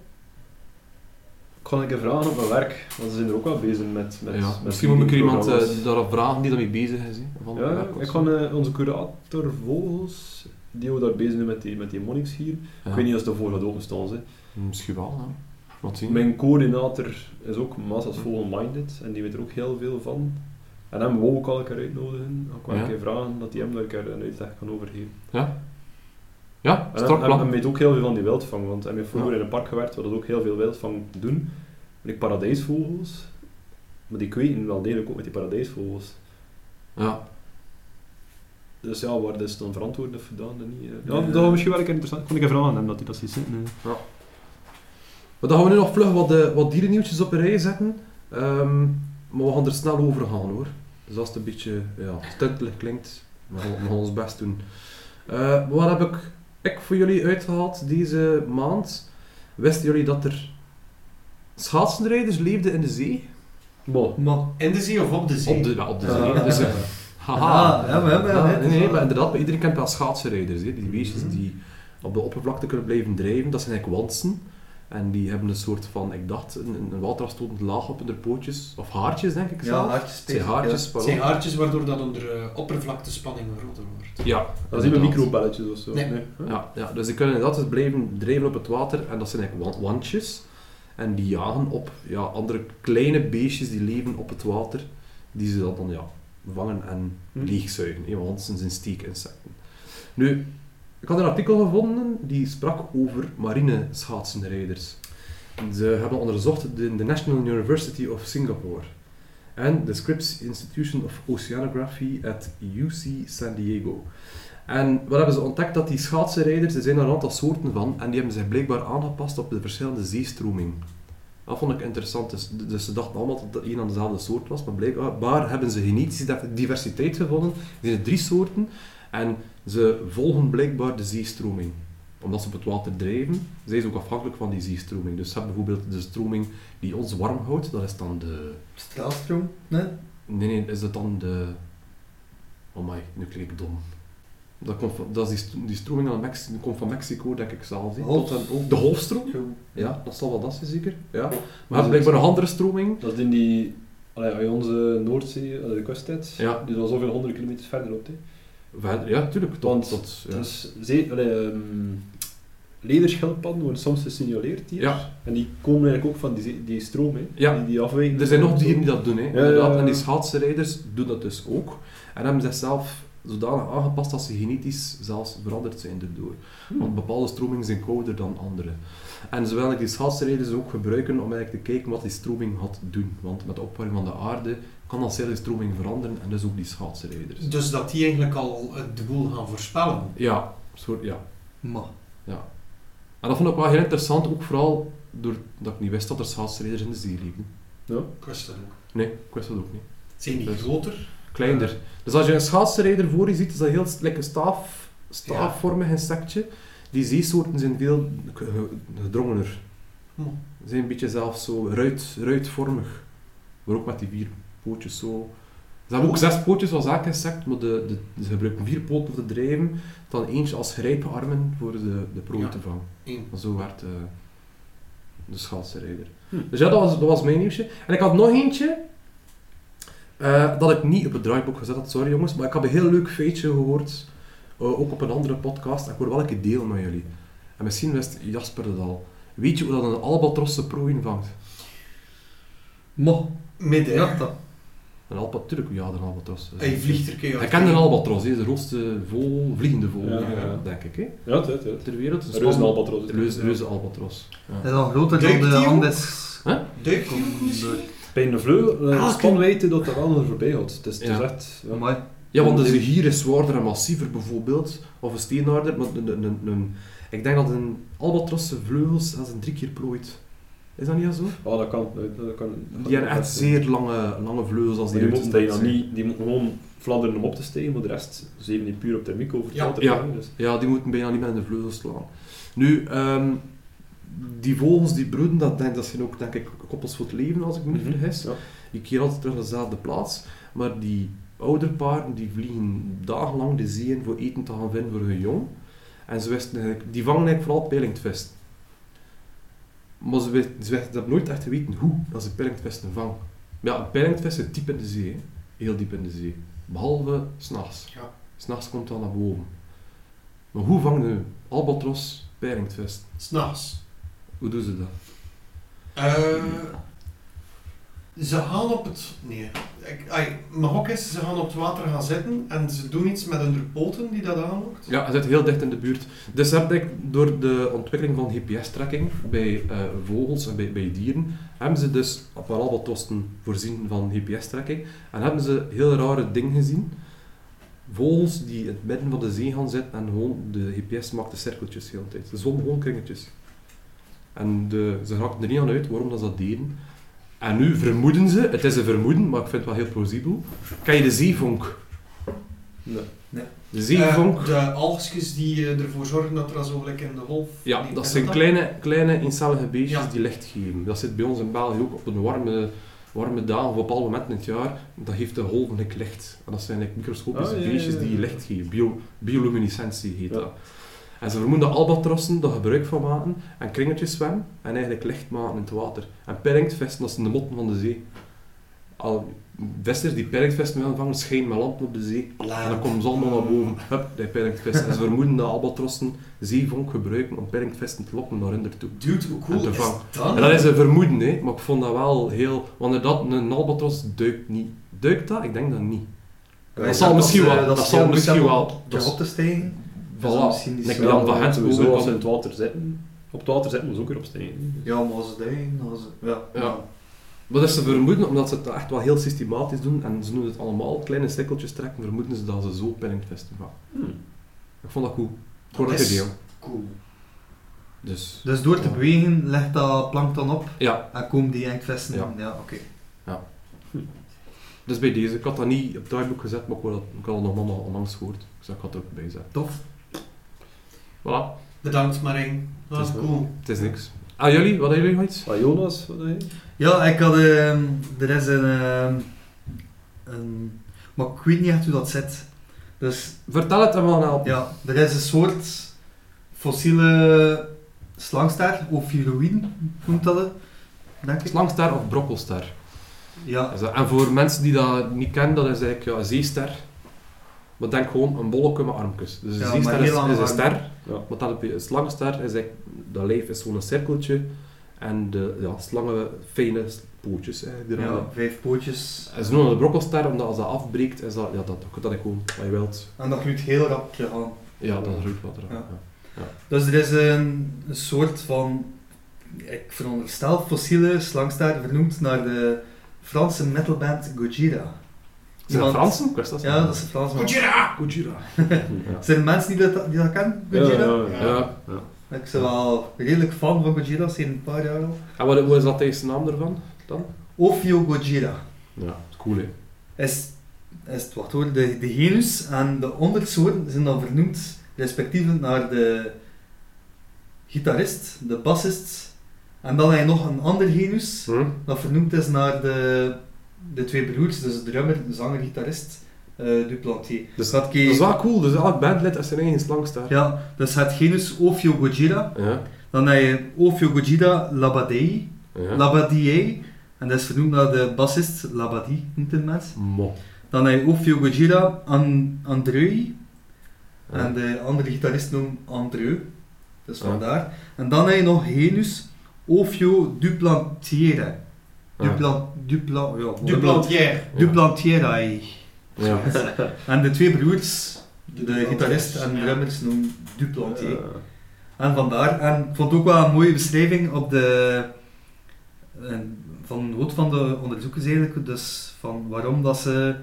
Ik ga een keer vragen op mijn werk, want ze zijn er ook wel bezig met... met, ja, met misschien moet ik er iemand programma's. eh, daarop vragen die daarmee bezig is. Hè, van Ja, ik ga eh, onze curator Vogels, die we daar bezig zijn met die, met die monniks hier. Ja. Ik weet niet of ze ervoor gaat openstaan. Ze. Misschien wel, ja. Wat zien. Mijn coördinator is ook massas Vogel-minded en die weet er ook heel veel van. En hem wou ik al een keer uitnodigen. Ik wil Ja. een keer vragen dat hij hem daar een keer een uitleg kan overgeven. Ja? Ja, En strak hij, hij plan. weet ook heel veel van die wildvang, want hij heeft vroeger Ja. in een park gewerkt waar dat ook heel veel wildvang doen. Met die paradijsvogels. Maar die kweken wel degelijk ook met die paradijsvogels. Ja. Dus ja, waar is het dan verantwoordelijk voor dan en niet? eh? Ja, Ja. dat was misschien wel een keer interessant. Kon ik even vragen aan hem dat hij dat ziet zitten. eh. Maar dan gaan we nu nog vlug wat, eh, wat dierennieuwtjes op een rij zetten. Ehm, maar we gaan er snel over gaan hoor. Dus als het een beetje ja, stuntelig klinkt, we gaan, we gaan ons best doen. Eh, wat heb ik, ik voor jullie uitgehaald deze maand? Wisten jullie dat er schaatsenrijders leefden in de zee? Maar, In de zee of op de zee? Op de, ja, op de zee. Dus, haha. Ah, ja, maar- maar- Ja, nee, maar inderdaad, maar iedereen kent wel schaatsenrijders. Hè. Die beestjes Mhm. die op de oppervlakte kunnen blijven drijven, dat zijn eigenlijk wansen. En die hebben een soort van, ik dacht, een, een waterafstotend laag op hun pootjes. Of haartjes, denk ik ja, zelf. Het zijn haartjes, zijn haartjes waardoor dat onder eh, oppervlaktespanning groter wordt. Ja, Dat is niet met inderdaad. microbelletjes of zo. Nee. Huh? Ja, ja, dus die kunnen inderdaad dus blijven drijven op het water en dat zijn eigenlijk wa- wandjes. En die jagen op ja, andere kleine beestjes die leven op het water, die ze dan, dan ja, vangen en Hm. leegzuigen. hè, Want ze zijn steekinsecten. Nu, ik had een artikel gevonden die sprak over marine schaatsenrijders. Ze hebben onderzocht de, de National University of Singapore. en de Scripps Institution of Oceanography at UC San Diego. En wat hebben ze ontdekt? Dat die schaatsenrijders, er zijn er een aantal soorten van, en die hebben zich blijkbaar aangepast op de verschillende zeestroming. Dat vond ik interessant. Dus, dus ze dachten allemaal dat het een en dezelfde soort was, maar blijkbaar hebben ze genetische diversiteit gevonden. Er zijn drie soorten en ze volgen blijkbaar de zeestroming. Omdat ze op het water drijven, zijn ze ook afhankelijk van die zeestroming. Dus ze hebben bijvoorbeeld de stroming die ons warm houdt, dat is dan de... Straalstroom? Nee? Nee, nee, is dat dan de... Oh my, nu klink ik dom. Dat, komt van, dat is die, die stroming aan Mex die komt van Mexico, denk ik zelf. Tot en- de golfstroom? Ja, dat zal wel dat zijn, zeker. Ja. Maar we hebben blijkbaar een andere stroming. Dat is in die... Allee, als je onze Noordzee, allee, de kust hebt, Ja. die was zoveel honderd kilometer verderop. Hè. Ja, tuurlijk. Tot, Want tot, ja. Dus allee, ehm, lederschildpadden worden soms gesignaleerd hier. Ja. En die komen eigenlijk ook van die, die stroom, hè. Ja. die, die afwijking. Er zijn nog dieren die dat doen, hè. inderdaad. En die schaatsenrijders doen dat dus ook. En hebben zichzelf zodanig aangepast dat ze genetisch zelfs veranderd zijn erdoor. Hmm. Want bepaalde stromingen zijn kouder dan andere. En ze eigenlijk die schaatsenrijders ook gebruiken om eigenlijk te kijken wat die stroming gaat doen. Want met de opwarming van de aarde kan de stroming veranderen en dus ook die schaatsenrijders. Dus dat die eigenlijk al de boel gaan voorspellen. Ja, soort, ja. Maar. En dat vond ik wel heel interessant, ook vooral doordat ik niet wist dat er schaatsenrijders in de zee liepen. Ik wist dat ook. Nee, ik wist dat ook niet. Zijn die Dus- groter? Kleiner. Dus als je een schaatsenrijder voor je ziet, is dat heel een staaf, staafvormig insectje. Die zeesoorten zijn veel ge- ge- gedrongener. Ze zijn een beetje zelfs zo ruit, ruitvormig. Maar ook met die vier pootjes zo. Ze hebben ook zes pootjes als elk insect, maar de, de, ze gebruiken vier poten om te drijven. Dan eentje als grijparmen voor de, de prooi Ja. te vangen. Eén. Zo werd eh, de schaatsenrijder. Hm. Dus ja, dat was, dat was mijn nieuwsje. En ik had nog eentje, eh, dat ik niet op het draaiboek gezet had, sorry jongens, maar ik heb een heel leuk feitje gehoord, eh, ook op een andere podcast, en ik wil wel een keer delen met jullie. En misschien wist Jasper het al. Weet je hoe dat een albatros prooi vangt? Maar. Midden. Ja, dat. Een albatros, ja, een albatros. Hij vliegt er. Hij kent een albatros, hè, de grootste vogel, vliegende vogel, Ja, ja. denk ik, hè, Ja, het, het. ter wereld. Een reuze albatros. Een reuze, reuze albatros. Ja. Hij is al groter dan de? Andes. Door. Bij een vleugel, Ah, een spanwijdte dat er wel voorbij gaat. Het is, het is Ja. echt... Ja. Amai. Ja, want de gier is zwaarder en massiever bijvoorbeeld, of een steenaarder, maar een, een, een, een- ik denk dat een albatros zijn vleugels als een drie keer plooit. Is dat niet zo? Oh, dat kan. Dat kan Die hebben echt zeer lange, lange vleugels als Maar die die moeten niet... Die moeten gewoon fladderen om op te stijgen, maar de rest zeven die puur op thermiek over het Ja. water Ja. gaan, Dus. Ja, die moeten bijna niet met de vleugels slaan. Nu, ehm, die vogels die broeden, dat, denk, dat zijn ook denk ik koppels voor het leven als ik me niet Mhm. vergis. Ja. Die keren altijd terug naar dezelfde plaats, maar die ouderparen die vliegen dagenlang de zee in voor eten te gaan vinden voor hun jong. En ze wisten die vangen eigenlijk vooral peilingtvissen. Maar ze, ze, ze hebben nooit echt geweten hoe dat ze peilingtvissen vangen. Ja, zit diep in de zee, hè. heel diep in de zee. Behalve s'nachts. Ja. S'nachts komt dat naar boven. Maar hoe vangen een albatros peilingtvis? S'nachts. Hoe doen ze dat? Eh, ze gaan op het... Nee. Ik, is, ze gaan op het water gaan zitten en ze doen iets met hun poten die dat aanlokt. Ja, hij zit heel dicht in de buurt. Dus heb ik door de ontwikkeling van GPS-tracking bij eh, vogels en bij, bij dieren, hebben ze dus op een albatrossen voorzien van GPS-tracking en hebben ze heel rare dingen gezien. Vogels die in het midden van de zee gaan zitten en gewoon de GPS maakte cirkeltjes de hele tijd. Ze zwommen gewoon kringetjes. En de, ze raakten er niet aan uit waarom dat ze dat deden. En nu vermoeden ze, het is een vermoeden, maar ik vind het wel heel plausibel. Ken je de zeevonk? Nee. De zeevonk... Eh, de algjes die eh, ervoor zorgen dat er zo gelijk in de golf... Ja, die- dat zijn dat? kleine, kleine eencellige beestjes Ja. die licht geven. Dat zit bij ons in België ook op een warme, warme dag of op bepaalde momenten in het jaar. Dat geeft de golven licht. En dat zijn like microscopische Ah, ja, ja, beestjes ja. die licht geven. Bio, bioluminescentie heet Ja. dat. En ze vermoeden dat albatrossen daar gebruik van maken en kringetjes zwemmen en eigenlijk licht maken in het water. En perringtvissen, dat zijn de motten van de zee. Al vissers die perringtvissen willen vangen, schijnen met lampen op de zee. En dan komen ze allemaal naar boven. Hup, die perringtvissen. En ze vermoeden dat albatrossen zeevonk gebruiken om perringtvissen te lokken naar hun toe. Dude, hoe cool is dat? En dat is een vermoeden, hè, maar ik vond dat wel heel... Want inderdaad, een albatros duikt niet. Duikt dat? Ik denk dat niet. Dat zal misschien wel. ze- Dat zal misschien wel. om Dat op te stijgen. Voilà. Dat zo- Jan van Gent sowieso als ze in het water zitten. Op het water zitten, moet ze ook weer opstijgen. Dus. Ja, maar als ze duigen, als ze... Ja. Ja. Maar dat is ze vermoeden, omdat ze het echt wel heel systematisch doen en ze doen het allemaal kleine cirkeltjes trekken, vermoeden ze dat ze zo pinnen het festival. Hmm. Ik vond dat cool. Dat Voor dat is idee. Cool. Dus Dus door te Ja. bewegen legt dat plankton op ja, en komen die eindvesten. Ja. Ja, oké. dus bij deze. Ik had dat niet op het draaiboek gezet, maar ik, dat, ik had het nog allemaal onlangs gehoord. Dus ik had het er ook bij zetten. Tof. Voilà, Bedankt Marijn. Dat was Het is cool. het is niks. Ah, jullie? Wat hebben jullie nog iets? Ah, Jonas, wat heb je? Ja, ik had... ehm, er is een, ehm, een... Maar ik weet niet echt hoe dat zit. Dus Vertel het gaan helpen. ja, er is een soort fossiele slangstaart, ophiroïde noemt dat het, denk ik. Slangster of brokkelster. Ja, En voor mensen die dat niet kennen, dat is eigenlijk ja, een zeester. Maar denk gewoon een bolletje met armpjes. Dus een Ja, zeester is, lange een ster. Ja. Maar dat heb je, een slangenster is eigenlijk, dat lijf is gewoon een cirkeltje. En de ja, slangen fijne pootjes. Hè, die ja, vijf pootjes. En ze noemen de brokkelster, omdat als dat afbreekt, is dat, ja, dat, dat is gewoon wat je wilt. En dat groeit heel rap aan. Ja, dat ruikt wat eraf. Ja. Ja. Dus er is een, een soort van, ik veronderstel, fossiele slangstaart vernoemd naar de Franse metalband Gojira. Zijn dat Fransen? Ik wist dat Ja, dat is een Frans man. Gojira! Gojira. Ja. Zijn er mensen die dat, die dat kennen, Ja, Gojira? ja, ja. Ja. Ik ben wel redelijk fan van Gojira, sinds een paar jaar al. En wat, hoe is dat deze naam ervan dan? Ophio Gojira. Ja, cool hè. Is, is het wat hoor, de, de genus en de ondersoorten zijn dan vernoemd respectievelijk naar de gitarist, de bassist en dan heb je nog een ander genus Hm? dat vernoemd is naar de, de twee broers, dus de drummer, de zanger, gitarist, eh Duplantier. Dus dat is wel cool, dus elk bandlid is zijn eigen slangster. ja, dus het genus Ophio Gojira, Ja. dan heb je Ophio Gojira Labadei, ja. Labadie, en dat is vernoemd naar de bassist, Labadie noemt het mens. Mo. Dan heb je Ophio Gojira An Andrei, Ja. en de andere gitarist noemt Andreu, dus vandaar. En dan heb je nog genus Ophio Duplantiere. Ja. Duplan, Duplan, ja, Duplantier. Duplantierae. Ja. En de twee broers, de gitarist en drummers, noemen Duplantier. En vandaar, en ik vond het ook wel een mooie beschrijving op de, en van van de onderzoekers eigenlijk, dus van waarom dat ze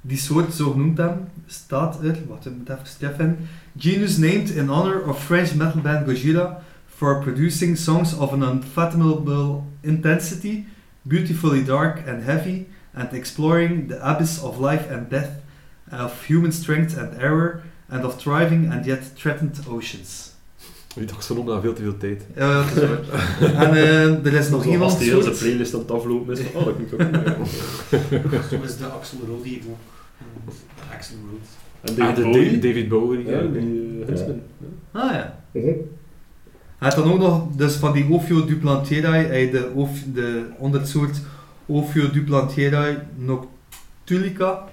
die soort zo genoemd hebben, staat er, wat ik moet even streffen, genus named in honor of French metal band Gojira for producing songs of an unfathomable intensity, beautifully dark and heavy, and exploring the abyss of life and death, of human strength and error, and of thriving and yet threatened oceans. Ik dacht, ze noemen dat veel te veel tijd. Ja, dat is waar. en eh, er is nog iemand Als die hele playlist aan het aflopen is, van, oh, dat klinkt ook. Zo is de Axel Rodi ook. Axel Rodi. En Ah, David de Bowie. David, Bowie. Ja, Ja, die uh, Huntsman. Ah ja. Hij had dan ook nog, dus van die Ophio duplantierae, hij de, of, de ondersoort Ophio duplantierae noctulica.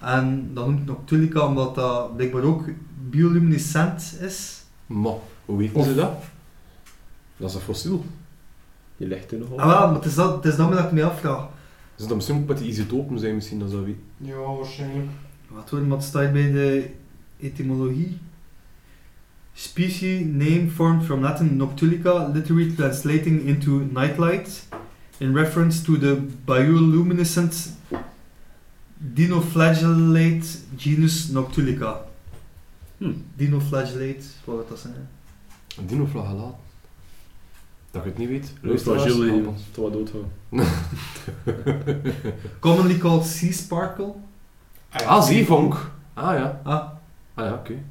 En dat noemt noctulica omdat dat blijkbaar ook bioluminescent is. Maar, hoe weten Of- ze dat? Dat is een fossiel. Je legt er nogal. Ah wel, maar het is dat, het is dat dat ik me afvraag. Dus dat misschien ook met die isotopen zijn, misschien dat zou wie. Ja, waarschijnlijk. Wat hoor, wat staat bij de etymologie? Species name formed from Latin noctulica, literally translating into nightlight, in reference to the bioluminescent dinoflagellate genus Noctulica. Hm. Dinoflagellate, wat wil dat zijn? Een dinoflagellaat. Dat je het niet weet. Luisteraars, wat. Commonly called sea sparkle. Ah, zeevonk. Ah ja. Ah, Ah ja, oké.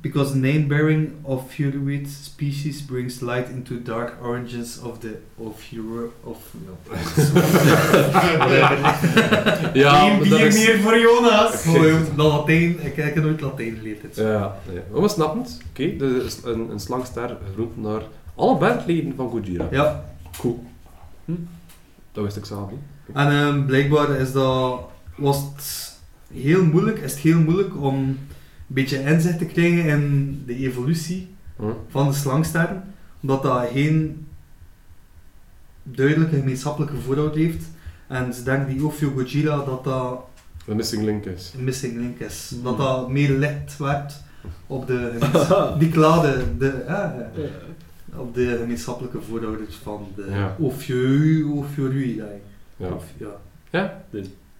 Because the name bearing of fluid species brings light into dark oranges of the of your of Ja, maar dat bier is... meer voor Jonas. Latijn, ik heb nooit Latijn geleerd. dit. Ja, ja. We snappen het. Oké, dus een, een slangster genoemd naar alle bandleden van Gojira. Ja, Cool. Hm. Dat wist ik zelf niet. en ehm, blijkbaar is dat, was het heel moeilijk, is het heel moeilijk om beetje inzicht te krijgen in de evolutie Hm? van de slangsterren, omdat dat geen duidelijke gemeenschappelijke voorouder heeft. En ze denken die Ophio Gojira dat dat De missing link is. een missing link is. Hmm. Dat dat meer licht werpt op de die klade. De, ah, ja. Op de gemeenschappelijke voorouders van de Ja. Ofiorui. Ja. Ja. Of, ja.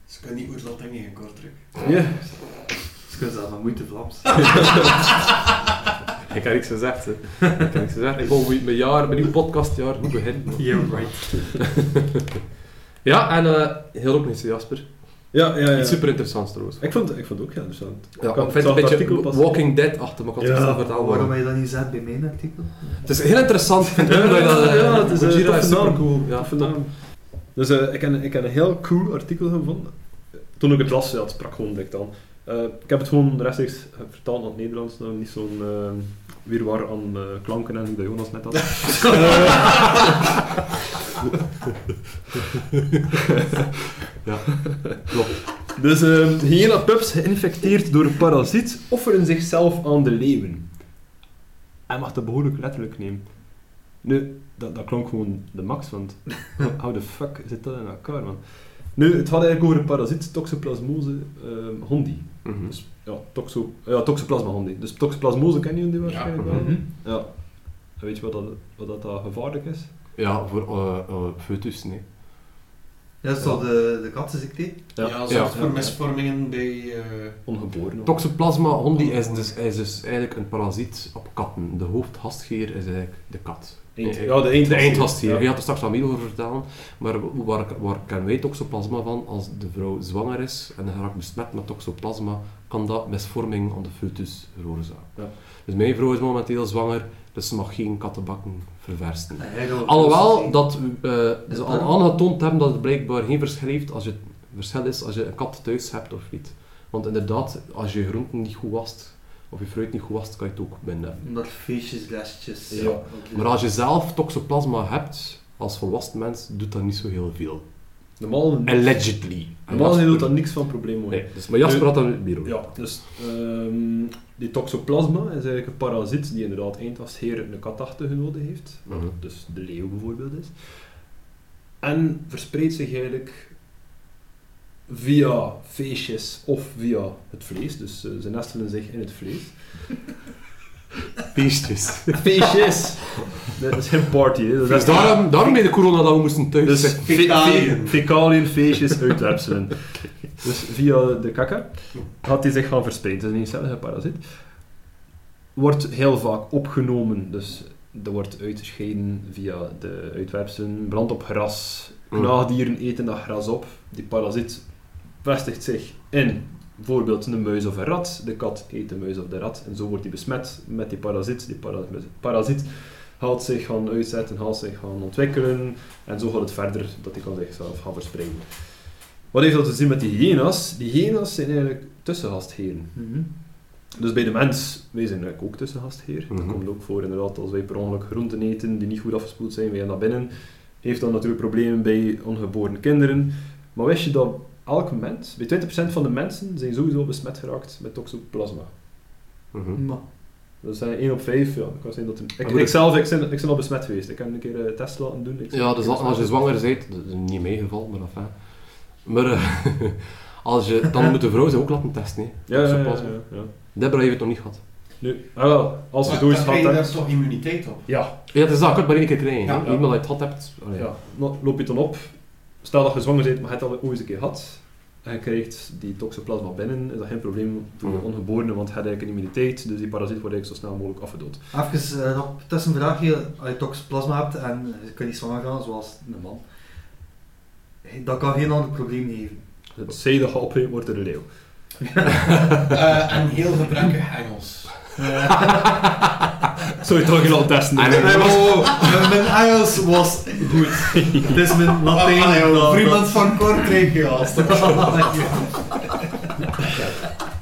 Ze kunnen niet oorzaak in Kortrijk. Ja. Ze dat maar moeite Vlaams. Ik heb niks gezegd, hè. Ik heb niks gezegd. Ik wil mijn jaar, mijn nieuw podcastjaar goed beginnen. Yeah, right. Ja, en eh, heel ook niet, Jasper. Ja, ja, ja. Iets super interessants trouwens. Ik vond, ik vond het ook heel interessant. Ja, ik vind zag het een beetje Walking Dead achter, maar ik had het Ja, verteld. Waarom heb je dat niet gezet bij mijn artikel? Het is heel interessant, ik vind ik, dat dat... eh, Ja, het is, Gojira is super cool. Ja. Dus eh, ik, heb, ik heb een heel cool artikel gevonden. Toen ik het las, ja, het sprak gewoon direct aan. Eh, ik heb het gewoon rechtstreeks eh, vertaald naar het Nederlands, nou, niet zo'n uh, wirwar aan eh, klanken en hoe dat Jonas net had. Ja, klopt. Dus uh, hyena-pups geïnfecteerd door een parasiet offeren zichzelf aan de leeuwen. Hij mag dat behoorlijk letterlijk nemen. Nu, dat, dat klonk gewoon de max, want how the fuck zit dat in elkaar, man? Nu, het had eigenlijk over een parasiet, Toxoplasmose ehm hondi. Mhm. Dus, ja, toxo, ja, Toxoplasma hondi. Dus Toxoplasmose ken je die waarschijnlijk Ja. wel? Mhm. Ja. En weet je wat dat, wat dat, dat gevaarlijk is? Ja, voor eh eh, foetus, nee. Ja, dat is toch de, de kattenziekte? Ja, Ja. zorgt Ja. voor misvormingen bij... eh, Ongeboren. Toxoplasma hondi is dus, is dus eigenlijk een parasiet op katten. De hoofdgastgeer is eigenlijk de kat. Eend. Ja, de eend. De eindgastgeer. Ja. Je had er straks wat meer over vertellen, maar waar, waar kennen wij toxoplasma van? Als de vrouw zwanger is en raakt besmet met toxoplasma, kan dat misvorming aan de foetus veroorzaken. Ja. Dus mijn vrouw is momenteel zwanger, dus ze mag geen kattenbakken verversen. Alhoewel dat eh, ze al aangetoond hebben dat het blijkbaar geen verschil heeft als je verschil is als je een kat thuis hebt of niet. Want inderdaad, als je je groenten niet goed wast, of je fruit niet goed kan je het ook binnen hebben. Omdat feestjes, restjes... Ja. Maar als je zelf toxoplasma hebt, als volwassen mens, doet dat niet zo heel veel. Normaal, Allegedly. Normaal Jasper- doet dat niks van probleem hoor. Nee, dus, maar Jasper had dat meer over. Ja, dus ehm, die toxoplasma is eigenlijk een parasiet die inderdaad eendgastheer een katachtige nodig heeft. Mhm. Dus de leeuw bijvoorbeeld is. En verspreidt zich eigenlijk via feestjes of via het vlees. Dus eh, ze nestelen zich in het vlees. Feestjes. Feestjes! Dat is geen party, hè. Dat is Dus daarom, daarom bij de corona dat we moesten thuis Dus Fecaliën. fe- fecaliën, feestjes, uitwerpselen. Dus via de kaka gaat die zich gaan verspreiden. Het is een eencellige parasiet. Wordt heel vaak opgenomen, dus dat wordt uitgescheiden via de uitwerpselen. Brand op gras. Mm. Knaagdieren eten dat gras op. Die parasiet vestigt zich in bijvoorbeeld een muis of een rat. De kat eet de muis of de rat. En zo wordt die besmet met die parasiet. Die para- parasiet gaat zich gaan uitzetten, gaat zich gaan ontwikkelen. En zo gaat het verder dat hij kan zichzelf gaan verspreiden. Wat heeft dat te zien met die hyena's? Die hyena's zijn eigenlijk tussengastheren. Mhm. Dus bij de mens, wij zijn eigenlijk ook tussengastheer. Dat Mhm. komt ook voor inderdaad als wij per ongeluk groenten eten die niet goed afgespoeld zijn, wij gaan naar binnen. Heeft dan natuurlijk problemen bij ongeboren kinderen. Maar wist je dat elke mens, bij 20% van de mensen, zijn sowieso besmet geraakt met toxoplasma. Mhm. Maar, Dat zijn 1 op 5, ja. Dat kan dat ik, Maar ik zelf, ik ben, ik ben al besmet geweest. Ik heb een keer een test laten doen. Ik Ja, dus als je zwanger bent, dat is niet geval, maar enfin. Maar eh, als je, dan moet de vrouw zich ook laten testen. Hè. Ja, ja, ja. Toxoplasma. ja, ja. Deborah heeft het nog niet gehad. Nu, ah, wel, als je dan gehad krijg je hebt... daar toch immuniteit op? Ja, Ja, het is dat, ik kan het maar één keer krijgen. Ja. Eenmaal dat je het gehad hebt. allee. Ja, loop je dan op. Stel dat je zwanger bent, maar je hebt het al ooit eens een keer gehad. En je krijgt die toxoplasma binnen, is dat geen probleem voor de Mhm. ongeborene, want je hebt eigenlijk een immuniteit, dus die parasiet wordt eigenlijk zo snel mogelijk afgedood. even uh, nog tussenvraagje. Als je toxoplasma hebt en je kunt niet zwanger gaan, zoals een man, dat kan geen ander probleem geven. Het zijde opgeven wordt er een leeuw. Eh, en heel gebrekkig Engels. Je toch geen al testen? En- mijn, mijn Engels was goed. Het is mijn Latijn. Vriend van Kortrijk, ja.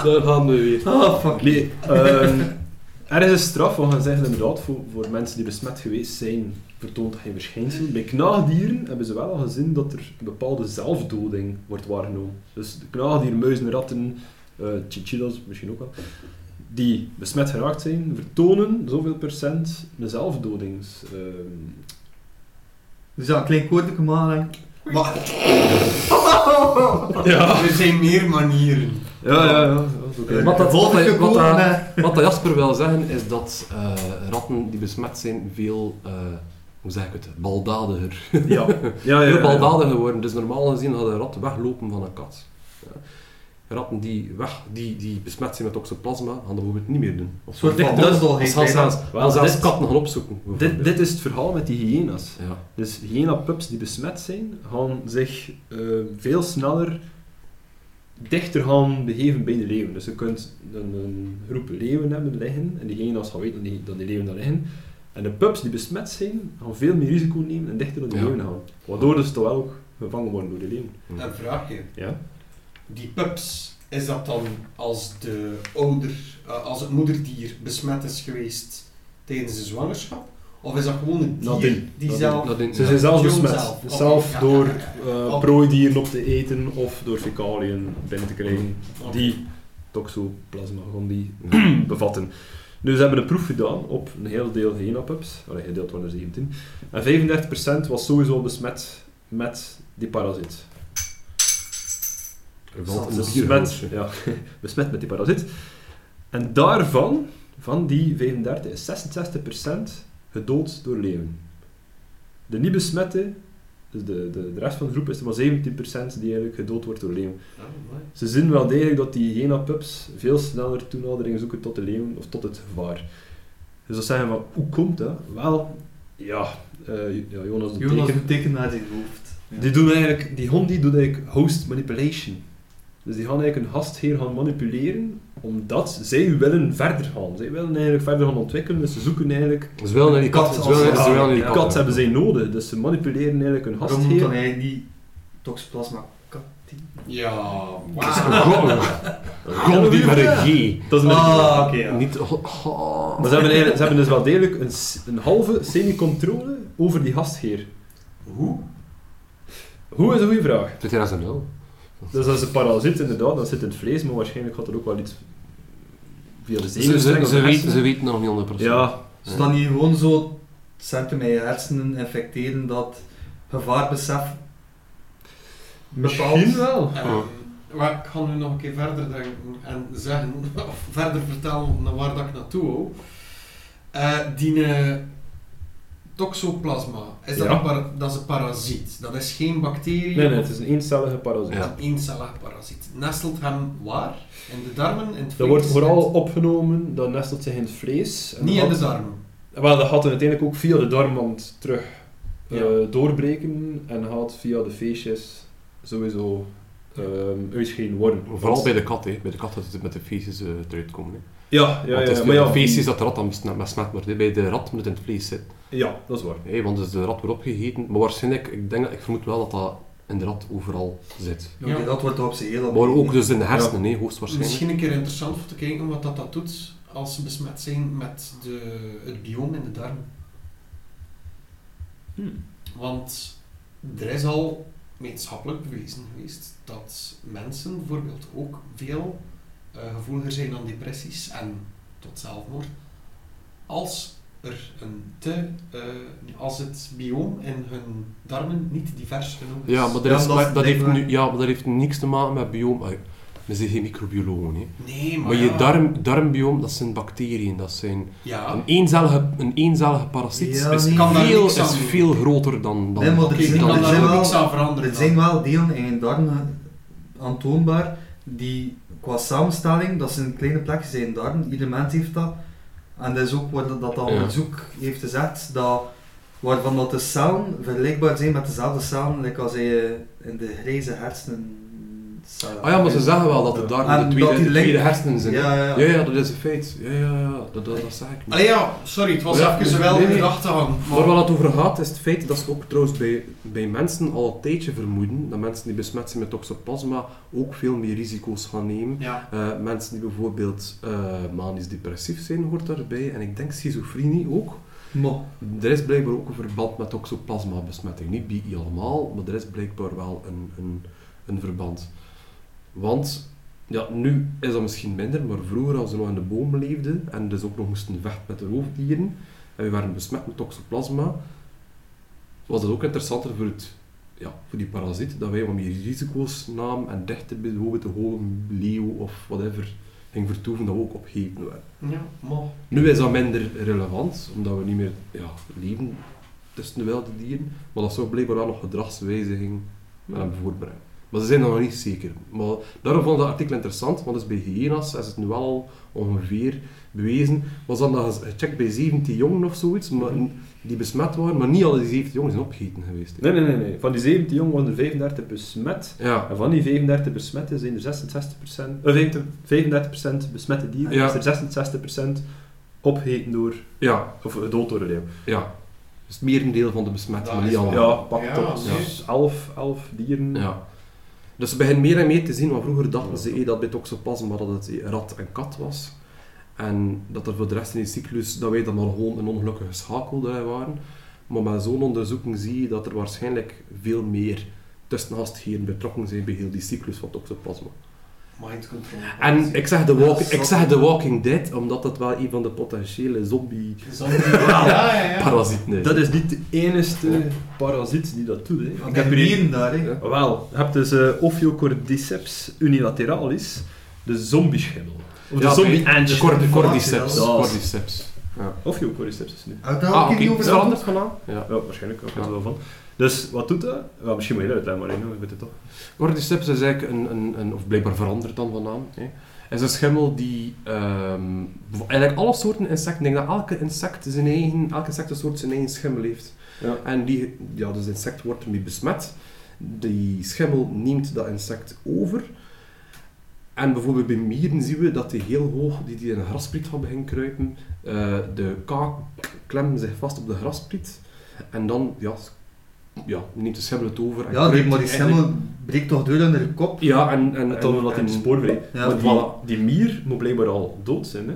Daar gaan we weer. Ah, fuck. Nee, ehm, er is een straf, we gaan zeggen inderdaad, voor, voor mensen die besmet geweest zijn, vertoont dat geen verschijnsel. Bij knaagdieren hebben ze wel al gezien dat er een bepaalde zelfdoding wordt waargenomen. Dus de knaagdieren, muizen, ratten, eh chinchillas misschien ook wel, die besmet geraakt zijn, vertonen zoveel procent een zelfdodings... ehm, Dus ja, een klein koordje maken. Maar Ja, er zijn meer manieren. ja, ja. ja. dat is oké. Wat dat, wat, dat, wat, gekomen, dat, wat dat Jasper wil zeggen is dat eh, ratten die besmet zijn veel, eh, hoe zeg ik het, baldadiger. Ja, ja, ja. Ja. baldadiger worden. Dus normaal gezien gaat een rat weglopen van een kat. Ja. Ratten die, weg, die, die besmet zijn met toxoplasma, gaan dat bijvoorbeeld niet meer doen. Of of gaan zelfs, Wel, zelfs dit- katten gaan opzoeken. Dit, dit is het verhaal met die hyena's. Ja. Dus hyena-pups die besmet zijn, gaan zich eh, veel sneller dichter gaan begeven bij de leeuwen. Dus je kunt een, een groep leeuwen hebben liggen, en die hyena's gaan weten dat die, dat die leeuwen daar liggen. En de pups die besmet zijn, gaan veel meer risico nemen en dichter naar Ja. leeuwen gaan. Waardoor ze toch wel ook gevangen worden door de leeuwen. Een vraagje. Ja? Die pups, is dat dan als, de ouder, eh, als het moederdier besmet is geweest tijdens de zwangerschap? Of is dat gewoon een dier Nadien. die Nadien. zelf... Nadien, Ze ja. zijn zelf besmet. zelf. Dus Oké, zelf ja, door ja, ja, ja. eh, prooidieren op te eten of door fecaliën binnen te krijgen. Die toxoplasma gaan die bevatten. Nu, ze hebben een proef gedaan op een heel deel hyena-pups. Allee, gedeeld waren er 17. En 35% was sowieso besmet met die parasiet. Valt Dus besmet, ja, besmet met die parasiet. En daarvan, van die 35, is 66% gedood door leeuwen. De niet besmette, dus de, de, de rest van de groep, is er maar 17% die eigenlijk gedood wordt door leeuwen. Ah. Ze zien wel degelijk dat die hyena-pups veel sneller toenadering zoeken tot de leeuwen of tot het gevaar. Dus dat zeggen van, hoe komt dat? Wel, ja, eh, ja Jonas de Jonas teken. een teken naar zijn hoofd. Ja. Die doen eigenlijk, die hond die doet eigenlijk host manipulation. Dus die gaan eigenlijk een gastheer gaan manipuleren, omdat zij willen verder gaan. Zij willen eigenlijk verder gaan ontwikkelen, dus ze zoeken eigenlijk... Ze willen naar die kat, kat, willen, ja, die kat, kat hebben zij nodig, dus ze manipuleren eigenlijk hun gastheer. Waarom moet dan eigenlijk die toxoplasma ja, wow. Gol die met. Dat is een ah, oké. Niet. Oh, maar ze hebben, ze hebben dus wel degelijk een, een halve semi-controle over die gastheer. Hoe? Hoe is een goede vraag. 2000. Dus dat is een parasiet inderdaad, dat zit in het vlees, maar waarschijnlijk gaat er ook wel iets via de Ze, zenuwstreng ze, ze, weten, ze weten nog niet 100%. Ja, Ze dan niet gewoon zo centen met je hersenen infecteren dat gevaarbesef bepaalt. misschien wel. Maar ik ga nu nog een keer verder denken en zeggen, of verder vertellen naar waar dat ik naartoe wil. Eh, die eh, toxoplasma, is dat, Ja. een para- dat is een parasiet? Dat is geen bacterie? Nee, nee, het is een eencellige parasiet. Ja. een eencellig parasiet. Nestelt hem waar? In de darmen? In het Dat vlees? wordt vooral opgenomen, dat nestelt zich in het vlees. En Niet in dat de darmen. Wel, dat gaat uiteindelijk ook via de darmwand terug eh, Ja. doorbreken en gaat via de feestjes sowieso um, uitscheiden worden. Vooral bij de kat, hè. Bij de kat dat het met de feestjes eh eruit komen. Hè. Ja, ja, ja. het is maar ja, de feestjes dat de rat dan besmet besmet wordt. Hè. Bij de rat moet het in het vlees zitten. Ja, dat is waar. Hè. Want dus de rat wordt opgegeten. Maar waarschijnlijk, ik, denk, ik vermoed wel dat dat in de rat overal zit. Ja, dat wordt op zijn heel Maar ook dus in de hersenen, hè, hoogstwaarschijnlijk. Misschien een keer interessant om te kijken wat dat, dat doet als ze besmet zijn met de, het bioom in de darm. Hmm. Want er is al wetenschappelijk bewezen geweest dat mensen bijvoorbeeld ook veel eh, gevoeliger zijn aan depressies en tot zelfmoord als er een te, eh, als het bioom in hun darmen niet divers genoeg is. Ja, maar dat, Ja, dat maar is dat heeft nu, ja, maar dat heeft niks te maken met bioom. We zijn geen microbiologen. Hè. Nee, maar, Maar je ja. darm, darmbioom, dat zijn bacteriën. Dat zijn Ja, een, eenzellige, een eenzellige parasiet Ja, is. Kan daar veel, aan is veel groter dan... dan Nee, maar er zijn- kan er daar wel- niks aan veranderen. Er dan. zijn wel delen in je darmen aantoonbaar die qua samenstelling, dat zijn kleine plekjes in je darm, ieder mens heeft dat. En dat is ook wat dat, Ja. onderzoek heeft gezegd, dat, waarvan dat de cellen vergelijkbaar zijn met dezelfde cellen like als je in de grijze hersenen. Ah ja, maar ze zeggen wel dat de darm En de tweede, de tweede hersenen zijn. Ja, ja, Ja, dat is een feit. Ja, ja, ja, dat, dat, dat zeg ik niet. Allee ja, sorry, het was Ja, even wel nee, een nee. Maar waar het over gaat, is het feit dat ze ook trouwens bij, bij mensen al een tijdje vermoeden dat mensen die besmet zijn met toxoplasma ook veel meer risico's gaan nemen. Ja. Eh, mensen die bijvoorbeeld eh, manisch depressief zijn, hoort daarbij. En ik denk schizofrenie ook. Maar, Er is blijkbaar ook een verband met toxoplasma-besmetting. Niet bij allemaal, maar er is blijkbaar wel een, een, een verband. Want, ja, nu is dat misschien minder, maar vroeger als ze nog in de boom leefden en dus ook nog moesten vechten met de roofdieren en we waren besmet met toxoplasma, was het ook interessanter voor het ja, voor die parasiet, dat wij wat meer risico's namen en dichter bij bijvoorbeeld de holen leeuw of whatever ging vertoeven, dat we ook opgegeten werden. Ja, maar... Nu is dat minder relevant, omdat we niet meer ja, leven tussen de wilde dieren, maar dat zou blijkbaar wel nog gedragswijziging hebben voorbrengen. Maar ze zijn er nog niet zeker. Maar daarom vond ik dat artikel interessant, want dus bij hyena's is het nu wel al ongeveer bewezen. Was dan dat gecheckt bij 17 jongen of zoiets, maar, die besmet waren, maar niet alle die 17 jongen zijn opgegeten geweest. Nee, nee, nee, nee. Van die 17 jongen waren er 35 besmet. Ja, En van die 35 besmetten zijn er 66%, eh, 35% besmette dieren. Ja. Is er 66% opgegeten door, ja, of eh, dood door een leeuw. ja. Dus het merendeel van de besmetten, Dat maar niet allemaal. Ja, pak Ja, toch juist. 11, 11 dieren. Ja. Dus ze beginnen meer en meer te zien, want vroeger dachten ze eh, dat bij toxoplasma dat het rat en kat was. En dat er voor de rest in die cyclus, dat wij dan maar gewoon een ongelukkige schakel waren. Maar met zo'n onderzoeking zie je dat er waarschijnlijk veel meer tussengastigheden betrokken zijn bij heel die cyclus van toxoplasma. Mind control. En ik zeg, de walk, Ja, ik zeg The Walking Dead, omdat dat wel een van de potentiële zombie-parasieten Ja, ja, ja. is. Dat is niet de enige parasiet die dat doet. Hè. Ik heb hier hier daar, hè. Wel, je hebt dus eh, Ophiocordyceps unilateralis, de zombieschimmel. Of de Ja, zombie de ant. cor- cordyceps. Is- Cordyceps. Ja. Ophiocordyceps is nu. Ah, ook oké, niet is over veranderd naam? Ja. Ja, waarschijnlijk. Ik weet Ja. er wel van. Dus wat doet dat? Ja, misschien moet je dat uitleggen, maar ik weet het toch. Cordyceps is eigenlijk een, een, een of blijkbaar veranderd dan van naam, hè. is een schimmel die ehm, eigenlijk alle soorten insecten, ik denk dat elke insect zijn eigen, elke insectensoort zijn eigen schimmel heeft. Ja. En die, ja, dus het insect wordt ermee besmet. Die schimmel neemt dat insect over. En bijvoorbeeld bij mieren zien we dat die heel hoog, die, die in een graspriet gaan beginnen kruipen, eh, de kaak klemmen zich vast op de graspriet. En dan ja, ja, neemt de schimmel het over. En Ja, die, maar die eigenlijk- schimmel breekt toch door in de kop? Ja, en... en, En dan omdat hij en- de spoor breekt. Ja, Maar voilà. die, die mier moet blijkbaar al dood zijn. Hè?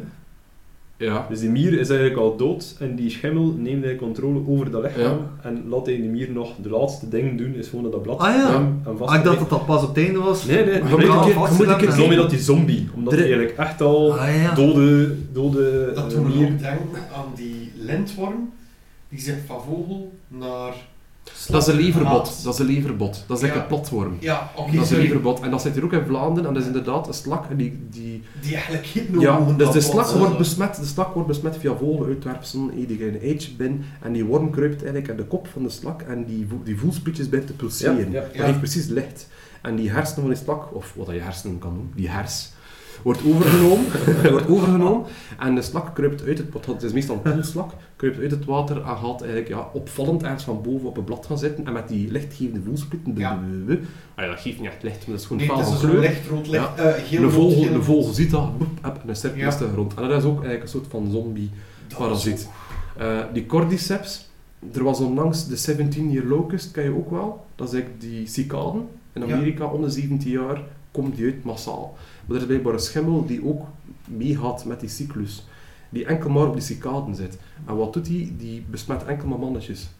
Ja. Dus die mier is eigenlijk al dood en die schimmel neemt de controle over dat lichaam en laat hij die mier nog de laatste ding doen, is gewoon dat dat blad Ah, ja. hem en vast Ah, ik dacht dat dat pas op het einde was. Nee, nee, Maar je moet je een keer- moet een dat die zombie, omdat hij eigenlijk echt al Ah, ja. dode, dode Dat eh, doet me mier... ook denken aan die lintworm die zich van vogel naar... Dat is een leverbot. Dat is een leverbot. Dat is een platworm. Ja, oké, dat is een leverbot. En dat zit hier ook in Vlaanderen. En dat is inderdaad een slak. En die, die, Die eigenlijk geen ja, dus de slak, wordt besmet, de slak wordt besmet via vogeluitwerpselen. eh, Die in een eitje binnen. En die worm kruipt eigenlijk in de kop van de slak. En die, die voelsprietjes begint te pulseren. Ja, ja. Dat heeft precies licht. En die hersenen van die slak, of wat je hersenen kan noemen, die hers, wordt overgenomen. wordt overgenomen en de slak kruipt uit het water. Het is meestal een poelslak. Kruipt uit het water en gaat eigenlijk ja, opvallend ergens van boven op een blad gaan zitten. En met die lichtgevende voelsprieten. Ja. Ah ja, dat geeft niet echt licht, maar dat is gewoon Nee, zo'n kleur. licht rood licht. Ja. eh, rood, vogel, ziet dat, boep, en een cirkel is de grond. En dat is ook eigenlijk een soort van zombie Dat parasiet. Eh, die cordyceps, er was onlangs de 17-year locust, ken je ook wel. Dat is eigenlijk die cicaden in. Amerika, om de 17 jaar komt die uit massaal. Maar er is blijkbaar een schimmel die ook meegaat met die cyclus. Die enkel maar op die cicaden zit. En wat doet die? Die besmet enkel maar mannetjes.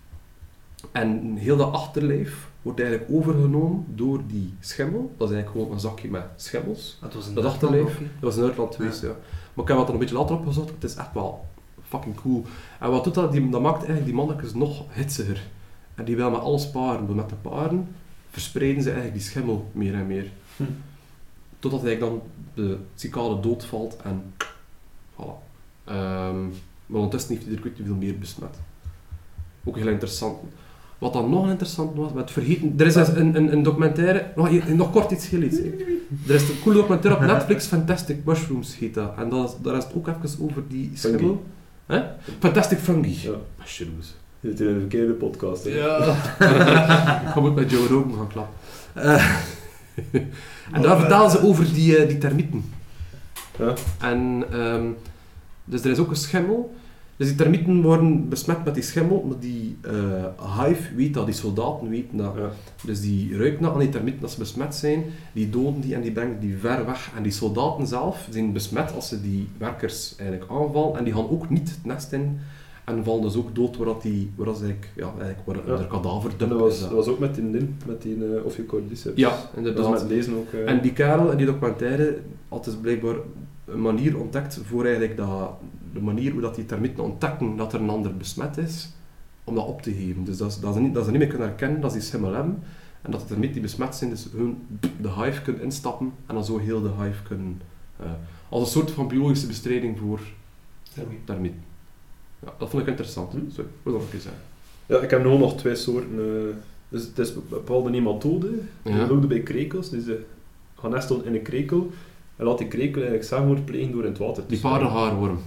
En heel dat achterlijf wordt eigenlijk overgenomen door die schimmel. Dat is eigenlijk gewoon een zakje met schimmels. Dat was een Dat achterlijf. Dat was in Nederland geweest, ja. Maar ik heb wat er een beetje later opgezocht. Het is echt wel fucking cool. En wat doet dat? Die, dat maakt eigenlijk die mannetjes nog hitsiger. En die willen met alles paren. Maar met de paren verspreiden ze eigenlijk die schimmel meer en meer. Hm. Totdat eigenlijk dan de cicade doodvalt en voilà. Ehm, maar ondertussen heeft hij er veel meer besmet. Ook heel interessant. Wat dan nog interessant was, met vergeten... Er is een, een, een documentaire... Nog, nog kort iets heel iets. hè. Er is een cool documentaire op Netflix, Fantastic Mushrooms heet dat. En dat is, daar is het ook even over die schimmel. Hè? Fantastic Fungi. Ja. Mushrooms. Je zit in een verkeerde podcast. hè. Ja. ik ga ook met Joe Rogan gaan klappen. Eh, en daar vertellen ze over die, eh, die termieten. Ja. En ehm, dus er is ook een schimmel. Dus die termieten worden besmet met die schimmel, maar die eh, hive weet dat, die soldaten weten dat. Ja. Dus die ruiken dat aan die termieten als ze besmet zijn, die doden die en die brengen die ver weg. En die soldaten zelf zijn besmet als ze die werkers eigenlijk aanvallen en die gaan ook niet het nest in en vallen dus ook dood waar, dat die, waar dat ze eigenlijk, ja, eigenlijk waar Ja. er kadaver dat is. was, dat. dat was ook met die met die uh, Ophiocordyceps. Ja, Dat is inderdaad. met lezen ook... eh, En die kerel in die documentaire had dus blijkbaar een manier ontdekt voor eigenlijk dat, de manier hoe dat die termieten ontdekken dat er een ander besmet is, om dat op te geven. Dus dat, ze- dat, ze niet, dat ze niet meer kunnen herkennen dat ze die schimmel hebben. En dat het ermee die besmet zijn, dus hun de hive kunnen instappen en dan zo heel de hive kunnen... eh, als een soort van biologische bestrijding voor Daarmee. Ja, dat vond ik interessant. Hm. Sorry, wil dat een keer zeggen. Ja, ik heb nu nog twee soorten. eh, dus het is een bepaalde nematode. Die Ja. loopt bij krekels. Dus ze gaan nestelen in een krekel. En laat die krekel eigenlijk zelfmoord plegen door in het water te Die paardenhaarworm.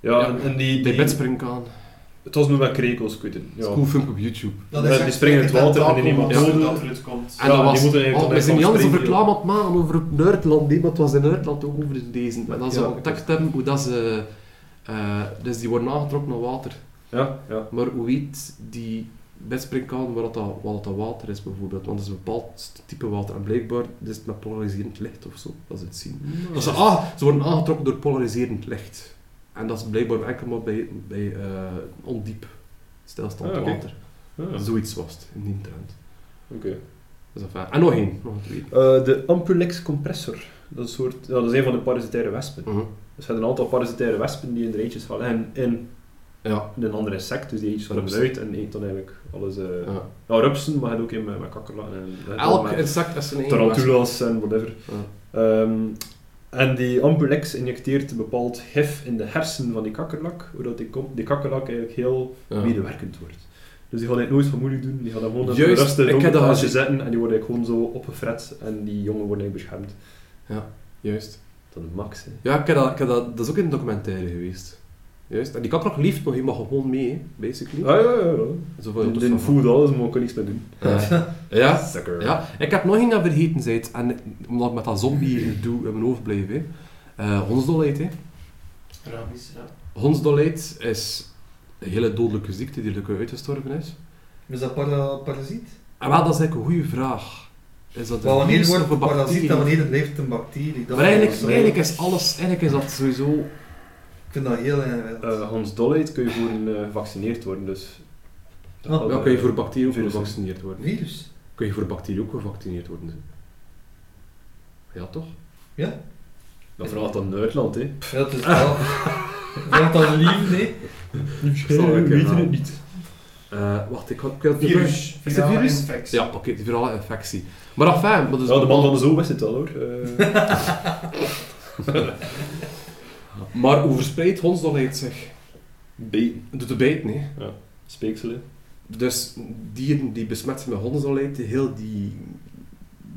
Ja, Ja. en, en die... Die die bedspringkaan. het was nu met krekels, ik weet het. Ja. Ja. Cool filmpje op YouTube. Dat Ja, is die springen in het water en die nemen eruit komt. En Ja, dat die was, moeten eigenlijk oh, dan we zijn echt niet anders een gaan springen, reclame aan het maken over Nerdland, nee, maar het was in Nerdland ook over deze. En dat ze Ja. ontdekt hebben hoe dat ze... eh, dus die worden aangetrokken naar water. Ja, ja. Maar hoe weet die bedspringkaan wat dat, wat dat water is bijvoorbeeld? Want het is een bepaald type water. En blijkbaar is het met polariserend licht of zo, dat ze het zien. Dat ze, ah, ze worden aangetrokken door polariserend licht. En dat is blijkbaar enkel maar bij, bij eh, ondiep stilstand Ah, water. Ah, Zoiets was het in die trend. Oké. Dus en nog één, nog. Eh, de Ampulex compressor. Dat is, een soort, ja, dat is een van de parasitaire wespen. Mhm. Dus je hebt een aantal parasitaire wespen die in de eitjes vallen. En in Ja. een ander insect, dus die eitjes vallen eruit en eet dan eigenlijk alles... ja. ja, rupsen, maar je hebt ook in met, met kakkerlakken en... Elk insect is eigen tarantulas en whatever. Ja. Ehm, en die Ampulex injecteert een bepaald gif in de hersen van die kakkerlak, zodat die, die kakkerlak eigenlijk heel Ja. medewerkend wordt. Dus die gaat eigenlijk nooit van moeilijk doen, die gaat dan gewoon Juist, rustig het dat tasje gezien. zetten en die worden gewoon zo opgefret en die jongen worden beschermd. Juist. Dat is max, hè. Ja, ik heb dat, ik heb dat, dat is ook in een documentaire geweest. Juist. En die kakkerlak liefst nog, je mag gewoon mee, hè, basically. Ah, ja, ja, ja. Zo van, is food alles, maar ik kan niks mee doen. Ja. ja. Sucker. Ja, ik heb nog één dat vergeten zijt. En omdat ik met dat zombie doe in mijn hoofd blijf. Hè. Eh, hondsdolheid. Hè. Hondsdolheid is een hele dodelijke ziekte die gelukkig uitgestorven is. Is dat para parasiet? En wel, dat is eigenlijk een goede vraag. Is dat Maar een virus of het een parasiet bacterie? en wanneer het een bacterie? Dat Maar eigenlijk, zo- eigenlijk is alles, eigenlijk is dat sowieso... Ik vind dat heel ingewikkeld. Eh, Hans Dolheid kun je voor een, eh, gevaccineerd worden, dus... Ah. Ja, kun je voor bacteriën ook gevaccineerd worden? Virus? Kun je voor bacteriën ook gevaccineerd worden? Ja, toch? Ja? Dat vraagt dan Nederland, hè. Ja, dat is wel... Dat lief, nee? we weten het niet. Eh, wacht, ik had... Ik had Virus. Is het Virale virus? infectie. Ja, oké, die virale infectie. Maar enfin, maar dus Ja, de man van de zoo wist het al, hoor. Eh Maar hoe verspreidt hondsdolheid zich? Beten. Door de bijten, hè. Speekselen. Dus dieren die besmet zijn met hondsdolheid, heel die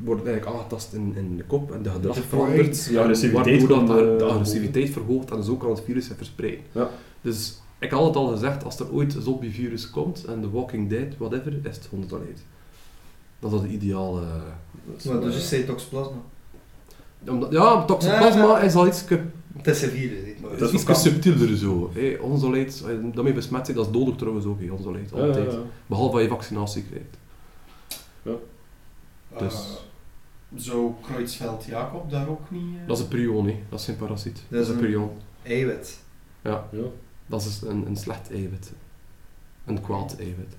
worden eigenlijk aangetast in, in de kop en de gedrag De verandert. De agressiviteit waardoor dat de, de agressiviteit verhoogt en zo kan het virus zich verspreiden. Ja. Dus ik had het al gezegd, als er ooit een zombievirus komt en The Walking Dead, whatever, is het hondsdolheid. Dat is de ideale... Maar dus je zei toxoplasma. Omdat, ja, toxoplasma Ja, ja. is al iets, Het is een virus, is iets subtieler zo. Hey, als je daarmee besmet bent, dat is dodelijk trouwens ook, hey, Ja, ja, altijd. ja. Behalve als je vaccinatie krijgt. Eh, Dus- Zou Kreutzfeldt-Jacob daar ook niet... eh, Dat is een prion, hè. dat is geen parasiet. Dat, is een een- prion. Eiwit. Ja. Dat is een, een slecht eiwit. Een kwaad eiwit.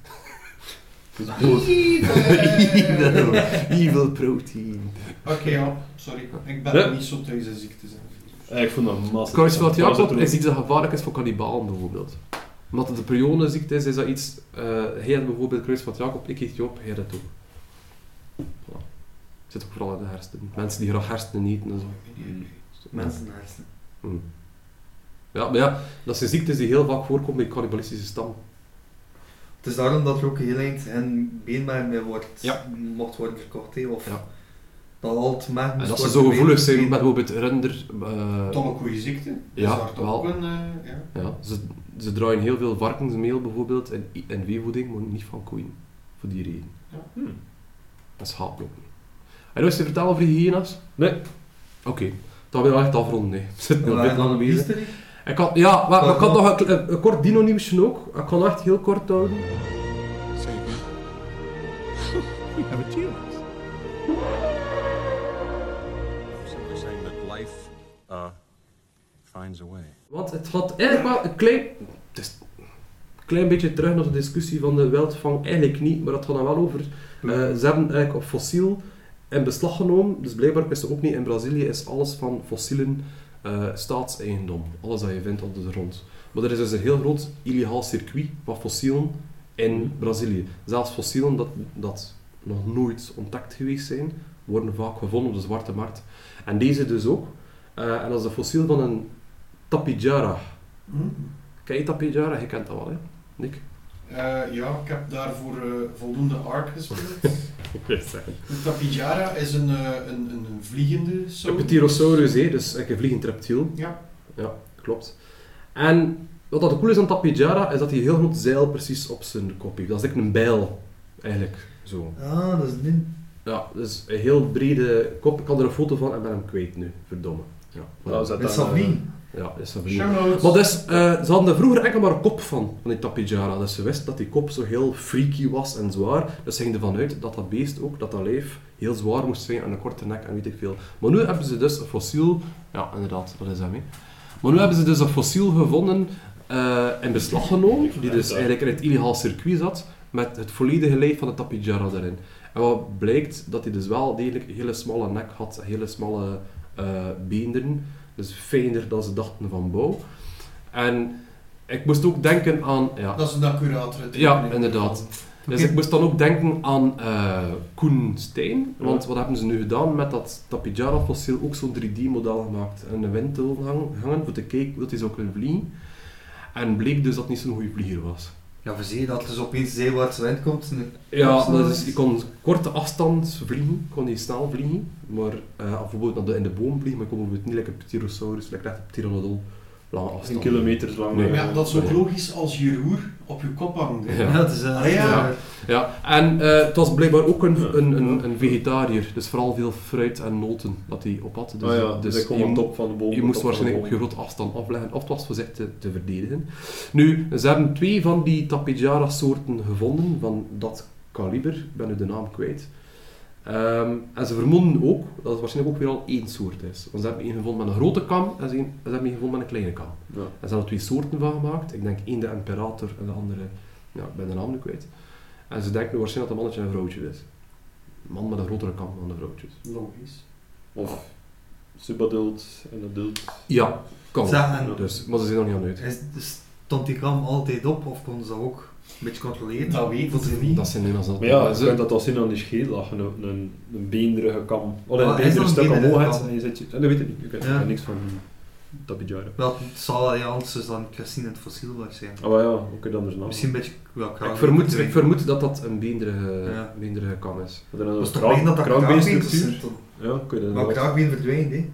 Evil, evil protein. Oké, ja. Sorry. Ik ben Ja. niet zo thuis in ziektes. en. Eh, ik vond dat massa. Creutzfeldt-Jacob is iets dat gevaarlijk is voor kannibalen bijvoorbeeld. Omdat het een prionenziekte is, is dat iets... eh hij had bijvoorbeeld Creutzfeldt-Jacob, ik eet je op, hij had het ook. Voilà. Zit ook vooral in de hersenen. Mensen die graag hersenen eten en zo. Mensenhersenen. Mm. Ja, maar ja, dat zijn ziektes die heel vaak voorkomen in cannibalistische stammen. Het is daarom dat er ook heel eind en beenmerg mee wordt, Ja. mocht worden verkocht, of Ja. dat al merg En dat ze zo gevoelig zijn met bijvoorbeeld render... eh, Tonnenkoeienziekte. Is Ja, daar toch wel. ook een... eh, ja. Ja, ze, ze draaien heel veel varkensmeel bijvoorbeeld in, in veevoeding, maar niet van koeien. Voor die reden. Hmm. Dat is schaaplopen. En nog eens te vertellen over hyena's? Nee. Oké, dat wil ik echt afronden. Nee. We zitten een lang een bezig. Ik had, ja, maar, maar ik had nog een, een, een kort dino-nieuwsje ook. Ik kan echt heel kort houden. We have a. Simply saying that life uh, finds a way. Want het gaat eigenlijk wel een klein... Het is een klein beetje terug naar de discussie van de wildvang. Eigenlijk niet, maar het gaat dan wel over... eh, ze hebben eigenlijk op fossiel in beslag genomen. Dus blijkbaar is er ook niet in Brazilië is alles van fossielen eh, staatseigendom. Alles dat je vindt op de grond. Maar er is dus een heel groot illegaal circuit van fossielen in Brazilië. Zelfs fossielen dat, dat nog nooit ontdekt geweest zijn, worden vaak gevonden op de zwarte markt. En deze dus ook. Eh, en dat is een fossiel van een tapijara. Hm? Ken je tapijara? Je kent dat wel, hè? Nick? Eh, ja, ik heb daarvoor eh, voldoende Ark gespeeld. De Tapijara is een, eh, een, een, vliegende Een soort. Pterosaurus, hè? dus een vliegend reptiel. Ja. Ja, klopt. En wat dat cool is aan Tapijara, is dat hij heel groot zeil precies op zijn kop heeft. Dat is eigenlijk een bijl, eigenlijk. Zo. Ah, dat is niet... Ja, dus een heel brede kop. Ik had er een foto van en ben hem kwijt nu. Verdomme. Ja, Nou, zet Dat is dan, wie? Ja is dat notes. Maar dus, eh, ze hadden er vroeger enkel maar een kop van, van die Tapijara. Dus ze wisten dat die kop zo heel freaky was en zwaar. Dus ze gingen ervan uit dat dat beest ook, dat dat lijf, heel zwaar moest zijn en een korte nek en weet ik veel. Maar nu hebben ze dus een fossiel... Ja, inderdaad, dat is hem, hè. Maar nu hebben ze dus een fossiel gevonden eh, in beslag genomen, die dus eigenlijk in het illegaal circuit zat, met het volledige lijf van de Tapijara erin. En wat blijkt, dat hij dus wel degelijk een hele smalle nek had, hele smalle eh beenderen. Dus fijner dan ze dachten van bouw. En ik moest ook denken aan... Ja, Dat is een accurate ja inderdaad. Dus ik moest dan ook denken aan eh Koen Steen. Want wat hebben ze nu gedaan met dat Tapijara fossiel? Ook zo'n 3D-model gemaakt. En een wind hang- hangen voor te kijken dat hij zou kunnen vliegen. En bleek dus dat het niet zo'n goede vlieger was. Ja, we zien dat er dus opeens zeewaarts wind komt. Ja, dat is, je kon korte afstand vliegen, kon niet snel vliegen. Maar eh, bijvoorbeeld naar de, in de boom vliegen, maar ik kon bijvoorbeeld niet lekker Pterosaurus, lekker echt Pteranodon, lange afstand. Kilometers lang. Nee. Ja, dat is ook logisch als je roer op je kop hangt. hè. Ja. Ja, het is... eh, Ah, ja. Ja, en eh, het was blijkbaar ook een, een, een, een vegetariër, dus vooral veel fruit en noten dat hij op had. Dus, Ah ja, dus dus je, op top van de boom. je moest waarschijnlijk op je grote afstand afleggen, of het was voor zich te, te verdedigen. Nu, ze hebben twee van die Tapijara-soorten gevonden, van dat kaliber, ik ben nu de naam kwijt. Ehm, en ze vermoeden ook dat het waarschijnlijk ook weer al één soort is. Want ze hebben één gevonden met een grote kam en ze ze hebben één gevonden met een kleine kam. Ja. En ze hebben er twee soorten van gemaakt. Ik denk één de imperator en de andere, ja, ik ben de naam nu kwijt. En ze denken waarschijnlijk dat het een mannetje en een vrouwtje is. Een man met een grotere kam dan de vrouwtjes. Logisch. Of subadult en adult. Ja, kan. Zeg, Dus, maar ze zijn nog niet aan uit. is, is- stond die kam altijd op of konden ze dat ook een beetje controleren? Dat weten Voor ze niet. Dat zijn Nederlandse Maar ja, je ze, kunt dat al zien aan die schedel, als je een, een, een beenderige kam... Oh, Ah, een is beenderig dat een stuk beenderige omhoog hebt en je zet je... Dat weet ik niet, je kent Ja. er niks van Tapijara. Wel, het zal ja, anders is dan Christine het fossiel. Ah, maar ja, je dat anders naam? Misschien een beetje... Ja, ik, vermoed, ik vermoed dat dat een beenderige, Ja. beenderige kam is. Dat Dat is toch alleen dat dat kraakbeenstructuur. kraakbeen Ja, kun je dat Maar wel- kraakbeen verdwijnt, hè.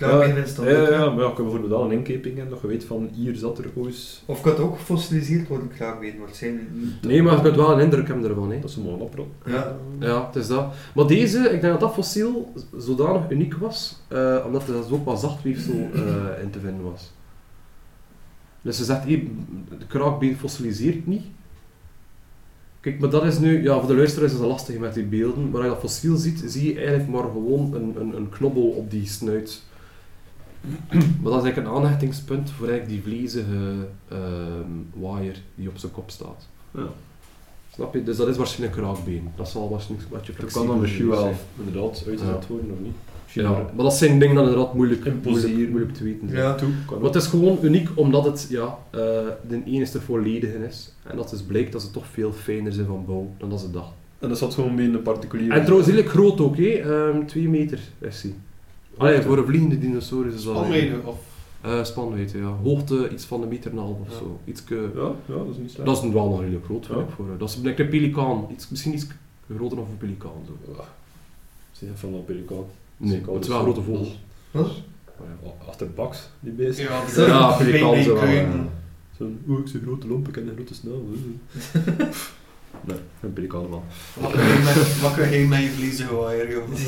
Ja, ja, maar ja, je bijvoorbeeld wel een inkeping hebben, dat je weet van hier zat er ooit... Of kan het ook gefossiliseerd worden, kraakbeen? Waarschijnlijk niet. Nee, maar je kunt wel een indruk hebben ervan. Hè. Dat is een mooie oprol. Ja. Ja, het is dat. Maar deze, ik denk dat dat fossiel zodanig uniek was, eh, omdat er dus ook wat zachtweefsel eh, in te vinden was. Dus ze zegt, hey, de kraakbeen fossiliseert niet. Kijk, maar dat is nu, ja, voor de luisteraars is het lastig met die beelden. Maar als je dat fossiel ziet, zie je eigenlijk maar gewoon een, een, een knobbel op die snuit. Maar dat is eigenlijk een aanhechtingspunt voor eigenlijk die vlezige ehm waaier die op zijn kop staat. Ja. Snap je? Dus dat is waarschijnlijk een kraakbeen. Dat zal waarschijnlijk wat je Dat kan dan misschien wel inderdaad uitgezet worden, of niet? Ja, maar dat zijn dingen dat inderdaad moeilijk, moeilijk, moeilijk te weten zijn. Ja. toe. Maar het is gewoon uniek omdat het ja, eh, de enige volledige is. En dat dus blijkt dat ze toch veel fijner zijn van bouw dan dat ze dachten. En dat zat gewoon bij een particulier. En trouwens redelijk groot ook, hè. Ehm, twee meter is hij. Allee, voor een vliegende dinosaurus is dat... Spanwijdte of... Eh spanwijdte, ja. Hoogte iets van een meter en een half of Ja. zo. Ietske, Ja, ja, dat is niet slecht. dat is wel nog redelijk groot, vind Ja. ik. Voor, eh, dat is like een pelikaan. Iets, misschien iets groter dan een pelikaan. Zo. Zie je van een pelikaan? Nee, het is wel een grote vogel. Wat? Oh, Achterbaks, die beest. Ja, Zo, Ja, pelikaan zo eh. Zo'n, oeh, ik zie grote lomp, ik heb een grote snel. nee, een pelikaan man. Wat kun je met- Wat kun je met je vliezige waaier, joh?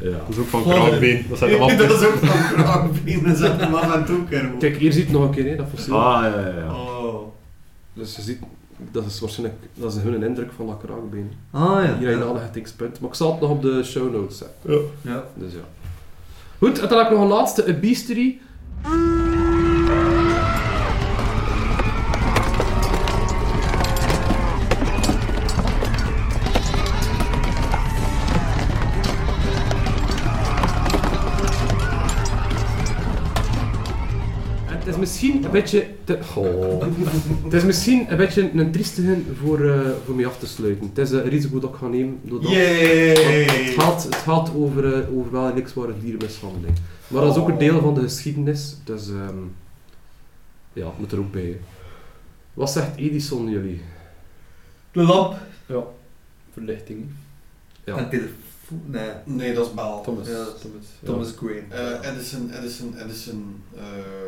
Ja. Dat is ook van kraakbeen. Dat zijn Dat is ook van kraakbeen, dat zet hem af en toe, Kermo. Kijk, hier ziet je nog een keer, hè, dat fossiel. Ah, ja, ja, ja. Oh. Dus je ziet, dat is waarschijnlijk dat is hun indruk van dat kraakbeen. Ah ja. Hier heb je ja. aanhechtingspunt. Maar ik zal het nog op de show notes zetten. Ja. Dus ja. Goed, en dan heb ik nog een laatste, een beastery. Een beetje... Te, oh. Het is misschien een beetje een triestige voor, eh, voor mij af te sluiten. Het is een risico dat ik ga nemen. Doordat, Het gaat, het gaat over, eh, over wel niks ware dierenmishandeling. Maar dat is ook een deel van de geschiedenis, dus ehm ja, het moet er ook bij. hè. Wat zegt Edison jullie? De lamp Verlichting. Ja. en telefoon. Nee, Nee, dat is Baal. Thomas. Ja, Thomas. ja. Thomas Green. Eh, Edison, Edison, Edison. eh,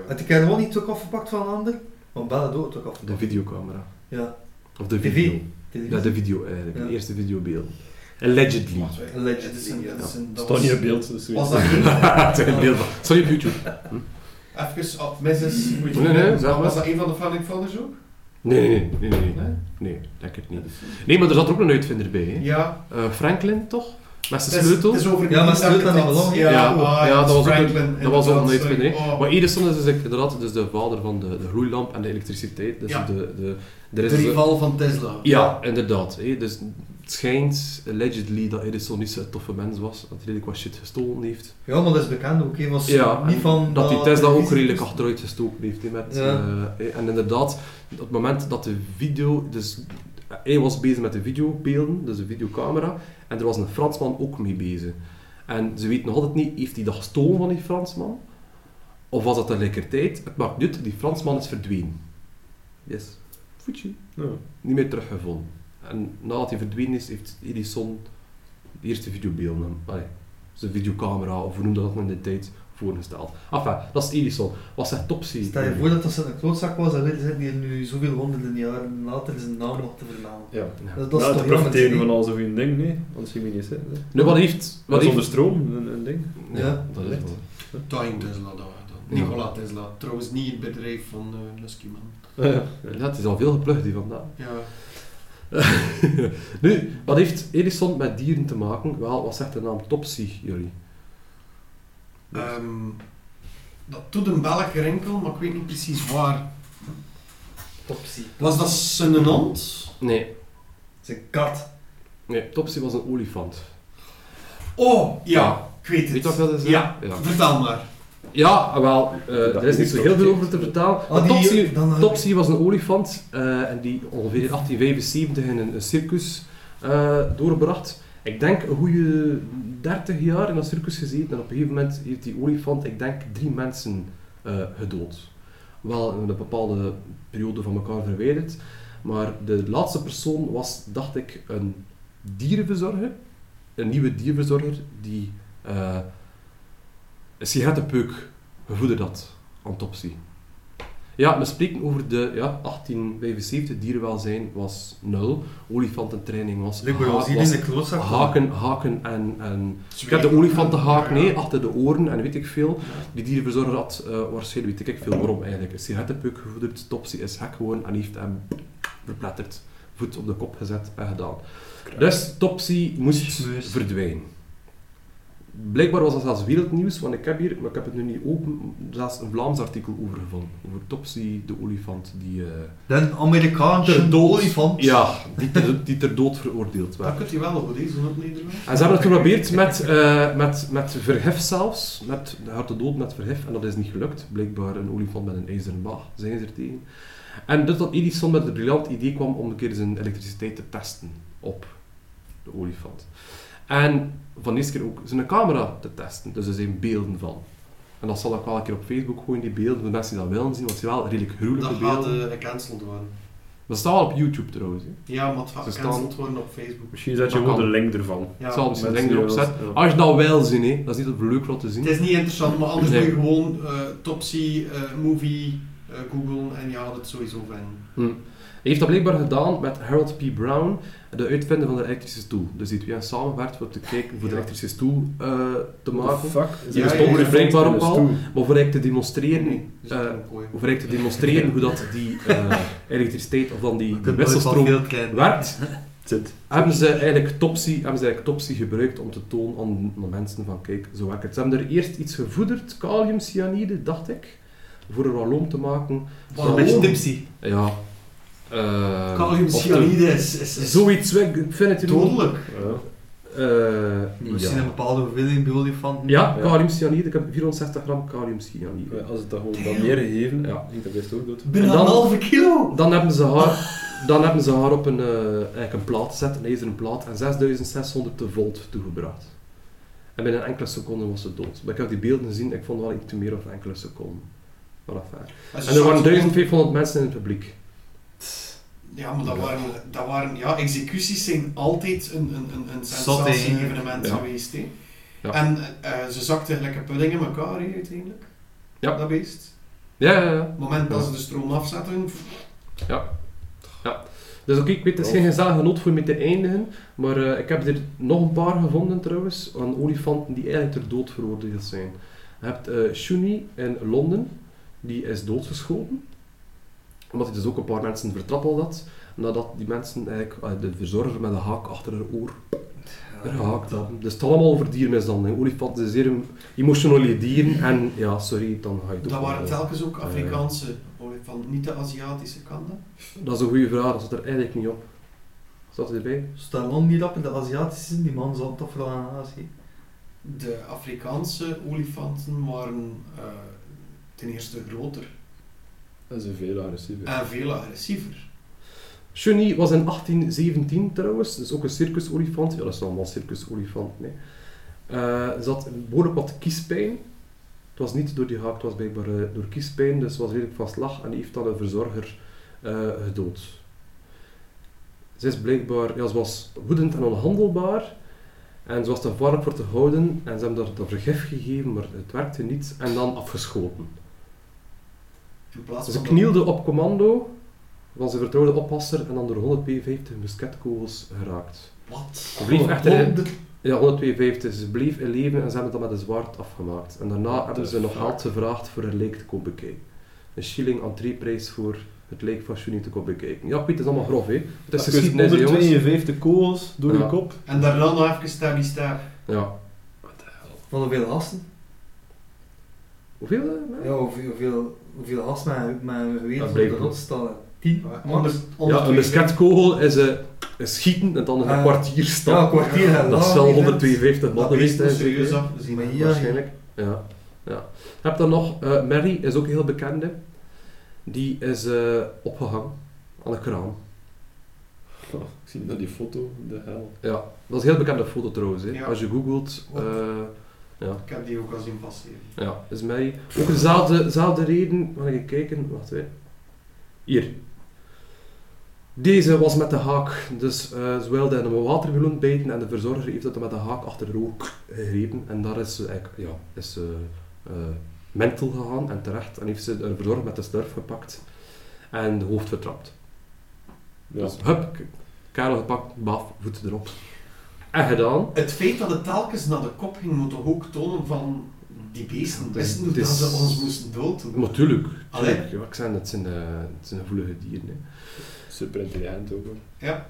Had ik er gewoon niet ook afgepakt van een ander? Want Bella had ook De afgepakt. videocamera. Ja. Of de video. Ja, de video eigenlijk. Ja. De eerste videobeeld. Allegedly. Allegedly, Edison, ja. Edison, dat Staat niet was- op beeld, dus Was dat beelden. Sorry op YouTube. even op Mrs. Nee, nee, zeggen, zeg maar. Was dat een van de founding fathers ook? Nee, nee, nee. Nee, nee, nee. Nee? nee het niet. Nee, maar er zat ook een uitvinder bij. Hè. Ja. Eh, Franklin, toch? Met zijn Het is- sleutel. het is over Ja, maar die sleutel ballon, Ja, Ja, ah, ja, dat was ook Dat was een. Oh. Maar Edison is dus inderdaad dus de vader van de, de gloeilamp en de elektriciteit. Dus Ja. de, de, De is rival van Tesla. Ja, inderdaad. Hè. Dus het schijnt allegedly dat Edison niet zo'n toffe mens was. Dat hij redelijk wat shit gestolen heeft. Ja, maar dat is bekend ook. Hij was Ja, niet en van... dat hij Tesla ook redelijk achteruit gestoken heeft. met, Ja. eh, en inderdaad, op het moment dat de video... Dus, hij was bezig met de videobeelden, dus de videocamera. En er was een Fransman ook mee bezig. En ze weten nog altijd niet, heeft hij dat gestolen van die Fransman? Of was dat tegelijkertijd? Het maakt niet die Fransman is verdwenen. Yes. Fuji. Ja. Niet meer teruggevonden. En nadat hij verdwenen is, heeft Edison de eerste videobeelden, allee, zijn videocamera, of hoe noemde dat in de tijd, voorgesteld. Enfin, dat is Edison. Wat zegt Topsy? Stel je voor dat dat een klootzak was, dan zit hij nu zoveel honderden jaren later zijn naam nog te vermelden. Ja. Ja. Dat, dat is toch profiteren van al zo'n ding, nee. Anders zie je niet zitten. hè. Nu, wat heeft... Wat zonder stroom, een, een ding. ja, Ja. dat is wel. Dying Tesla. Ja. Nikola Tesla. Trouwens niet het bedrijf van uh. Ja. Ja, het is al veel geplukt die vandaag. Ja. nu, wat heeft Edison met dieren te maken? Wel, wat zegt de naam Topsy, jullie? Ehm, dat doet een Belg rinkel, maar ik weet niet precies waar. Topsy. Was dat zijn hond? Nee, Zijn kat. nee, Topsy was een olifant. Oh, ja. Ik weet het. Weet je wat dat is? Ja. Ja, Vertel maar. ja wel, eh, er is niet zo heel veel over te vertellen. Ah, Topsy, dan- Topsy was een olifant eh, en die ongeveer in 1875 in een, een circus eh, doorbracht. Ik denk een goede 30 jaar in dat circus gezeten en op een gegeven moment heeft die olifant, ik denk, drie mensen eh, gedood. Wel in een bepaalde periode van elkaar verwijderd. Maar de laatste persoon was, dacht ik, een dierenverzorger. Een nieuwe dierenverzorger die eh, een sigarettenpeuk gevoederd had aan. Ja, we spreken over de ja, 1875. Dierenwelzijn was nul. Olifantentraining was, Lijkt me ha- als hier was in de klootzak. haken, haken en, en... Ik heb de olifantenhaak, nee, achter de oren en weet ik veel. Die dierenverzorger had eh, waarschijnlijk, weet ik veel waarom eigenlijk, een sigarettenpeuk gevoederd. Topsy is hek gewoon en heeft hem verpletterd. Voet op de kop gezet en gedaan. Dus Topsy moest verdwijnen. Blijkbaar was dat zelfs wereldnieuws, want ik heb hier, maar ik heb het nu niet open, zelfs een Vlaams artikel over gevonden. Over Topsy, de olifant, die... eh, De Amerikaanse dood, olifant. Ja, die ter, die ter dood veroordeeld werd. Dat kunt je wel op deze op Nederland. En ze hebben het geprobeerd met, eh, met, met verhef zelfs, met de harte dood met verhef, en dat is niet gelukt. Blijkbaar een olifant met een ijzeren maag, zijn ze er tegen. En dus dat Edison met het briljant idee kwam om een keer zijn elektriciteit te testen op de olifant. En van de eerste keer ook zijn camera te testen, dus er zijn beelden van. En dat zal ik wel een keer op Facebook gooien, die beelden, voor de mensen die dat willen zien, want het zijn wel redelijk gruwelijke Dat gaat beelden. eh, gecanceld worden. Dat staat wel op YouTube trouwens. hè. Ja, maar het gaat gecanceld worden op Facebook. Misschien zet je Dat gewoon de link ervan. Ja. Ik zal misschien mensen link erop zetten. dat- Als je dat wel ziet, hè. dat is niet leuk om te zien. Het is niet interessant, maar anders Nee. moet je gewoon eh, Topsy eh, movie eh googlen en je gaat het sowieso vinden. Hm. Hij heeft dat blijkbaar gedaan met Harold P. Brown, de uitvinder van de elektrische stoel. Dus die twee hebben samengewerkt voor te kijken voor de elektrische stoel eh, te maken. fuck? Er ja, een ja. olifant Blijkbaar ook een al. Maar voor te demonstreren, dus eh, ik gooien. voor te demonstreren hoe dat die eh, elektriciteit of dan die, die wisselstroom werkt, Zit. hebben ze eigenlijk Topsy, hebben ze eigenlijk Topsy gebruikt om te tonen aan de mensen van kijk, zo werkt het. Ze hebben er eerst iets gevoederd, kaliumcyanide, dacht ik, voor een raloom te maken. Wat Een beetje oh, tipsy. Ja. Eh, of Kaliumcyanide is, is, Zoiets, ik vind het dodelijk. Ja. Eh, Misschien ja. een bepaalde hoeveelheid bij olifanten. Ja, Ja. kaliumcyanide. Ik heb 460 gram kaliumcyanide. Ja, Als het dan gewoon dan meer gegeven, Ja. ging dat best ook dood. Bijna En dan- een halve kilo! Dan hebben ze haar, dan hebben ze haar op een, eh, eigenlijk een plaat gezet, een ijzeren plaat, en 6600 volt toegebracht. En binnen enkele seconden was ze dood. Maar ik heb die beelden gezien, ik vond wel iets te meer of enkele seconden. Maar enfin. En er waren 1500 mensen in het publiek. Ja, maar dat waren, dat waren... Ja, executies zijn altijd een, een, een, een sensatie-evenement Ja. geweest. Hè. Ja. En eh, ze zakten een pudding in elkaar, uiteindelijk. Ja. Dat beest. Ja, ja, ja. Op het moment dat Ja. ze de stroom afzetten... Dus oké, ik weet, het is geen gezellige noot voor mee te eindigen, maar eh, ik heb er nog een paar gevonden trouwens, van olifanten die eigenlijk ter dood veroordeeld zijn. Je hebt eh Shuni in Londen, die is doodgeschoten, omdat hij dus ook een paar mensen vertrappeld had, nadat die mensen eigenlijk eh, de verzorger met een haak achter haar oor gehaakt hadden. Dus het is allemaal over diermishandeling. Olifanten zijn zeer emotionele dieren en ja, sorry, dan ga je toch Dat waren wel- telkens ook Afrikaanse olifanten, niet de Aziatische kanten. Dat is een goede vraag, dat zat er eigenlijk niet op. Zat hij erbij? Staat lang niet op in de Aziatische, die man zal toch vooral aan Azië. De Afrikaanse olifanten waren eh, ten eerste groter Dat is een veel agressiever. en veel agressiever. Shuni was in 1817 trouwens, dus ook een circusolifant. Ja, dat is allemaal circusolifant. Nee. Eh, ze had behoorlijk wat kiespijn. Het was niet door die haak, het was blijkbaar eh, door kiespijn, dus ze was redelijk van slag en die heeft dan een verzorger eh, gedood. Ze is blijkbaar, ja, ze was woedend en onhandelbaar. En ze was te gevaarlijk voor te houden en ze hebben daar dat vergif gegeven, maar het werkte niet. En dan afgeschoten. Ze van knielde op commando, was een vertrouwde oppasser en dan door 152 musketkogels geraakt. Wat? Ze bleef in, ja, 152. Ze bleef in leven en ze hebben dat met een zwaard afgemaakt. En daarna hebben ze nog geld gevraagd voor haar lijk te komen bekijken. Een shilling entreeprijs voor het lijk van Juni te komen bekijken. Ja, ik weet, het is allemaal grof, hè. Het is Dat is geschiedenis, jongens. 152 kogels door Ja. je kop. En daarna nog even stabby stab. Ja. Van hoeveel hasten? Hoeveel? eh, Ja, hoeveel, hoeveel, hoeveel hast met, met een geweer Dat op de blijkt rot staan? Tien? Onder, Ja, een musketkogel is eh, een schieten en dan een Ah. kwartier Ja, staan. een kwartier. Ja, dat is wel die 152 man Dat geweest, hè, moest serieus afgezien. Ja, Waarschijnlijk. Ja. ja. Je hebt dan nog, eh, Mary is ook een heel bekende. Die is eh, opgehangen aan een kraan. Oh, ik zie dat die foto, de hel. Ja, dat is een heel bekende foto trouwens. Hè. Ja. Als je googelt, eh, ja, Ik heb die ook al zien passeren. ja, is Mary. Ook dezelfde, dezelfde reden, ga ik kijken, wacht hè. Hier. Deze was met de haak, dus eh ze wilde in een watermeloen bijten en de verzorger heeft dat met de haak achter de oor gegrepen en daar is ze eigenlijk, ja, is ze eh, mental gegaan en terecht en heeft ze de verzorger met de slurf gepakt en de hoofd vertrapt. Ja. Dus hup, k- karel gepakt, baf, voet erop. En gedaan. Het feit dat het telkens naar de kop ging, moet toch ook tonen van die beesten wisten dat is- ze ons moesten doden. Natuurlijk. Allee. Ja, ik zei, het zijn, eh, het zijn gevoelige dieren. Hè. Super intelligent ook hoor. Ja.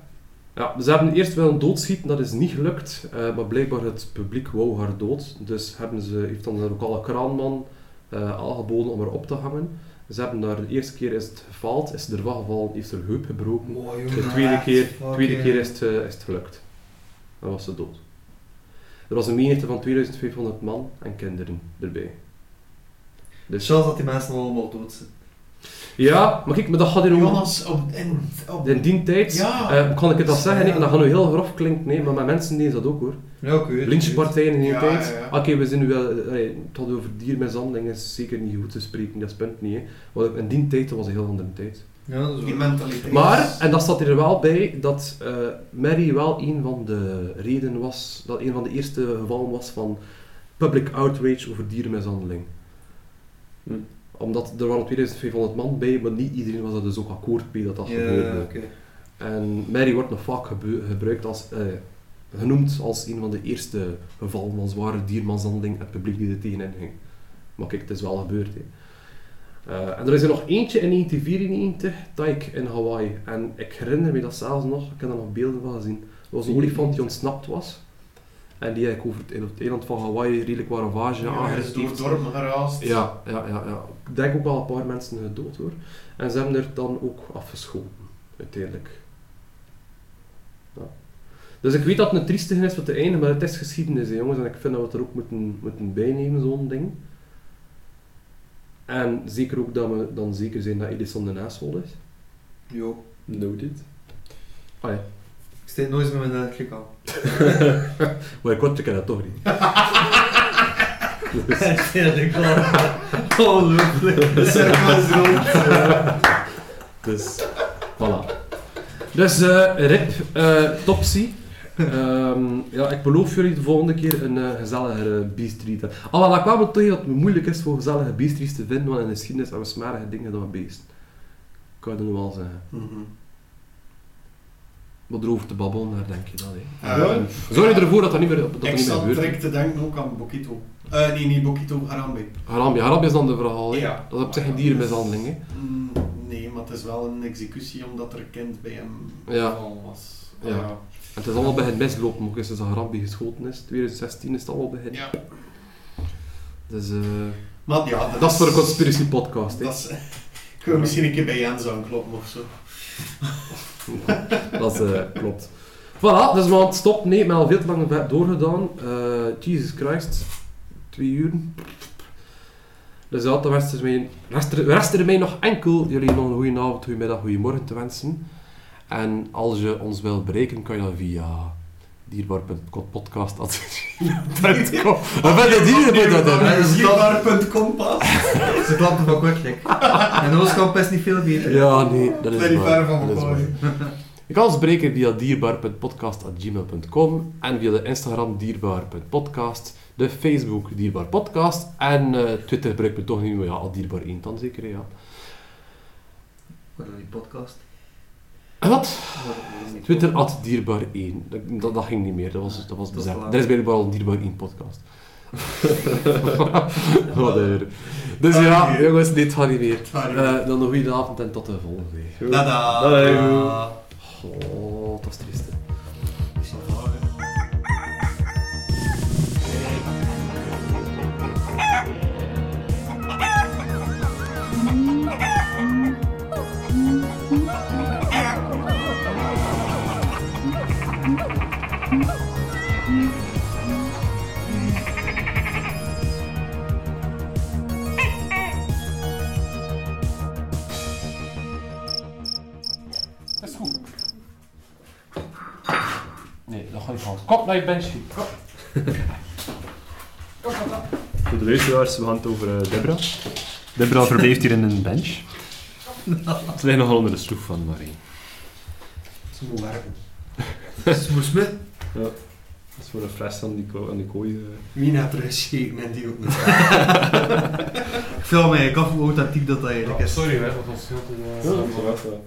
Ja, ze hebben eerst willen doodschieten, dat is niet gelukt, eh, maar blijkbaar het publiek wou haar dood. Dus hebben ze, heeft dan de lokale kraanman eh, aangeboden om haar op te hangen. Ze hebben daar de eerste keer is het gefaald, is ze ervan gevallen, heeft haar heup gebroken. Mooi, De tweede keer, tweede keer is, het, is het gelukt. Dan was ze dood. Er was een menigte van 2500 man en kinderen erbij. Dus, Chance dat die mensen allemaal dood zijn. ja, maar kijk, maar dat gaat om... Jonas, op, in, op, In die tijd, Ja. eh, kan ik het dat zeggen, Ja. en dat gaat nu heel grof klinken, nee, maar met mensen deden dat ook hoor. Ja, het. Lynchpartijen in die Ja, tijd. ja. Oké, we zijn nu wel, eh, het had over diermishandeling is zeker niet goed te spreken, dat is punt niet. Hè. Want in die tijd dat was een heel andere tijd. Ja, dat is die waar. mentaliteit. Maar, en dat staat er wel bij, dat eh, Mary wel een van de redenen was, dat een van de eerste gevallen was van public outrage over dierenmishandeling. Hm. Omdat er waren 2500 man bij, maar niet iedereen was er dus ook akkoord mee dat dat Ja, gebeurde. oké. En Mary wordt nog vaak gebruikt als, eh, genoemd als een van de eerste gevallen van zware diermishandeling en het publiek die er tegenin ging. Maar kijk, het is wel gebeurd. Hè. Eh, en er is er nog eentje in 1994, Taik in Hawaii. En ik herinner me dat zelfs nog, ik heb daar nog beelden van gezien. Er was een olifant die ontsnapt was. En die eigenlijk over het, eiland van Hawaii redelijk wat ravage ja, aangericht door heeft. dorpen geraast. Ja, ja, ja, ja. Ik denk ook wel een paar mensen gedood hoor. En ze hebben er dan ook afgeschoten, uiteindelijk. Ja. Dus ik weet dat het een triestige is wat te einde, maar het is geschiedenis, hè, jongens. En ik vind dat we het er ook moeten, moeten bijnemen, zo'n ding. En zeker ook dat we dan zeker zijn dat Edison de asshole is. Jo. Noted. Ah ja. Ik steek nooit met mijn aan. Maar ik word dat toch niet. Dus- Ja, ik. Ongelooflijk. De cirkel is rond. Dus, voilà. Dus, eh Rip, eh Topsy. Ehm, ja, ik beloof jullie de volgende keer een eh, gezelligere beastread. Al wel, ik kwam het tegen dat het moeilijk is voor gezellige beastreads te vinden, want in de geschiedenis hebben we smerige dingen dan een beest. Ik kan het nu wel zeggen. Mhm. Wat erover te babbelen, daar denk je dat, hè. Eh, Zorg je ervoor dat dat niet meer, dat dat ik niet meer zat gebeurt. direct te denken ook aan Bokito. Eh, nee, niet Bokito, Harambe. Harambe, Harambe is dan de verhaal, hè. Ja. Dat is op zich een dierenmishandeling, hè. Mm, nee, maar het is wel een executie omdat er een kind bij hem Ja. was. Ja. Het is allemaal begin mislopen, ook sinds dat Harambe geschoten is. 2016 is het allemaal begin. Ja. Dus, eh... Maar ja, Dat is voor een conspiracy podcast, hè. Dat is, ik wil misschien een keer bij Jens aankloppen of zo. Dat is, eh, klopt. Voilà, dus we gaan het stop. Nee, maar al veel te lang doorgedaan. Eh Jesus Christ. Twee uur. Dus ja, dan rest mij, rest, rest er mij nog enkel jullie nog een goede avond, goede middag, goede morgen te wensen. En als je ons wilt bereiken, kan je dat via dierbaar.podcast.com. Wat ben je dieren bij dat hebben? Dierbaar.com pas. Ze klappen van Kortrijk. En Oostkamp is niet veel beter. Ja, nee, dat is waar. ver van Dat is elkaar. waar. Je kan ons bereiken via dierbaar.podcast.gmail.com en via de Instagram dierbaar.podcast, de Facebook dierbaar podcast en eh, Twitter gebruik ik toch niet, maar ja, al dierbaar 1 dan zeker, ja. Wat is die podcast? En wat? Twitter at dierbaar 1. Dat, dat, dat ging niet meer, dat was, dat was laat. Er is blijkbaar al een dierbaar 1 podcast. Whatever. Dus ja, jongens, dit gaat niet meer. Eh, dan een goede avond en tot de volgende. Dag. Oh, dat is triest. Nee, dat ga ik gaan. Kom naar je benchje. Kom. Voor de luisteraars, we gaan het over eh, Debra. Debra verblijft hier in een bench. Ze ligt nogal onder de sloef van Marie. Ze moet werken. Smoes Smit. Dat is voor een fles aan die, ko- aan die kooi. eh. Mina heeft er gescheten en die ook niet. Ik vraag mij af hoe authentiek dat eigenlijk is. sorry, hè, dat was heel te... Ja, dat is wel.